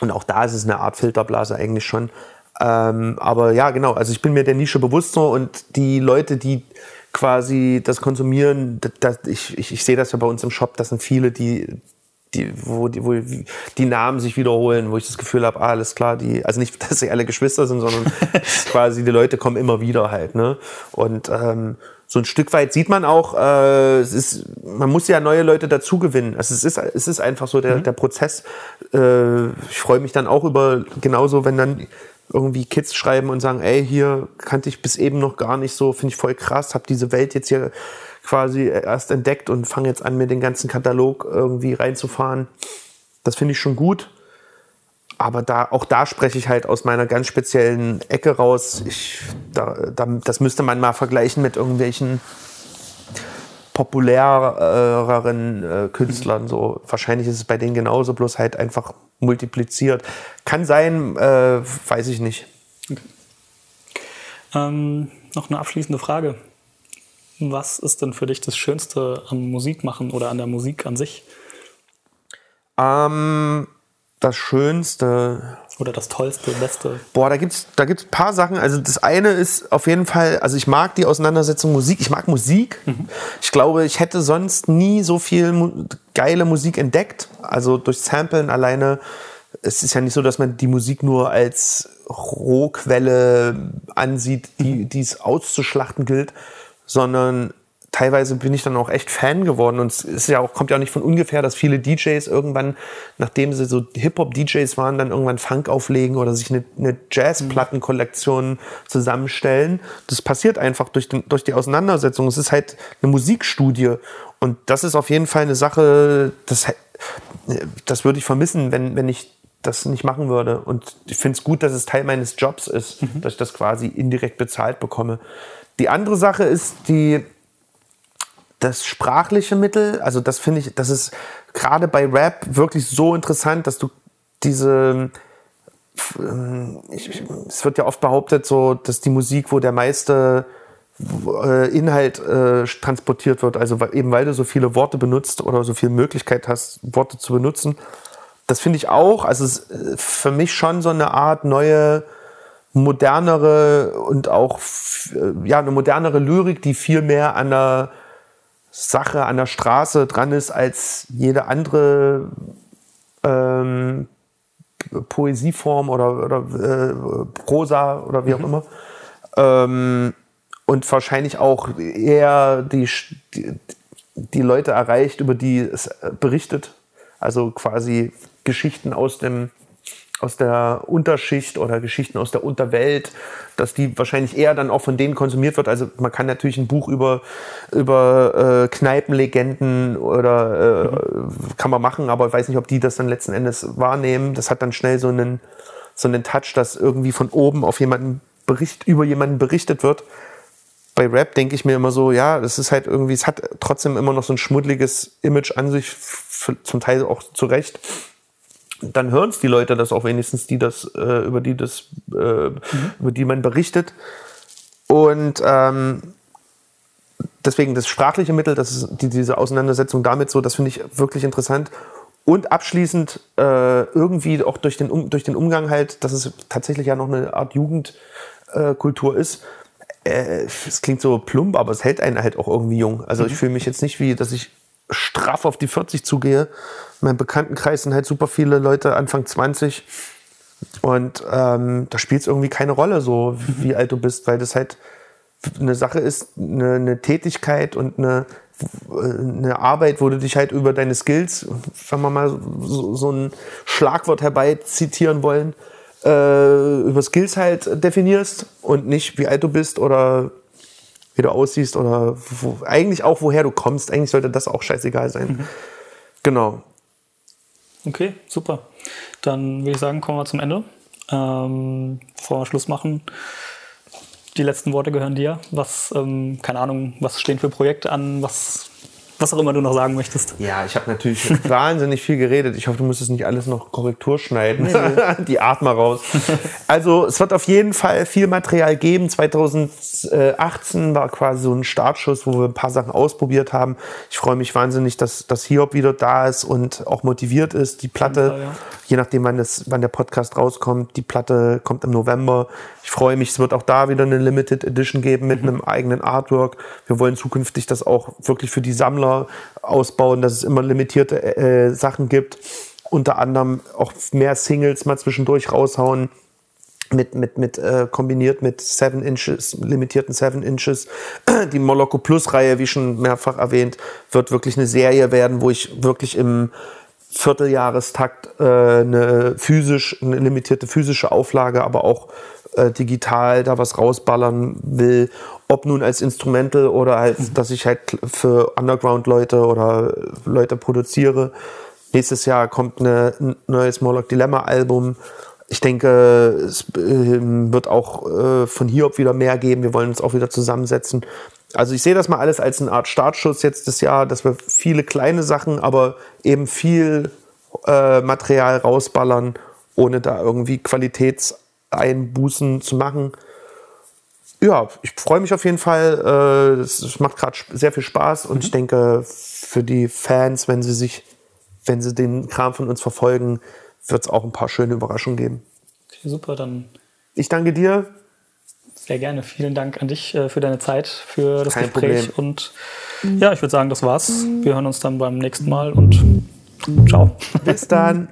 Und auch da ist es eine Art Filterblase eigentlich schon. Ähm, aber ja, genau, also ich bin mir der Nische bewusst so und die Leute, die quasi das konsumieren, das, das, ich, ich, ich sehe das ja bei uns im Shop, das sind viele, die die, wo, die, wo die Namen sich wiederholen, wo ich das Gefühl habe, ah, alles klar, die, also nicht, dass sie alle Geschwister sind, sondern quasi die Leute kommen immer wieder halt, ne? Und ähm, so ein Stück weit sieht man auch, äh, es ist, man muss ja neue Leute dazu gewinnen. Also es ist, es ist einfach so der, mhm. der Prozess. Äh, ich freue mich dann auch über genauso, wenn dann irgendwie Kids schreiben und sagen, ey, hier kannte ich bis eben noch gar nicht so, finde ich voll krass, habe diese Welt jetzt hier quasi erst entdeckt und fange jetzt an, mir den ganzen Katalog irgendwie reinzufahren. Das finde ich schon gut aber da, auch da spreche ich halt aus meiner ganz speziellen Ecke raus. Ich, da, da, das müsste man mal vergleichen mit irgendwelchen populäreren äh, Künstlern. So. Wahrscheinlich ist es bei denen genauso, bloß halt einfach multipliziert. Kann sein, äh, weiß ich nicht. Okay. Ähm, noch eine abschließende Frage. Was ist denn für dich das Schönste am Musikmachen oder an der Musik an sich? Ähm, das Schönste. Oder das Tollste, Beste? Boah, da gibt's da gibt's ein paar Sachen. Also das eine ist auf jeden Fall, also ich mag die Auseinandersetzung Musik. Ich mag Musik. Mhm. Ich glaube, ich hätte sonst nie so viel mu geile Musik entdeckt. Also durch Samplen alleine. Es ist ja nicht so, dass man die Musik nur als Rohquelle ansieht, die, die es auszuschlachten gilt, sondern teilweise bin ich dann auch echt Fan geworden und es ist ja auch, kommt ja auch nicht von ungefähr, dass viele DJs irgendwann, nachdem sie so Hip-Hop-DJs waren, dann irgendwann Funk auflegen oder sich eine, eine Jazz-Plattenkollektion zusammenstellen. Das passiert einfach durch, den, durch die Auseinandersetzung. Es ist halt eine Musikstudie und das ist auf jeden Fall eine Sache, das, das würde ich vermissen, wenn, wenn ich das nicht machen würde. Und ich finde es gut, dass es Teil meines Jobs ist, mhm. dass ich das quasi indirekt bezahlt bekomme. Die andere Sache ist die, das sprachliche Mittel. Also das finde ich, das ist gerade bei Rap wirklich so interessant, dass du diese ähm, ich, es wird ja oft behauptet, so, dass die Musik, wo der meiste äh, Inhalt äh, transportiert wird, also eben weil du so viele Worte benutzt oder so viel Möglichkeit hast, Worte zu benutzen. Das finde ich auch. Also es ist äh, für mich schon so eine Art neue modernere und auch äh, ja eine modernere Lyrik, die viel mehr an der Sache, an der Straße dran ist als jede andere ähm, Poesieform oder, oder äh, Prosa oder wie auch mhm. immer. Ähm, und wahrscheinlich auch eher die, die, die Leute erreicht, über die es berichtet. Also quasi Geschichten aus dem aus der Unterschicht oder Geschichten aus der Unterwelt, dass die wahrscheinlich eher dann auch von denen konsumiert wird. Also man kann natürlich ein Buch über, über äh, Kneipenlegenden oder äh, kann man machen, aber ich weiß nicht, ob die das dann letzten Endes wahrnehmen. Das hat dann schnell so einen, so einen Touch, dass irgendwie von oben auf jemanden Bericht, über jemanden berichtet wird. Bei Rap denke ich mir immer so, ja, das ist halt irgendwie, es hat trotzdem immer noch so ein schmuddeliges Image an sich, zum Teil auch zu Recht dann hören es die Leute das auch wenigstens, die das, äh, über die das, äh, mhm. über die man berichtet. Und ähm, deswegen das sprachliche Mittel, das ist die, diese Auseinandersetzung damit so, das finde ich wirklich interessant. Und abschließend äh, irgendwie auch durch den, um, durch den Umgang halt, dass es tatsächlich ja noch eine Art Jugendkultur ist. Äh, es klingt so plump, aber es hält einen halt auch irgendwie jung. Also mhm. ich fühle mich jetzt nicht wie, dass ich straff auf die 40 zugehe. In meinem Bekanntenkreis sind halt super viele Leute Anfang 20. Und ähm, da spielt es irgendwie keine Rolle, so wie alt du bist, weil das halt eine Sache ist, eine, eine Tätigkeit und eine, eine Arbeit, wo du dich halt über deine Skills, wenn wir mal so, so ein Schlagwort herbeizitieren wollen, äh, über Skills halt definierst und nicht wie alt du bist oder wie du aussiehst oder wo, eigentlich auch, woher du kommst. Eigentlich sollte das auch scheißegal sein. Mhm. Genau. Okay, super. Dann würde ich sagen, kommen wir zum Ende. Ähm, bevor wir Schluss machen, die letzten Worte gehören dir. Was, ähm, keine Ahnung, was stehen für Projekte an? Was was auch immer du noch sagen möchtest. Ja, ich habe natürlich wahnsinnig viel geredet. Ich hoffe, du musstest nicht alles noch Korrektur schneiden. Nee. Die Art mal raus. Also es wird auf jeden Fall viel Material geben. 2018 war quasi so ein Startschuss, wo wir ein paar Sachen ausprobiert haben. Ich freue mich wahnsinnig, dass, dass Hiob wieder da ist und auch motiviert ist. Die Platte, ja. Je nachdem, wann, das, wann der Podcast rauskommt, die Platte kommt im November. Ich freue mich, es wird auch da wieder eine Limited Edition geben mit mhm. einem eigenen Artwork. Wir wollen zukünftig das auch wirklich für die Sammler ausbauen, dass es immer limitierte äh, Sachen gibt. Unter anderem auch mehr Singles mal zwischendurch raushauen. Mit, mit, mit äh, kombiniert mit 7 Inches, limitierten 7 Inches. Die Moloko Plus Reihe, wie schon mehrfach erwähnt, wird wirklich eine Serie werden, wo ich wirklich im Vierteljahrestakt äh, eine physisch, eine limitierte physische Auflage, aber auch äh, digital da was rausballern will, ob nun als Instrumental oder halt, mhm. dass ich halt für Underground-Leute oder Leute produziere. Nächstes Jahr kommt eine, ein neues Morlock Dilemma-Album. Ich denke, es äh, wird auch äh, von hier ob wieder mehr geben. Wir wollen uns auch wieder zusammensetzen. Also ich sehe das mal alles als eine Art Startschuss jetzt das Jahr, dass wir viele kleine Sachen, aber eben viel äh, Material rausballern, ohne da irgendwie Qualitäts Einbußen zu machen. Ja, ich freue mich auf jeden Fall. Es macht gerade sehr viel Spaß und mhm. ich denke, für die Fans, wenn sie sich, wenn sie den Kram von uns verfolgen, wird es auch ein paar schöne Überraschungen geben. Okay, super, dann. Ich danke dir. Sehr gerne. Vielen Dank an dich äh, für deine Zeit, für das Kein Gespräch. Problem. Und ja, ich würde sagen, das war's. Wir hören uns dann beim nächsten Mal und ciao. Bis dann.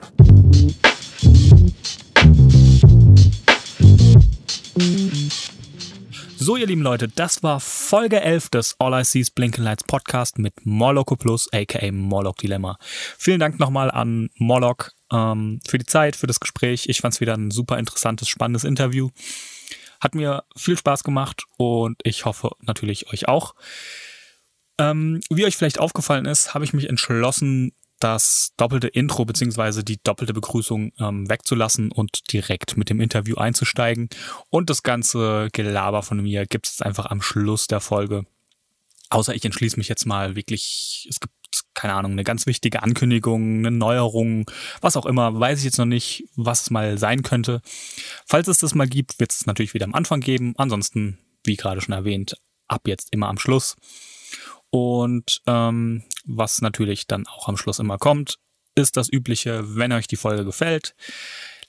So, ihr lieben Leute, das war Folge 11 des All I See's Blinken Lights Podcast mit Morlock Plus, aka Morlock Dilemma. Vielen Dank nochmal an Morlock ähm, für die Zeit, für das Gespräch. Ich fand es wieder ein super interessantes, spannendes Interview. Hat mir viel Spaß gemacht und ich hoffe natürlich euch auch. Ähm, wie euch vielleicht aufgefallen ist, habe ich mich entschlossen, das doppelte Intro beziehungsweise die doppelte Begrüßung ähm, wegzulassen und direkt mit dem Interview einzusteigen. Und das ganze Gelaber von mir gibt es einfach am Schluss der Folge. Außer ich entschließe mich jetzt mal wirklich, es gibt keine Ahnung, eine ganz wichtige Ankündigung, eine Neuerung, was auch immer, weiß ich jetzt noch nicht, was es mal sein könnte. Falls es das mal gibt, wird es natürlich wieder am Anfang geben. Ansonsten, wie gerade schon erwähnt, ab jetzt immer am Schluss. Und ähm, was natürlich dann auch am Schluss immer kommt, ist das übliche, wenn euch die Folge gefällt,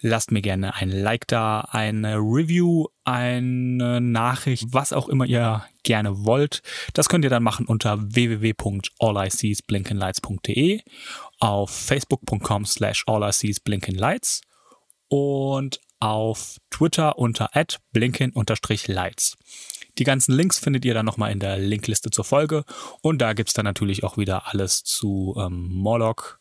lasst mir gerne ein Like da, eine Review, eine Nachricht, was auch immer ihr gerne wollt. Das könnt ihr dann machen unter www.alliseesblinkenlights.de, auf facebook.com slash alliseesblinkenlights und auf Twitter unter blinken-lights. Die ganzen Links findet ihr dann nochmal in der Linkliste zur Folge. Und da gibt's dann natürlich auch wieder alles zu ähm, Morlock,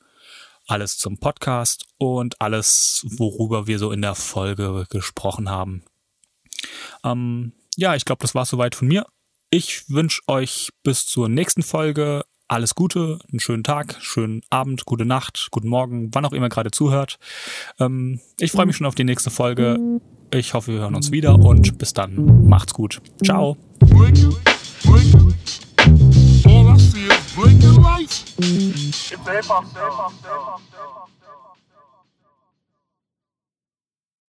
alles zum Podcast und alles, worüber wir so in der Folge gesprochen haben. Ähm, ja, ich glaube, das war soweit von mir. Ich wünsche euch bis zur nächsten Folge alles Gute, einen schönen Tag, schönen Abend, gute Nacht, guten Morgen, wann auch immer gerade zuhört. Ähm, ich freue mich schon auf die nächste Folge. Ich hoffe, wir hören uns wieder und bis dann. Macht's gut. Ciao. All I see is life. It's hip hop.